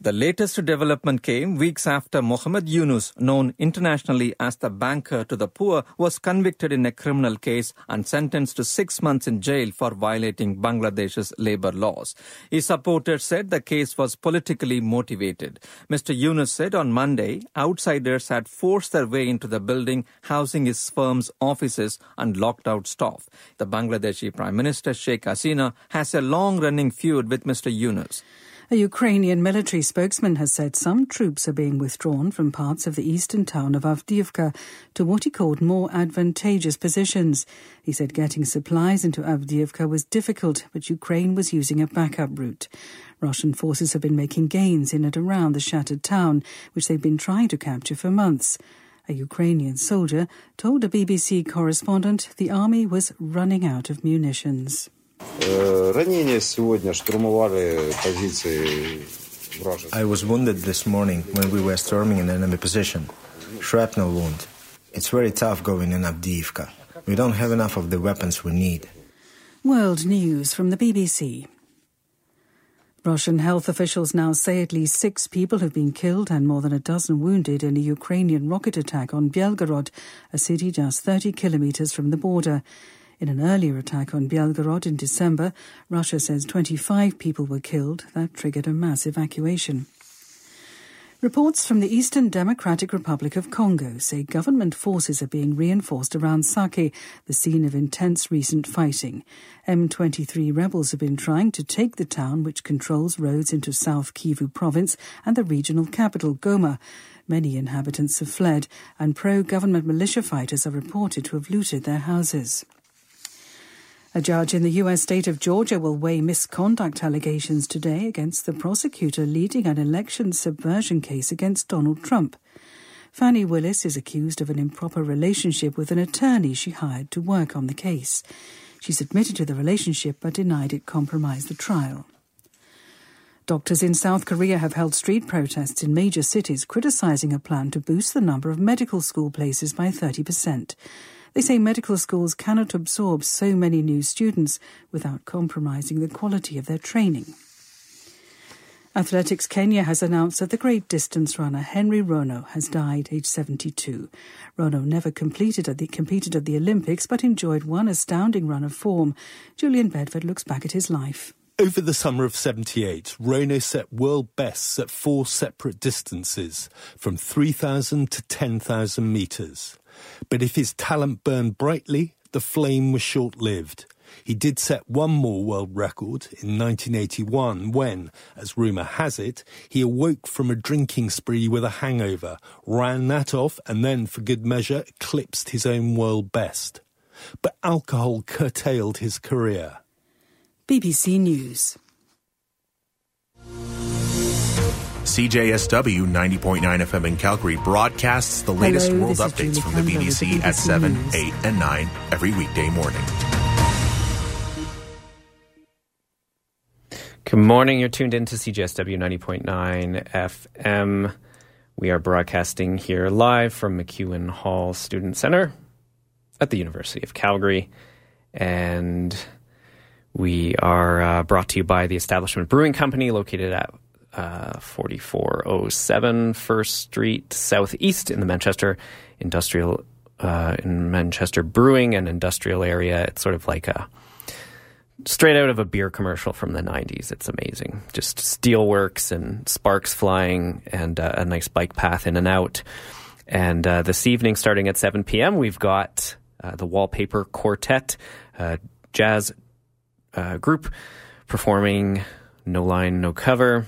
The latest development came weeks after Muhammad Yunus, known internationally as the banker to the poor, was convicted in a criminal case and sentenced to six months in jail for violating Bangladesh's labor laws. His supporters said the case was politically motivated. Mr. Yunus said on Monday, outsiders had forced their way into the building housing his firm's offices and locked out staff. The Bangladeshi Prime Minister Sheikh Hasina has a long-running feud with Mr. Yunus. A Ukrainian military spokesman has said some troops are being withdrawn from parts of the eastern town of Avdiivka to what he called more advantageous positions. He said getting supplies into Avdiivka was difficult, but Ukraine was using a backup route. Russian forces have been making gains in and around the shattered town, which they've been trying to capture for months. A Ukrainian soldier told a BBC correspondent the army was running out of munitions. I was wounded this morning when we were storming an enemy position. Shrapnel wound. It's very tough going in Avdiivka. We don't have enough of the weapons we need. World News from the BBC. Russian health officials now say at least six people have been killed and more than a dozen wounded in a Ukrainian rocket attack on Belgorod, a city just 30 kilometers from the border. In an earlier attack on Belgorod in December, Russia says 25 people were killed. That triggered a mass evacuation. Reports from the Eastern Democratic Republic of Congo say government forces are being reinforced around Sake, the scene of intense recent fighting. M23 rebels have been trying to take the town, which controls roads into South Kivu province and the regional capital, Goma. Many inhabitants have fled, and pro government militia fighters are reported to have looted their houses. A judge in the U.S. state of Georgia will weigh misconduct allegations today against the prosecutor leading an election subversion case against Donald Trump. Fani Willis is accused of an improper relationship with an attorney she hired to work on the case. She's admitted to the relationship but denied it compromised the trial. Doctors in South Korea have held street protests in major cities criticizing a plan to boost the number of medical school places by 30%. They say medical schools cannot absorb so many new students without compromising the quality of their training. Athletics Kenya has announced that the great distance runner Henry Rono has died aged 72. Rono never completed at the, competed at the Olympics but enjoyed one astounding run of form. Julian Bedford looks back at his life. Over the summer of 78, Rono set world bests at four separate distances, from 3,000 to 10,000 metres. But if his talent burned brightly, the flame was short lived. He did set one more world record in 1981 when, as rumour has it, he awoke from a drinking spree with a hangover, ran that off, and then, for good measure, eclipsed his own world best. But alcohol curtailed his career. BBC News. CJSW 90.9 FM in Calgary broadcasts the latest Hello, world updates Julie from the Campbell with the BBC at 7, News. 8, and 9 every weekday morning. Good morning. You're tuned in to CJSW 90.9 FM. We are broadcasting here live from MacEwan Hall Student Center at the University of Calgary. And we are uh, brought to you by the Establishment Brewing Company located at uh, 4407 First Street Southeast in the Manchester Industrial, uh, in Manchester Brewing and Industrial area. It's sort of like a straight out of a beer commercial from the 90s. It's amazing. Just steelworks and sparks flying and uh, a nice bike path in and out. And uh, this evening, starting at 7 p.m., we've got uh, the Wallpaper Quartet, uh, jazz group, performing No Line, No Cover.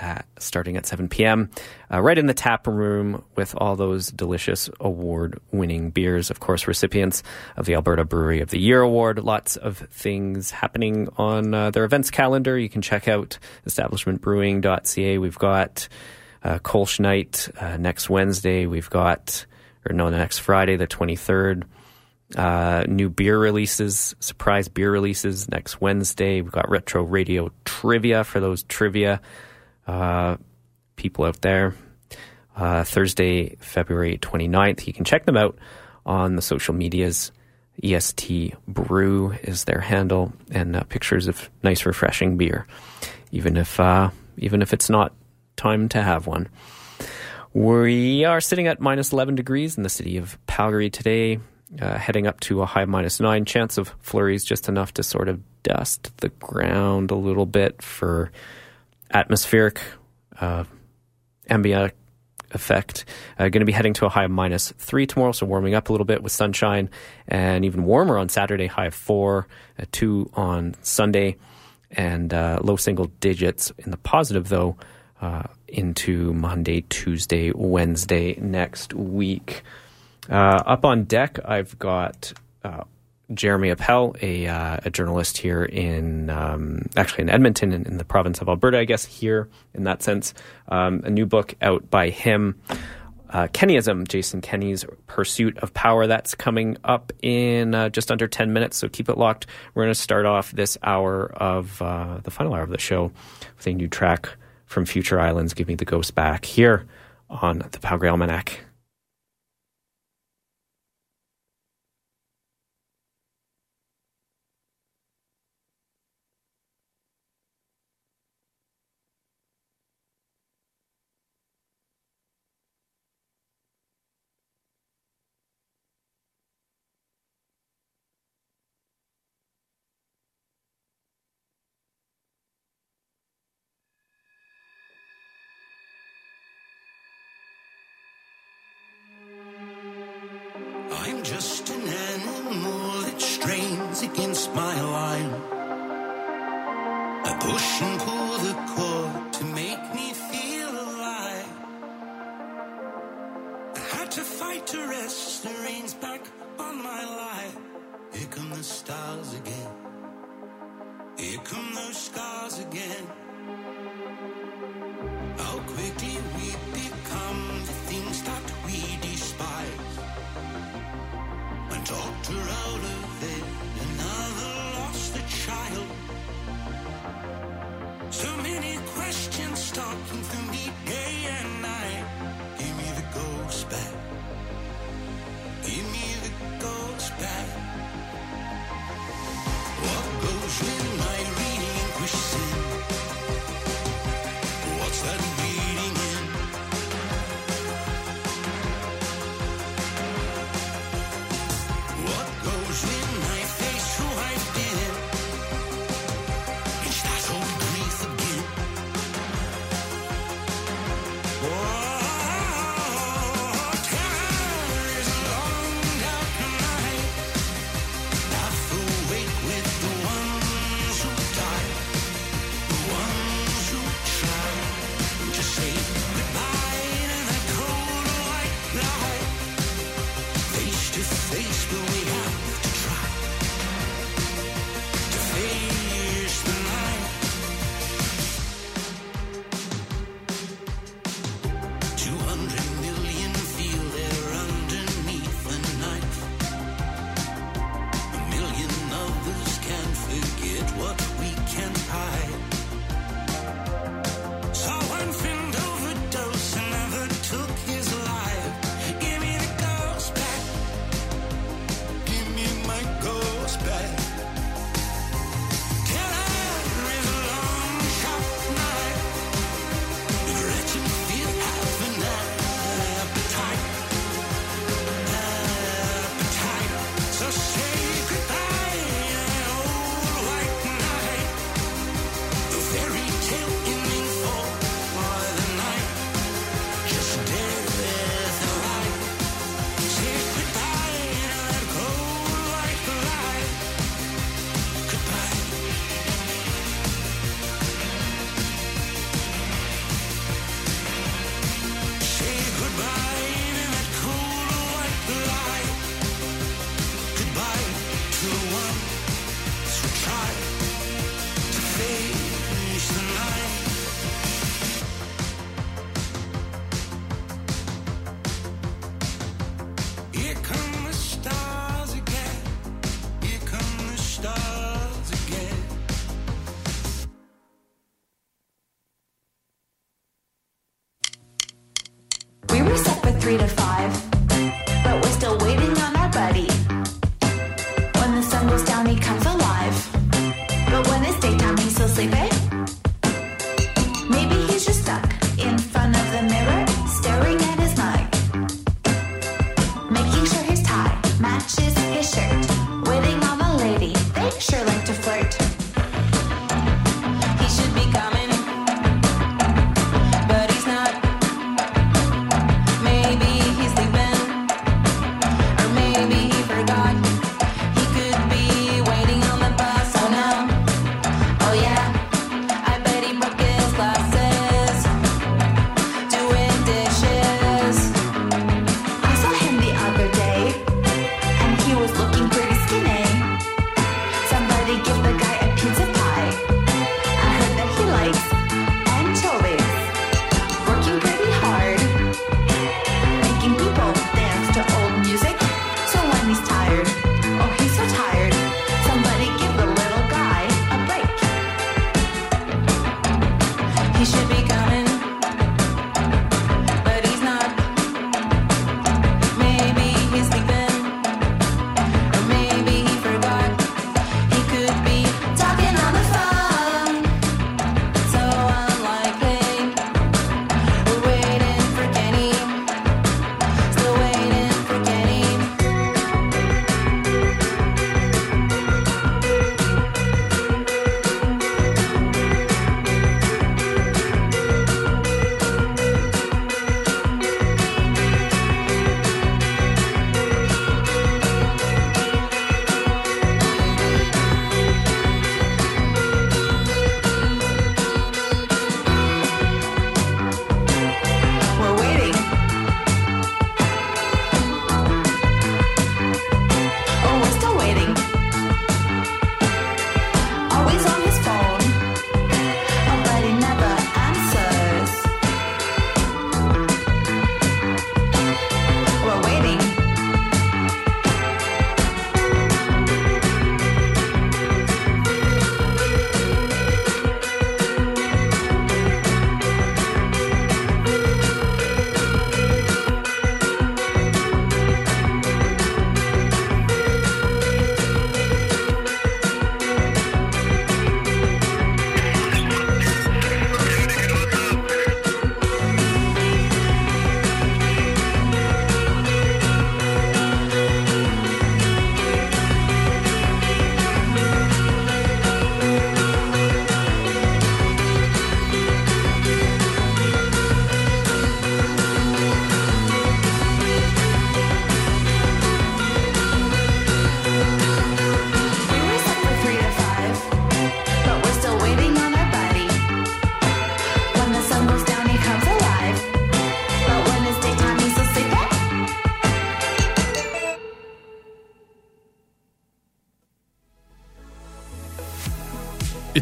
Uh, starting at 7 p.m., uh, right in the tap room with all those delicious award winning beers. Of course, recipients of the Alberta Brewery of the Year Award. Lots of things happening on uh, their events calendar. You can check out establishmentbrewing.ca. We've got uh, Kolsch Night uh, next Wednesday. We've got, or no, next Friday, the 23rd. Uh, new beer releases, surprise beer releases next Wednesday. We've got retro radio trivia for those trivia uh, people out there. Uh, Thursday, February 29th. You can check them out on the social medias. EST Brew is their handle, and uh, pictures of nice, refreshing beer, even if uh, even if it's not time to have one. We are sitting at minus 11 degrees in the city of Calgary today, uh, heading up to a high minus 9. Chance of flurries just enough to sort of dust the ground a little bit for atmospheric uh, ambient effect. Uh, going to be heading to a high of minus 3 tomorrow, so warming up a little bit with sunshine, and even warmer on Saturday, high of 4, uh, 2 on Sunday, and uh, low single digits in the positive, though, uh, into Monday, Tuesday, Wednesday next week. Uh, up on deck, I've got uh, Jeremy Appel, a, uh, a journalist here in um, actually in Edmonton, in, in the province of Alberta, I guess here in that sense. Um, a new book out by him, uh, Kenneyism, Jason Kenney's Pursuit of Power. That's coming up in uh, just under ten minutes, so keep it locked. We're going to start off this hour of uh, the final hour of the show with a new track from Future Islands. Give me the ghost back here on the Calgary Almanac. My line.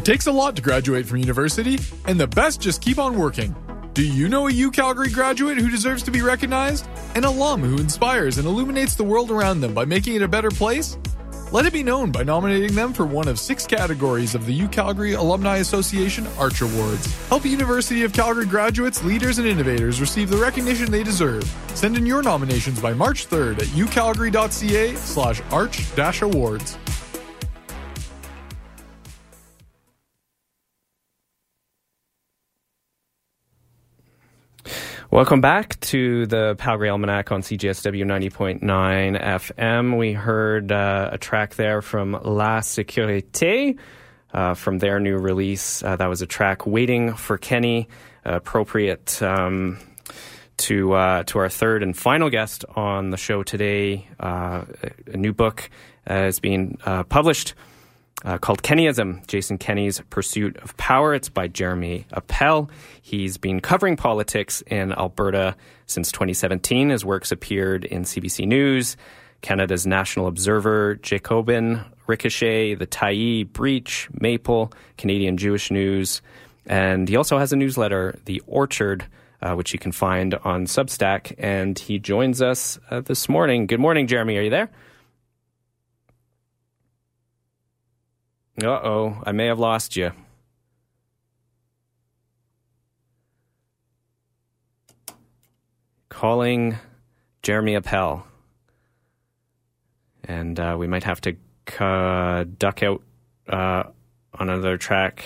Takes a lot to graduate from university, and the best just keep on working. Do you know a U Calgary graduate who deserves to be recognized? An alum who inspires and illuminates the world around them by making it a better place? Let it be known by nominating them for one of six categories of the U Calgary Alumni Association Arch Awards. Help University of Calgary graduates, leaders, and innovators receive the recognition they deserve. Send in your nominations by March 3rd at ucalgary.ca slash arch-awards. Welcome back to the Calgary Almanac on CJSW 90.9 FM. We heard uh, a track there from La Sécurité uh, from their new release. Uh, that was a track, Waiting for Kenny, appropriate um, to, uh, to our third and final guest on the show today. Uh, a new book uh, is being published uh, called Kenneyism Jason Kenney's Pursuit of Power. It's by Jeremy Appel. He's been covering politics in Alberta since 2017. His works appeared in CBC News, Canada's National Observer, Jacobin, Ricochet, The Tyee, Breach, Maple, Canadian Jewish News, and he also has a newsletter, The Orchard. Uh, which you can find on Substack. And he joins us uh, this morning. Good morning, Jeremy. Are you there? Uh oh, I may have lost you. calling Jeremy Appel. And uh, we might have to uh, duck out uh, on another track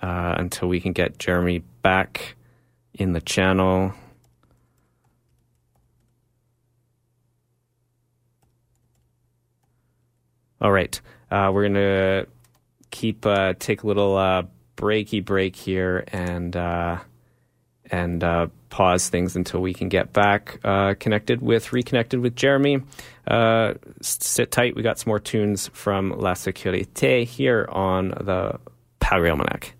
uh, until we can get Jeremy back in the channel. All right, uh, we're gonna keep uh, take a little uh, breaky break here and uh, and uh, pause things until we can get back uh, connected with reconnected with Jeremy. Sit tight. We got some more tunes from La Sécurité here on the Calgary Almanac.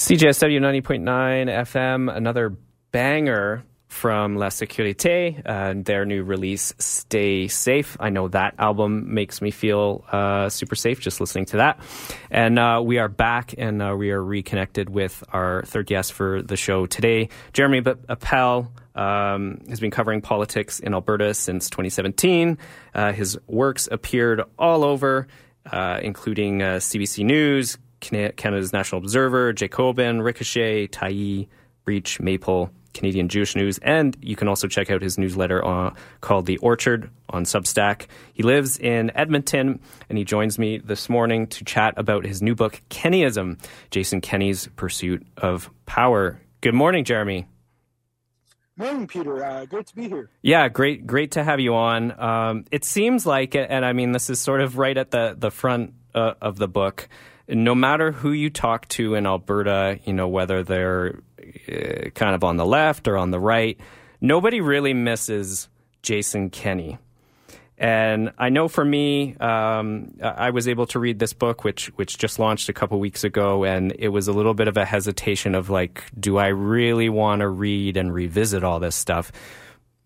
CJSW 90.9 FM, another banger from La Sécurité, uh, their new release, Stay Safe. I know that album makes me feel uh, super safe just listening to that. And uh, we are back and uh, we are reconnected with our third guest for the show today. Jeremy Appel um, has been covering politics in Alberta since 2017. Uh, his works appeared all over, including CBC News, Canada's National Observer, Jacobin, Ricochet, Tyee, Breach, Maple, Canadian Jewish News, and you can also check out his newsletter uh, called The Orchard on Substack. He lives in Edmonton, and he joins me this morning to chat about his new book, Kenneyism Jason Kenney's Pursuit of Power. Good morning, Jeremy. Morning, Peter. Uh, great to be here. Yeah, great, great to have you on. Um, it seems like, and I mean, this is sort of right at the the front uh, of the book. No matter who you talk to in Alberta, you know whether they're uh, kind of on the left or on the right, nobody really misses Jason Kenney. And I know for me, um, I was able to read this book, which which just launched a couple weeks ago, and it was a little bit of a hesitation of like, do I really want to read and revisit all this stuff?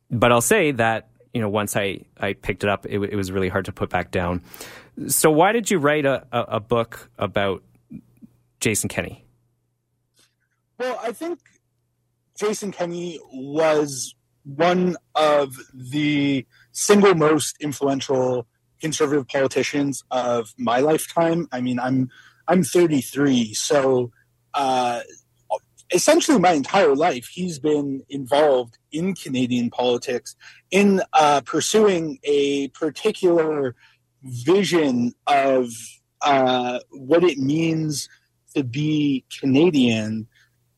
But I'll say that you know once I I picked it up, it, it was really hard to put back down. So why did you write a, a, a book about Jason Kenney? Well, I think Jason Kenney was one of the single most influential conservative politicians of my lifetime. I mean, I'm I'm 33, so uh, essentially my entire life he's been involved in Canadian politics in uh, pursuing a particular vision of uh, what it means to be Canadian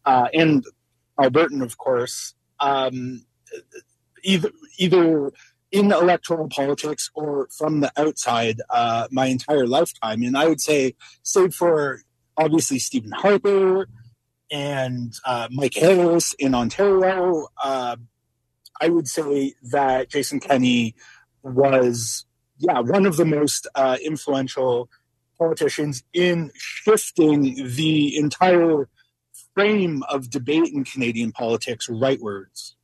uh, and Albertan, of course, um, either either in electoral politics or from the outside uh, my entire lifetime. And I would say, save for obviously Stephen Harper and uh, Mike Harris in Ontario, uh, I would say that Jason Kenney was, yeah, one of the most uh, influential politicians in shifting the entire frame of debate in Canadian politics rightwards.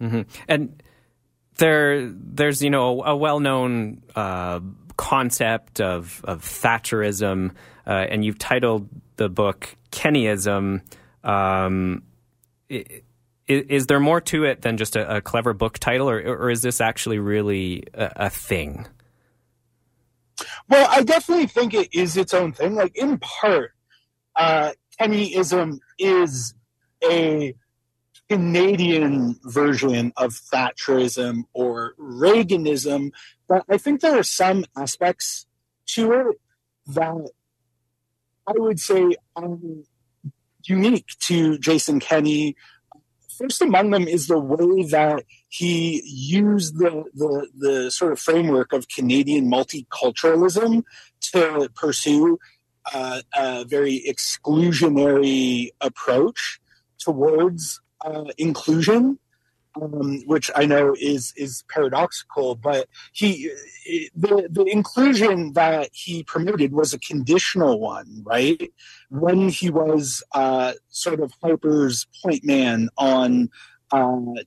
Mm-hmm. And there, there's you know a well-known uh, concept of of Thatcherism, uh, and you've titled the book Kenneyism. Um, there more to it than just a, a clever book title, or, or, is this actually really a, a thing? Well, I definitely think it is its own thing. Like in part, uh, Kenneyism is a Canadian version of Thatcherism or Reaganism, but I think there are some aspects to it that I would say are unique to Jason Kenney. First among them is the way that he used the, the, the sort of framework of Canadian multiculturalism to pursue uh, a very exclusionary approach towards uh, inclusion, um, which I know is is paradoxical, but he the the inclusion that he promoted was a conditional one, right? When he was uh, sort of Harper's point man on. Uh,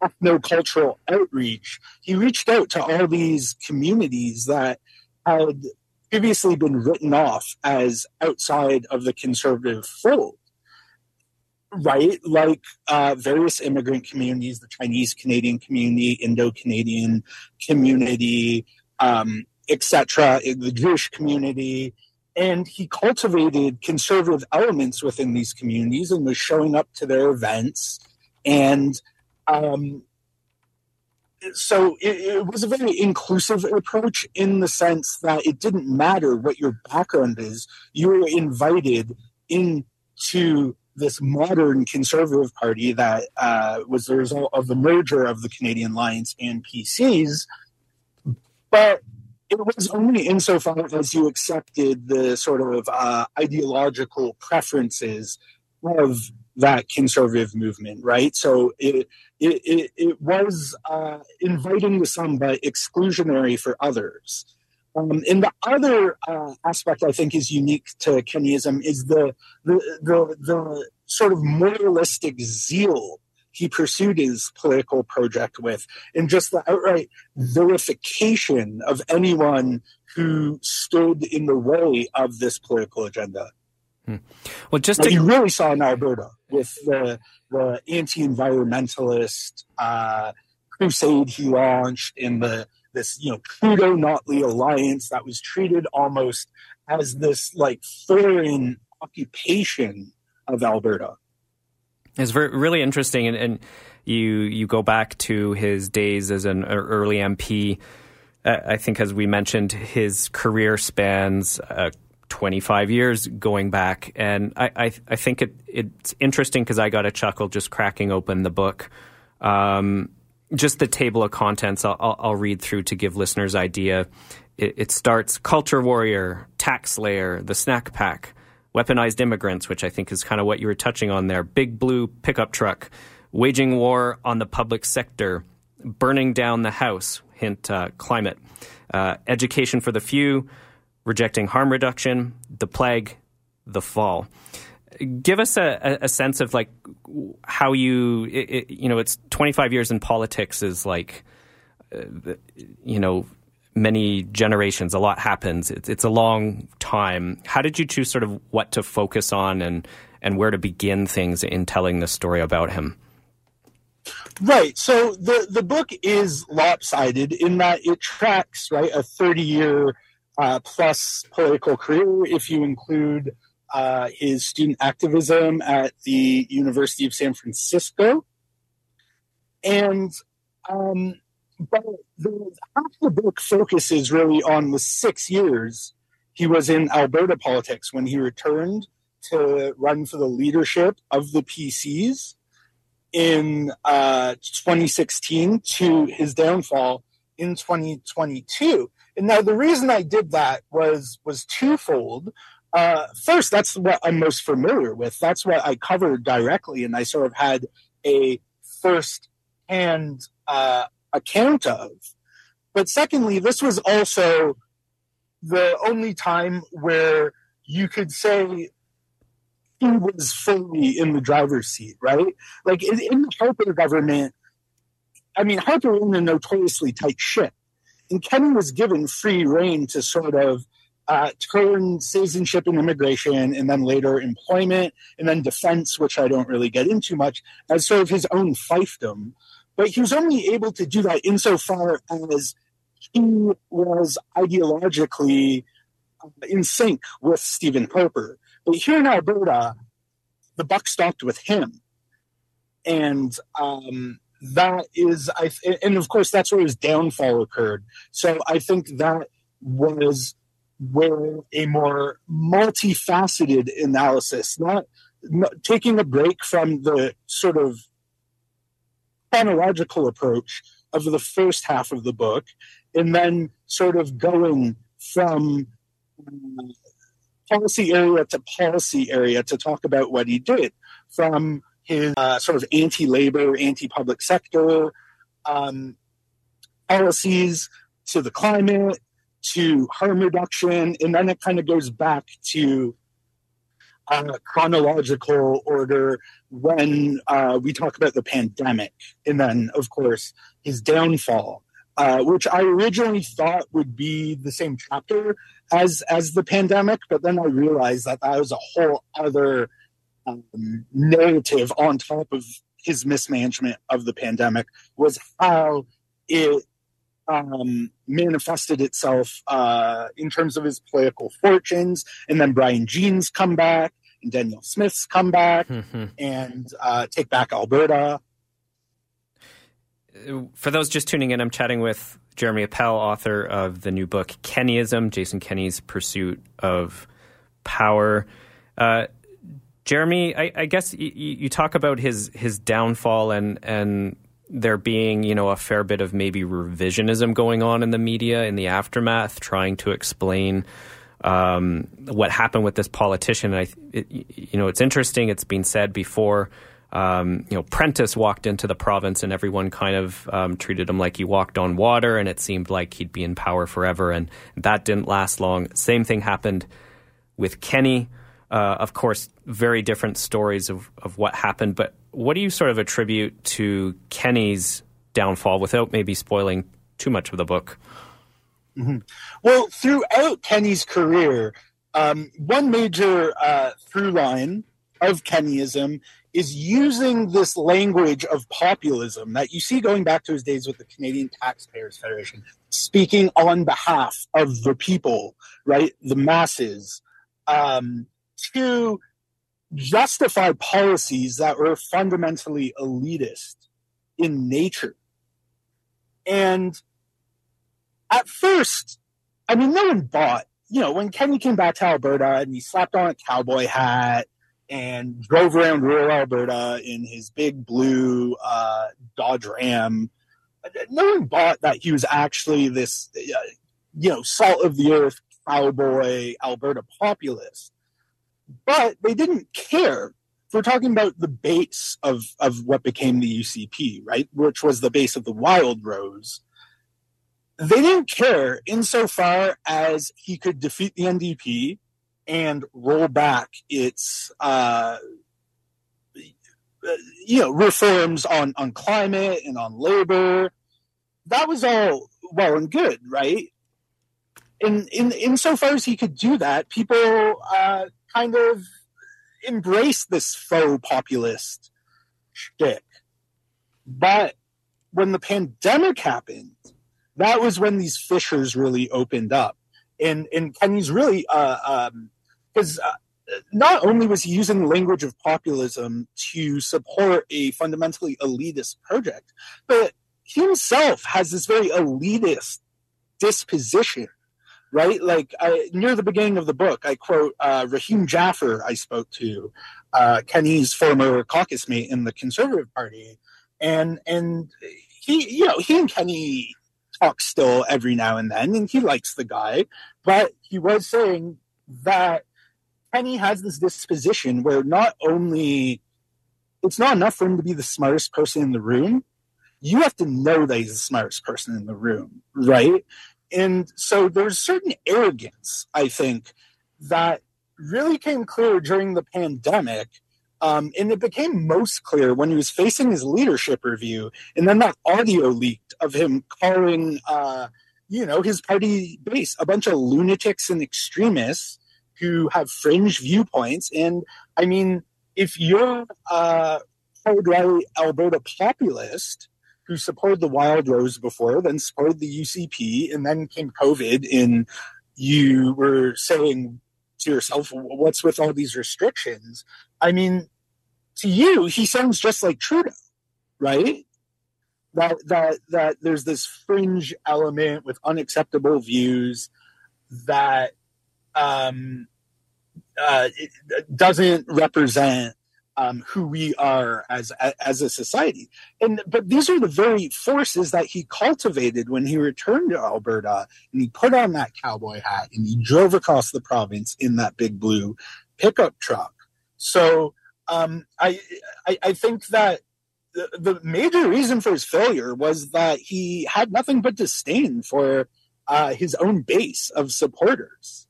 ethnocultural outreach, he reached out to all these communities that had previously been written off as outside of the conservative fold right? Like uh, various immigrant communities, the Chinese Canadian community, Indo Canadian community, um, etc., the Jewish community. And he cultivated conservative elements within these communities and was showing up to their events. And um, so it, it, was a very inclusive approach in the sense that it didn't matter what your background is, you were invited into this modern conservative party that uh, was the result of the merger of the Canadian Alliance and PCs. But it was only insofar as you accepted the sort of uh, ideological preferences of that conservative movement, right? So it it, it, it was uh, inviting to some but exclusionary for others. Um, and the other uh, aspect I think is unique to Kenneyism is the, the the the sort of moralistic zeal he pursued his political project with, and just the outright vilification of anyone who stood in the way of this political agenda. Hmm. Well, just to- you really saw in Alberta with the the anti-environmentalist uh, crusade he launched in the this you know Trudeau Notley alliance that was treated almost as this like foreign occupation of Alberta. It's very, really interesting, and, and you you go back to his days as an early MP. Uh, I think, as we mentioned, his career spans uh, 25 years going back, and I I, I think it it's interesting because I got a chuckle just cracking open the book. Um, just the table of contents I'll, I'll, read through to give listeners idea. It, it starts culture warrior, tax layer, the snack pack, weaponized immigrants, which I think is kind of what you were touching on there, big blue pickup truck, waging war on the public sector, burning down the house, hint uh, climate, uh, education for the few, rejecting harm reduction, the plague, the fall. Give us a, a sense of like how you, it, it, you know, it's 25 years in politics is like, uh, you know, many generations. A lot happens. It's, it's a long time. How did you choose sort of what to focus on and and where to begin things in telling the story about him? Right. So the the book is lopsided in that it tracks right a thirty year uh, plus political career if you include uh, his student activism at the University of San Francisco, and um, but the, half the book focuses really on the six years he was in Alberta politics when he returned to run for the leadership of the PCs in uh, 2016 to his downfall in 2022. And now the reason I did that was was twofold. Uh, first, that's what I'm most familiar with. That's what I covered directly, and I sort of had a first-hand uh, account of. But secondly, this was also the only time where you could say he was fully in the driver's seat, right? Like in, in the Harper government, I mean, Harper ran a notoriously tight ship, and Kenney was given free reign to sort of uh, turn citizenship and immigration, and then later employment, and then defense, which I don't really get into much, as sort of his own fiefdom. But he was only able to do that insofar as he was ideologically uh, in sync with Stephen Harper. But here in Alberta, the buck stopped with him. And um, that is, I and of course, that's where his downfall occurred. So I think that was where a more multifaceted analysis, not, not taking a break from the sort of chronological approach of the first half of the book, and then sort of going from policy area to policy area to talk about what he did, from his uh, sort of anti-labor, anti-public sector um, policies to the climate to harm reduction, and then it kind of goes back to uh, chronological order when uh, we talk about the pandemic, and then, of course, his downfall, uh, which I originally thought would be the same chapter as as the pandemic, but then I realized that that was a whole other um, narrative on top of his mismanagement of the pandemic was how it um, manifested itself uh, in terms of his political fortunes, and then Brian Jean's comeback, and Danielle Smith's comeback, and uh, take back Alberta. For those just tuning in, I'm chatting with Jeremy Appel, author of the new book Kenneyism, Jason Kenney's Pursuit of Power. Uh, Jeremy, I, I guess y- you talk about his his downfall and and there being you know a fair bit of maybe revisionism going on in the media in the aftermath, trying to explain um, what happened with this politician. And I, it, you know, it's interesting. It's been said before. Um, you know, Prentice walked into the province and everyone kind of um, treated him like he walked on water, and it seemed like he'd be in power forever. And that didn't last long. Same thing happened with Kenney. Uh, of course, very different stories of, of what happened. But what do you sort of attribute to Kenney's downfall without maybe spoiling too much of the book? Mhm. Well, throughout Kenney's career, um, one major uh, through line of Kenneyism is using this language of populism that you see going back to his days with the Canadian Taxpayers Federation. speaking on behalf of the people, right, the masses, um, to justify policies that were fundamentally elitist in nature. And at first, I mean, no one bought, you know, when Kenney came back to Alberta and he slapped on a cowboy hat and drove around rural Alberta in his big blue uh, Dodge Ram, no one bought that he was actually this, uh, you know, salt of the earth cowboy Alberta populist. But they didn't care. If we're talking about the base of, of what became the UCP, right, which was the base of the Wild Rose, they didn't care insofar as he could defeat the NDP and roll back its uh, you know reforms on on climate and on labor that was all well and good right in in insofar as he could do that people uh, kind of embraced this faux populist shtick. But when the pandemic happened that was when these fissures really opened up. And and Kenney's really uh because uh, not only was he using the language of populism to support a fundamentally elitist project, but he himself has this very elitist disposition, right? Like I, near the beginning of the book, I quote uh, Rahim Jaffer, I spoke to, uh, Kenney's former caucus mate in the Conservative Party, and and he, you know, he and Kenney talk still every now and then, and he likes the guy, but he was saying that Kenney has this disposition where not only it's not enough for him to be the smartest person in the room, you have to know that he's the smartest person in the room, right? And so there's certain arrogance, I think, that really came clear during the pandemic. Um, and it became most clear when he was facing his leadership review, and then that audio leaked of him calling, uh, you know, his party base a bunch of lunatics and extremists who have fringe viewpoints. And I mean, if you're a hard right Alberta populist who supported the Wild Rose before, then supported the UCP, and then came COVID, and you were saying to yourself, what's with all these restrictions? I mean, to you, he sounds just like Trudeau, right? That that that there's this fringe element with unacceptable views that um, uh, it doesn't represent um, who we are as as a society. And but these are the very forces that he cultivated when he returned to Alberta and he put on that cowboy hat and he drove across the province in that big blue pickup truck. So um, I, I I think that the, the major reason for his failure was that he had nothing but disdain for uh, his own base of supporters.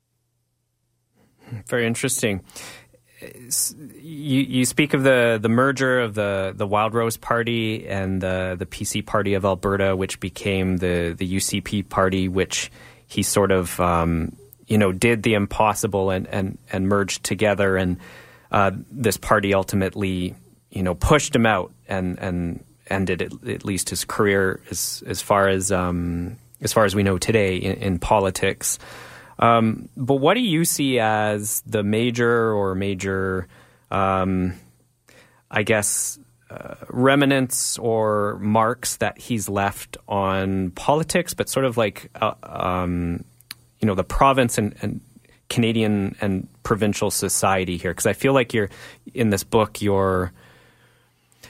Very interesting. You, you speak of the, the merger of the, the Wild Rose Party and the, the PC Party of Alberta, which became the, the UCP Party, which he sort of um, you know did the impossible and, and, and merged together. And uh, this party ultimately you know pushed him out and, and ended at, at least his career as as far as um, as far as we know today in, in politics. Um, but what do you see as the major or major, um, I guess, uh, remnants or marks that he's left on politics, but sort of like, uh, um, you know, the province and, and, Canadian and provincial society here? Because I feel like you're in this book, you're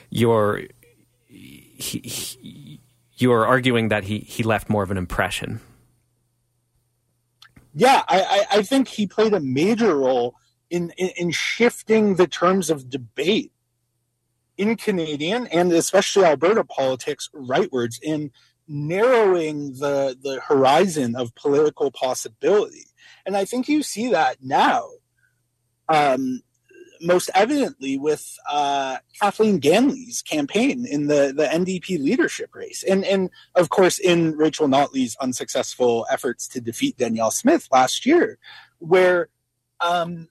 you're he, he, you're arguing that he he left more of an impression yeah, I, I, I think he played a major role in, in, in shifting the terms of debate in Canadian and especially Alberta politics rightwards in narrowing the the horizon of political possibility. And I think you see that now. Um, most evidently with uh, Kathleen Ganley's campaign in the, the NDP leadership race. And, and of course, in Rachel Notley's unsuccessful efforts to defeat Danielle Smith last year, where um,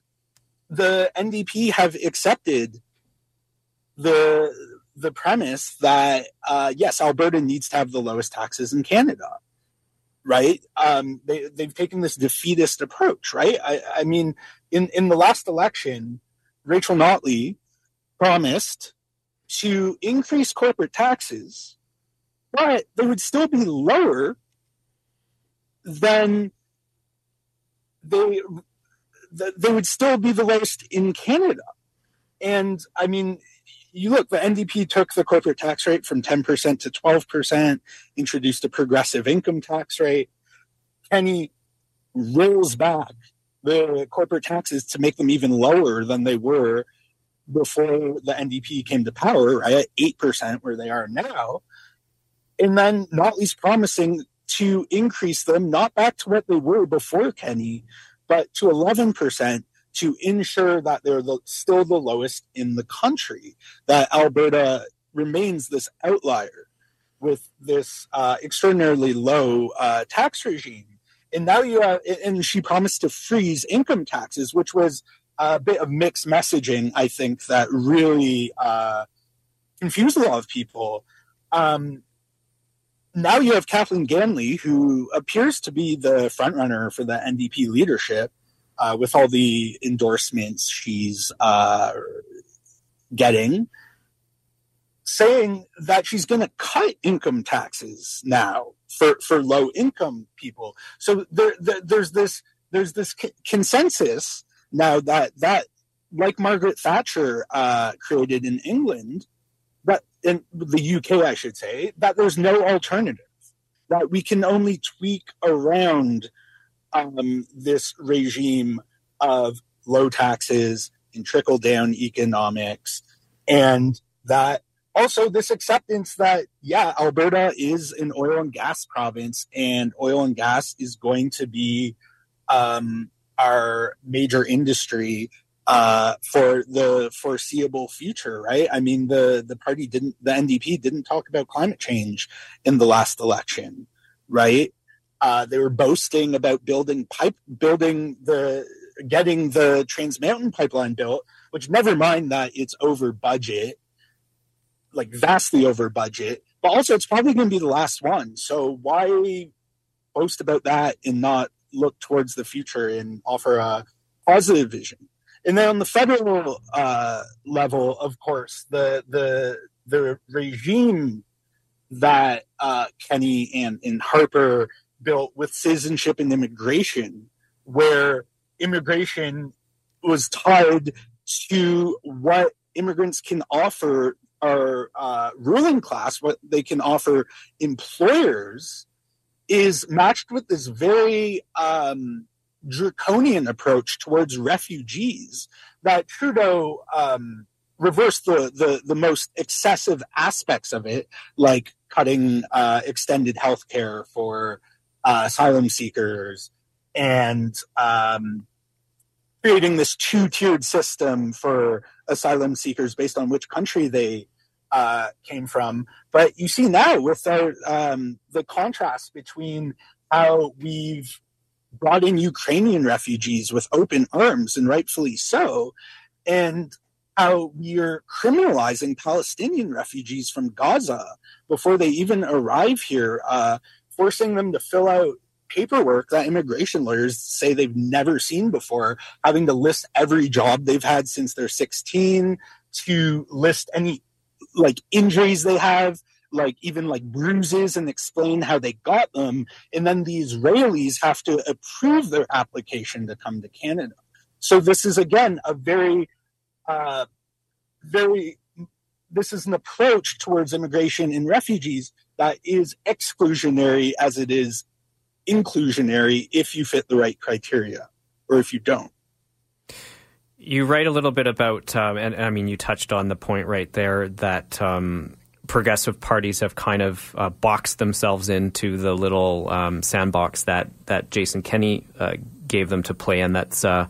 the NDP have accepted the, the premise that, uh, yes, Alberta needs to have the lowest taxes in Canada. right? Um, they they've taken this defeatist approach, right? I, I mean, in in the last election, Rachel Notley promised to increase corporate taxes, but they would still be lower than they they would still be the lowest in Canada. And I mean, you look, the NDP took the corporate tax rate from 10% to 12%, introduced a progressive income tax rate. Kenney rolls back the corporate taxes to make them even lower than they were before the NDP came to power, right? At 8%, where they are now. And then not least promising to increase them, not back to what they were before Kenney, but to 11% to ensure that they're the, still the lowest in the country, that Alberta remains this outlier with this uh, extraordinarily low uh, tax regime. And now you have, and she promised to freeze income taxes, which was a bit of mixed messaging, I think, that really uh, confused a lot of people. Um, now you have Kathleen Ganley, who appears to be the frontrunner for the NDP leadership, uh, with all the endorsements she's uh, getting, saying that she's going to cut income taxes now for, for low income people. So there, there, there's this there's this consensus now that that like Margaret Thatcher uh, created in England, that in the UK, I should say, that there's no alternative. That we can only tweak around um, this regime of low taxes and trickle down economics, and that also this acceptance that yeah, Alberta is an oil and gas province, and oil and gas is going to be um, our major industry uh, for the foreseeable future, right? I mean, the the party didn't, the NDP didn't talk about climate change in the last election, right? Uh, they were boasting about building pipe, building the, getting the Trans Mountain pipeline built, which never mind that it's over budget, like vastly over budget, but also it's probably going to be the last one. So why boast about that and not look towards the future and offer a positive vision? And then on the federal uh, level, of course, the the the regime that uh, Kenney and, and Harper built with citizenship and immigration, where immigration was tied to what immigrants can offer our uh, ruling class, what they can offer employers, is matched with this very um, draconian approach towards refugees that Trudeau um, reversed the, the, the most excessive aspects of it, like cutting uh, extended health care for uh, asylum seekers and um, creating this two tiered system for asylum seekers based on which country they uh, came from. But you see now with our, um, the contrast between how we've brought in Ukrainian refugees with open arms, and rightfully so, and how we're criminalizing Palestinian refugees from Gaza before they even arrive here, uh, forcing them to fill out paperwork that immigration lawyers say they've never seen before, having to list every job they've had since they're 16, to list any like injuries they have, like even like bruises and explain how they got them. And then the Israelis have to approve their application to come to Canada. So this is again a very, uh, very, this is an approach towards immigration and refugees that is exclusionary as it is inclusionary if you fit the right criteria or if you don't. You write a little bit about, um, and, I mean, you touched on the point right there that um, progressive parties have kind of uh, boxed themselves into the little um, sandbox that that Jason Kenney uh, gave them to play in. That's uh,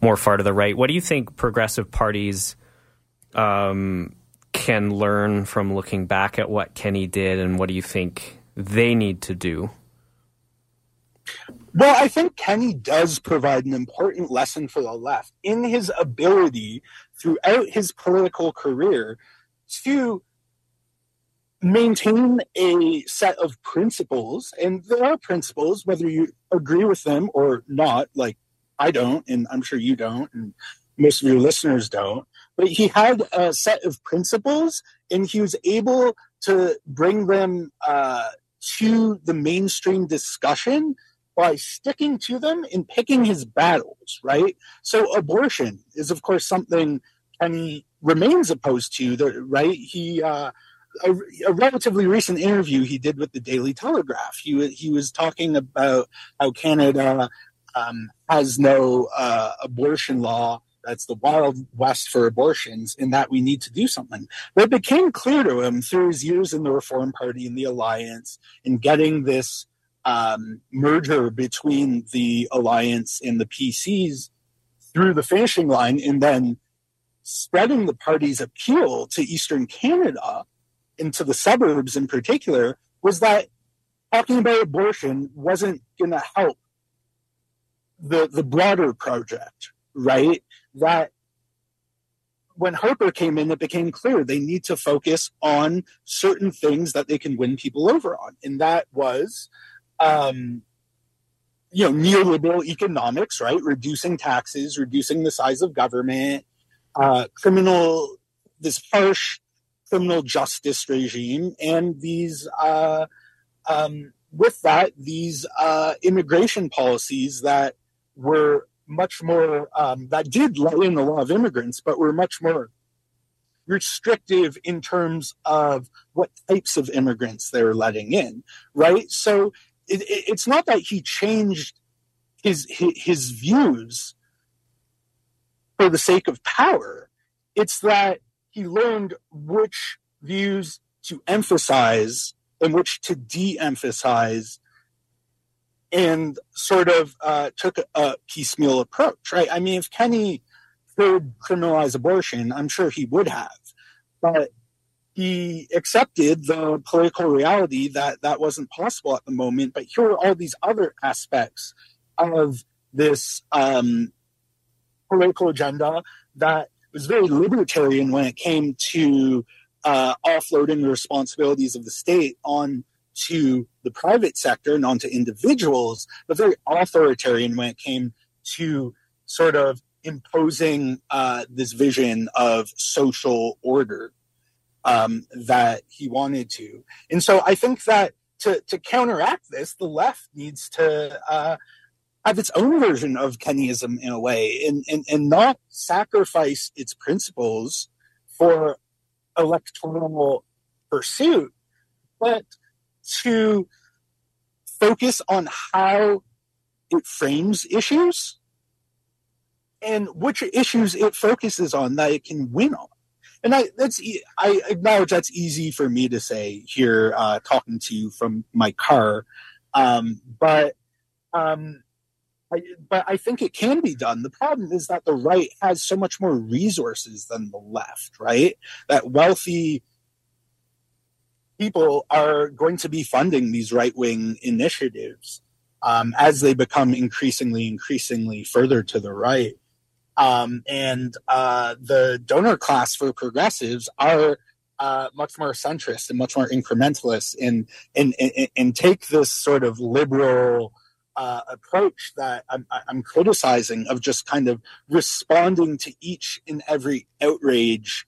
more far to the right. What do you think progressive parties um, can learn from looking back at what Kenney did, and what do you think they need to do? Well, I think Kenney does provide an important lesson for the left in his ability throughout his political career to maintain a set of principles, and there are principles, whether you agree with them or not. Like I don't, and I'm sure you don't, and most of your listeners don't. But he had a set of principles, and he was able to bring them uh, to the mainstream discussion by sticking to them and picking his battles, right? So abortion is, of course, something Kenney remains opposed to, right? He, uh, a, a, relatively recent interview he did with the Daily Telegraph, he, he was talking about how Canada um, has no uh, abortion law. That's the wild west for abortions, and that we need to do something. But it became clear to him through his years in the Reform Party and the Alliance in getting this um, merger between the Alliance and the PCs through the finishing line, and then spreading the party's appeal to Eastern Canada into the suburbs in particular was that talking about abortion wasn't going to help the the broader project, right? That when Harper came in, it became clear they need to focus on certain things that they can win people over on, and that was, um, you know, neoliberal economics, right? Reducing taxes, reducing the size of government, uh, criminal, this harsh criminal justice regime, and these. Uh, um, with that, these uh, immigration policies that were much more um, that did let in a lot of immigrants, but were much more restrictive in terms of what types of immigrants they were letting in, right? So it, it, it's not that he changed his, his his views for the sake of power. It's that he learned which views to emphasize and which to de-emphasize and sort of uh, took a, piecemeal approach, right? I mean, if Kenney could criminalize abortion, I'm sure he would have, but he accepted the political reality that that wasn't possible at the moment. But here are all these other aspects of this um, political agenda that was very libertarian when it came to uh, offloading the responsibilities of the state on to the private sector and onto individuals, but very authoritarian when it came to sort of imposing uh, this vision of social order um, that he wanted to. And so I think that to, to counteract this, the left needs to uh, have its own version of Kenneyism in a way and, and, and not sacrifice its principles for electoral pursuit, but to focus on how it frames issues and which issues it focuses on that it can win on. And I that's I acknowledge that's easy for me to say here, uh, talking to you from my car, um, but um, I, but I think it can be done. The problem is that the right has so much more resources than the left, right? That wealthy people are going to be funding these right wing initiatives um, as they become increasingly, increasingly further to the right. Um, and uh, the donor class for progressives are uh, much more centrist and much more incrementalist and, and, and, take this sort of liberal uh, approach that I'm, I'm criticizing of just kind of responding to each and every outrage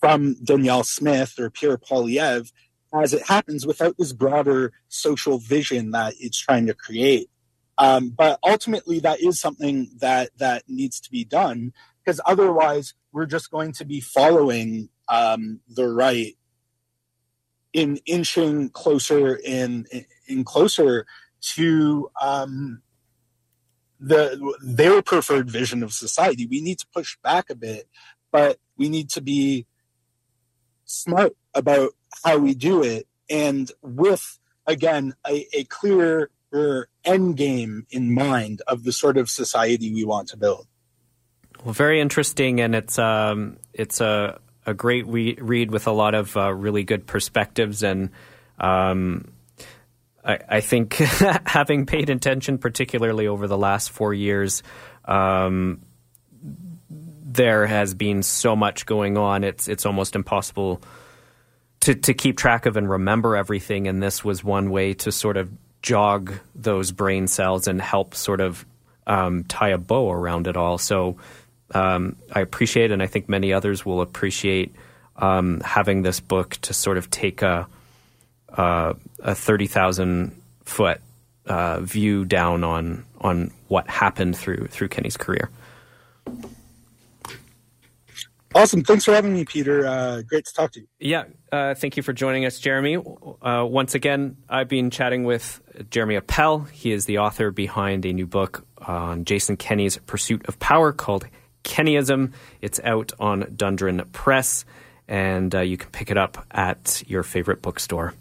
from Danielle Smith or Pierre Poilievre as it happens without this broader social vision that it's trying to create. Um, but ultimately, that is something that that needs to be done because otherwise, we're just going to be following um, the right in inching closer and in closer to um, the their preferred vision of society. We need to push back a bit, but we need to be smart about how we do it and with again a, a clear end game in mind of the sort of society we want to build well very interesting and it's um, it's a, a great re- read with a lot of uh, really good perspectives and um, I, I, think having paid attention particularly over the last four years um, there has been so much going on. It's it's almost impossible to to keep track of and remember everything, and this was one way to sort of jog those brain cells and help sort of um, tie a bow around it all. So um, I appreciate, and I think many others will appreciate um, having this book to sort of take a uh, a thirty thousand foot uh, view down on on what happened through through Kenney's career. Awesome. Thanks for having me, Peter. Uh, great to talk to you. Yeah, uh, thank you for joining us, Jeremy. Uh, once again, I've been chatting with Jeremy Appel. He is the author behind a new book on Jason Kenney's pursuit of power called Kenneyism. It's out on Dundurn Press, and uh, you can pick it up at your favorite bookstore.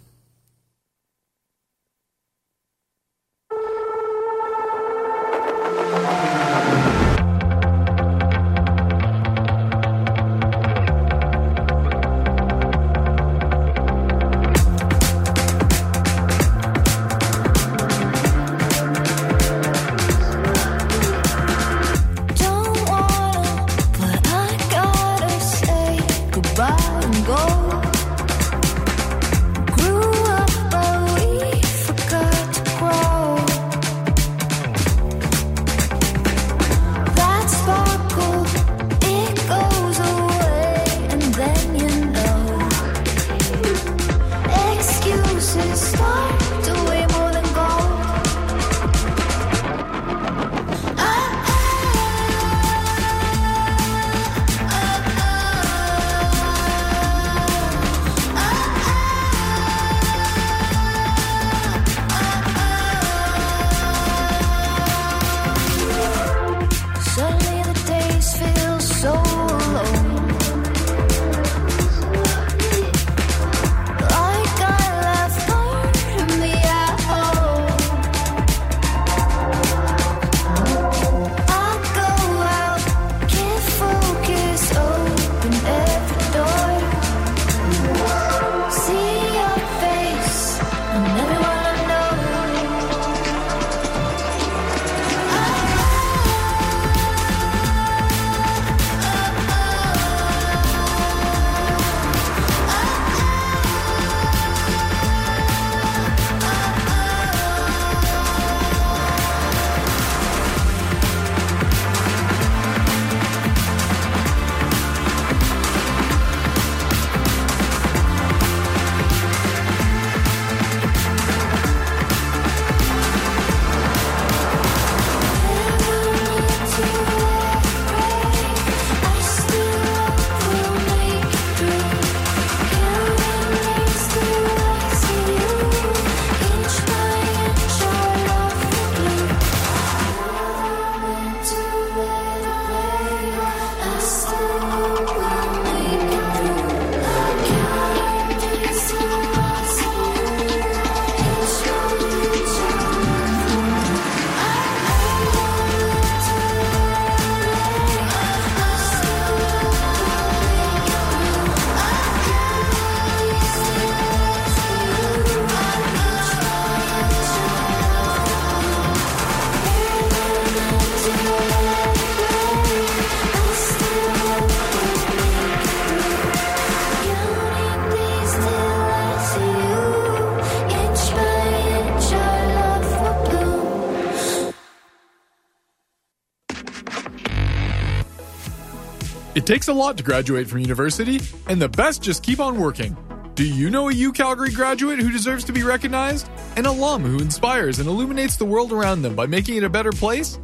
Takes a lot to graduate from university, and the best just keep on working. Do you know a U Calgary graduate who deserves to be recognized? An alum who inspires and illuminates the world around them by making it a better place?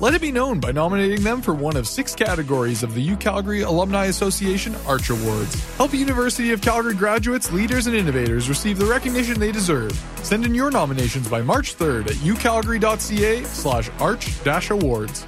Let it be known by nominating them for one of six categories of the U Calgary Alumni Association Arch Awards. Help University of Calgary graduates, leaders, and innovators receive the recognition they deserve. Send in your nominations by March 3rd at ucalgary.ca slash arch-awards.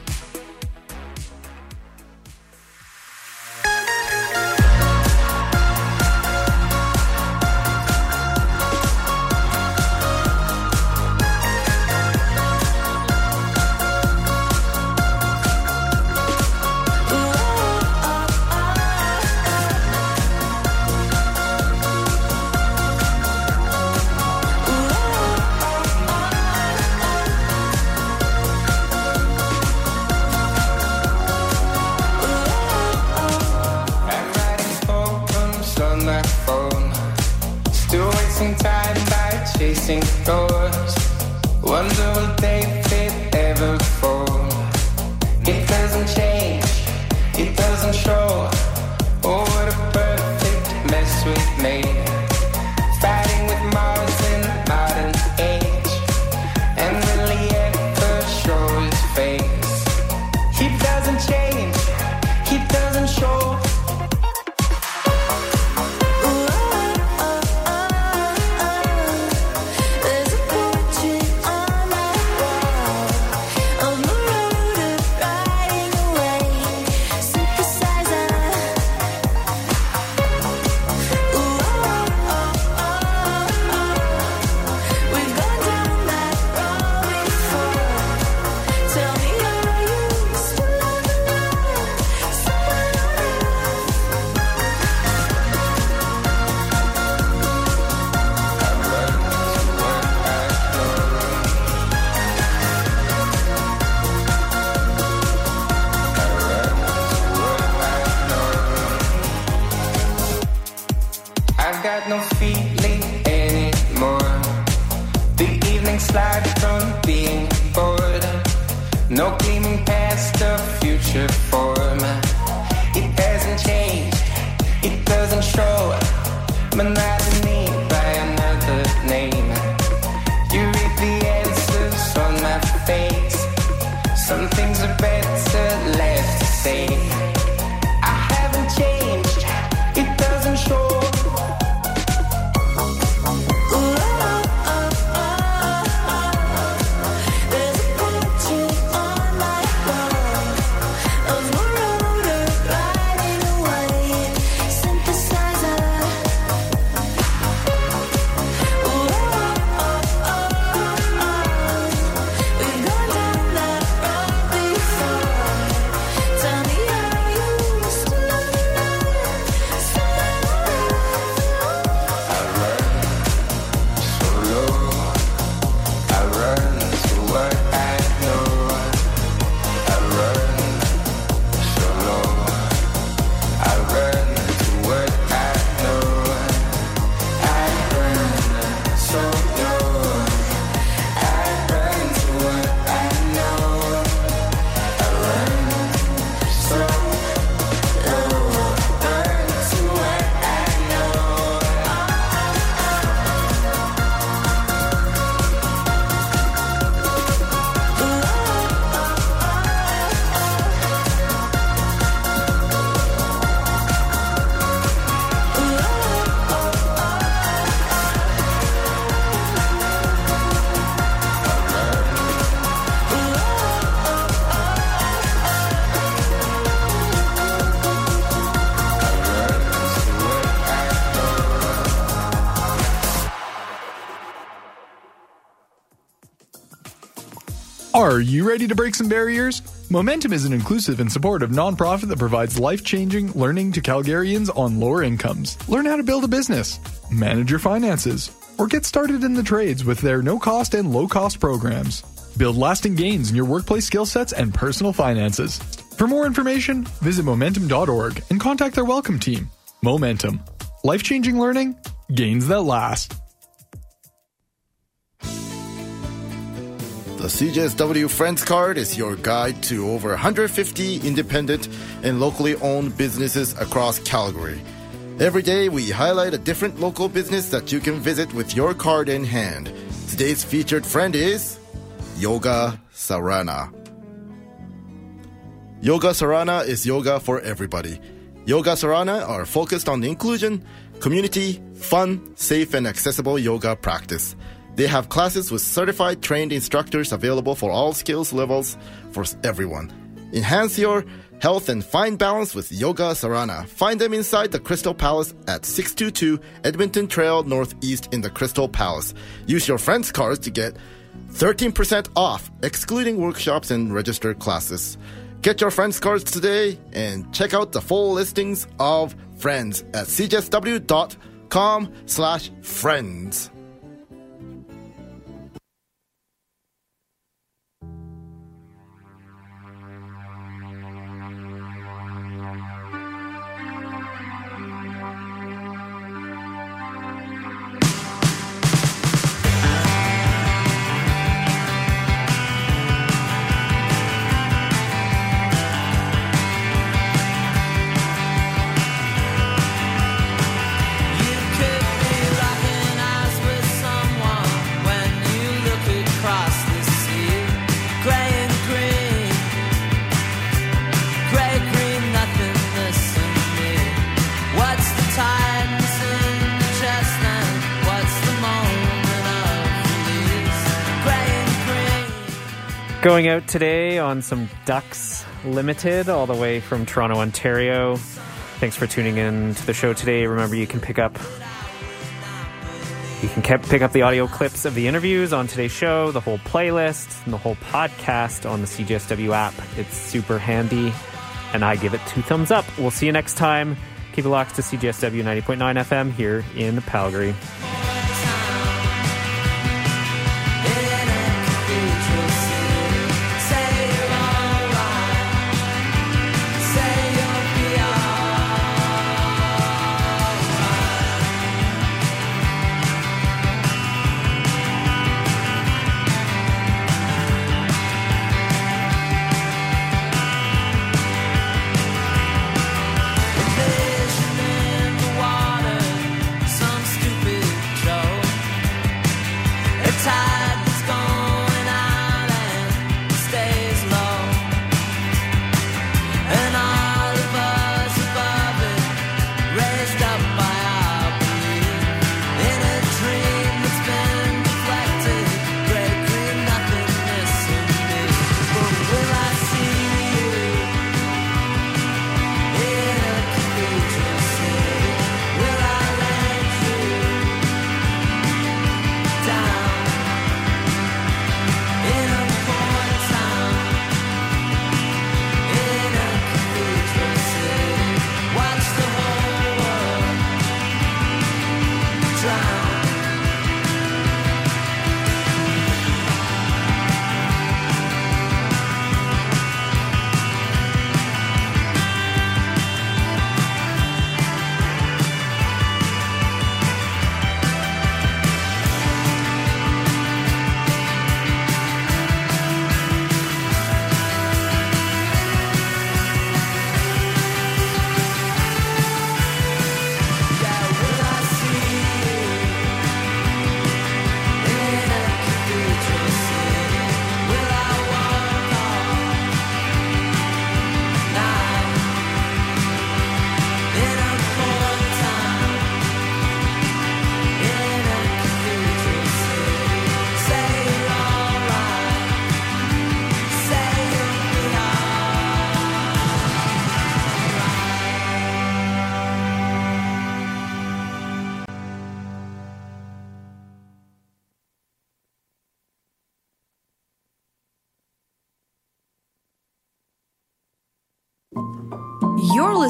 Are you ready to break some barriers? Momentum is an inclusive and supportive nonprofit that provides life changing learning to Calgarians on lower incomes. Learn how to build a business, manage your finances, or get started in the trades with their no cost and low cost programs. Build lasting gains in your workplace skill sets and personal finances. For more information, visit momentum.org and contact their welcome team. Momentum. Life changing learning, gains that last. The CJSW Friends Card is your guide to over 150 independent and locally owned businesses across Calgary. Every day, we highlight a different local business that you can visit with your card in hand. Today's featured friend is Yoga Sarana. Yoga Sarana is yoga for everybody. Yoga Sarana are focused on inclusion, community, fun, safe, and accessible yoga practice. They have classes with certified trained instructors available for all skills levels for everyone. Enhance your health and find balance with Yoga Sarana. Find them inside the Crystal Palace at 622 Edmonton Trail Northeast in the Crystal Palace. Use your friend's cards to get 13% off, excluding workshops and registered classes. Get your friends cards today and check out the full listings of friends at cjsw.com slash friends. Going out today on some Ducks Limited, all the way from Toronto, Ontario. Thanks for tuning in to the show today. Remember, you can pick up you can pick up the audio clips of the interviews on today's show, the whole playlist, and the whole podcast on the CJSW app. It's super handy, and I give it two thumbs up. We'll see you next time. Keep it locked to CJSW 90.9 FM here in Calgary.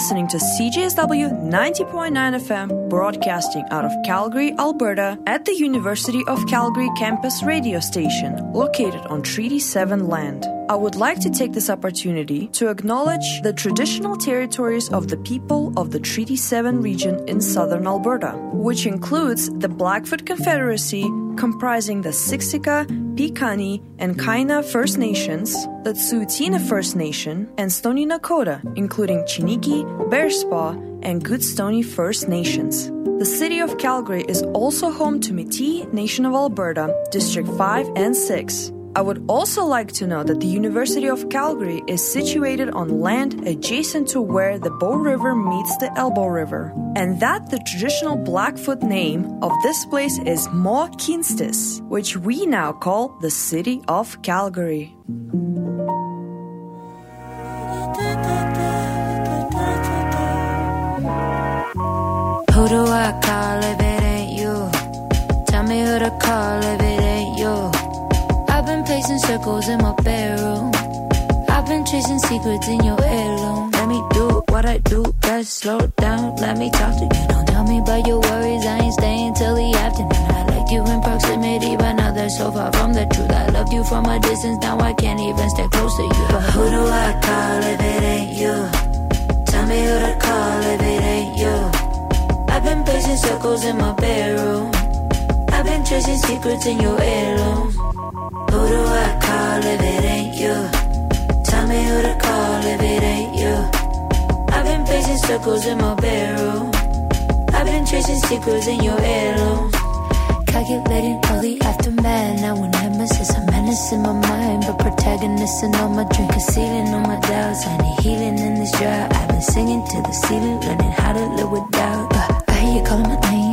Listening to CJSW 90.9 FM, broadcasting out of Calgary, Alberta, at the University of Calgary campus radio station, located on Treaty 7 land. I would like to take this opportunity to acknowledge the traditional territories of the people of the Treaty 7 region in southern Alberta, which includes the Blackfoot Confederacy, comprising the Siksika, Piikani, and Kainai First Nations, the Tsuut'ina First Nation, and Stoney Nakoda, including Chiniki, Bearspaw, and Goodstoney First Nations. The city of Calgary is also home to Métis Nation of Alberta, District 5 and 6. I would also like to know that the University of Calgary is situated on land adjacent to where the Bow River meets the Elbow River, and that the traditional Blackfoot name of this place is Mohkinstsis, which we now call the City of Calgary. Who do I call if it ain't you? Tell me who to call if it ain't. Been circles in my bedroom. I've been chasing secrets in your heirloom. Let me do what I do best. Slow down, let me talk to you. Don't tell me about your worries. I ain't staying till the afternoon. I like you in proximity, but now they're so far from the truth. I loved you from a distance, now I can't even stay close to you. But who do I call if it ain't you? Tell me who to call if it ain't you. I've been pacing circles in my bedroom. I've been chasing secrets in your heirloom. Who do I call if it ain't you? Tell me who to call if it ain't you. I've been pacing circles in my bedroom. I've been chasing secrets in your heirloom. Calculating all the aftermath. Now when nemesis, a menace in my mind, but protagonist in all my drink, concealing all my doubts. I need healing in this drought. I've been singing to the ceiling, learning how to live without. But I hear you calling my name,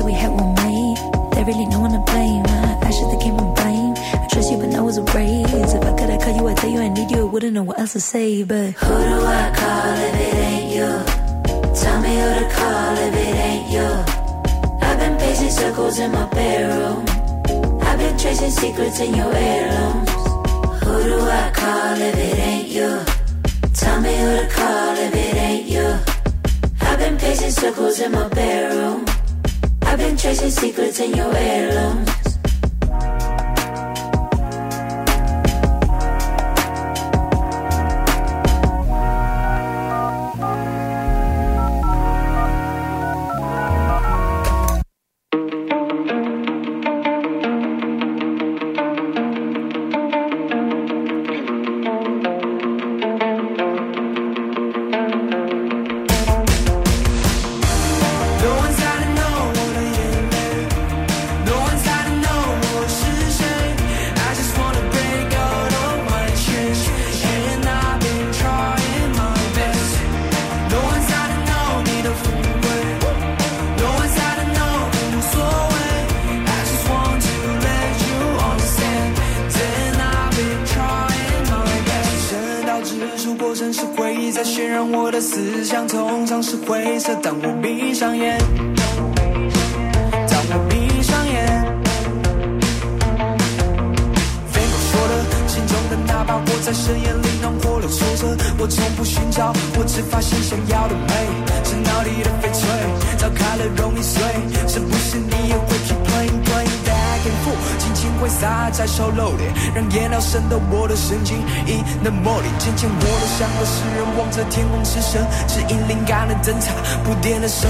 that we had were made. There really no one to blame. I should that came from blame. I trust you, but I was raised. If I could, I call you, I tell you I need you. I wouldn't know what else to say, but who do I call if it ain't you? Tell me who to call if it ain't you. I've been pacing circles in my bedroom. I've been tracing secrets in your heirlooms. Who do I call if it ain't you? Tell me who to call if it ain't you. I've been pacing circles in my bedroom. I've been chasing secrets in your heirlooms. 点了什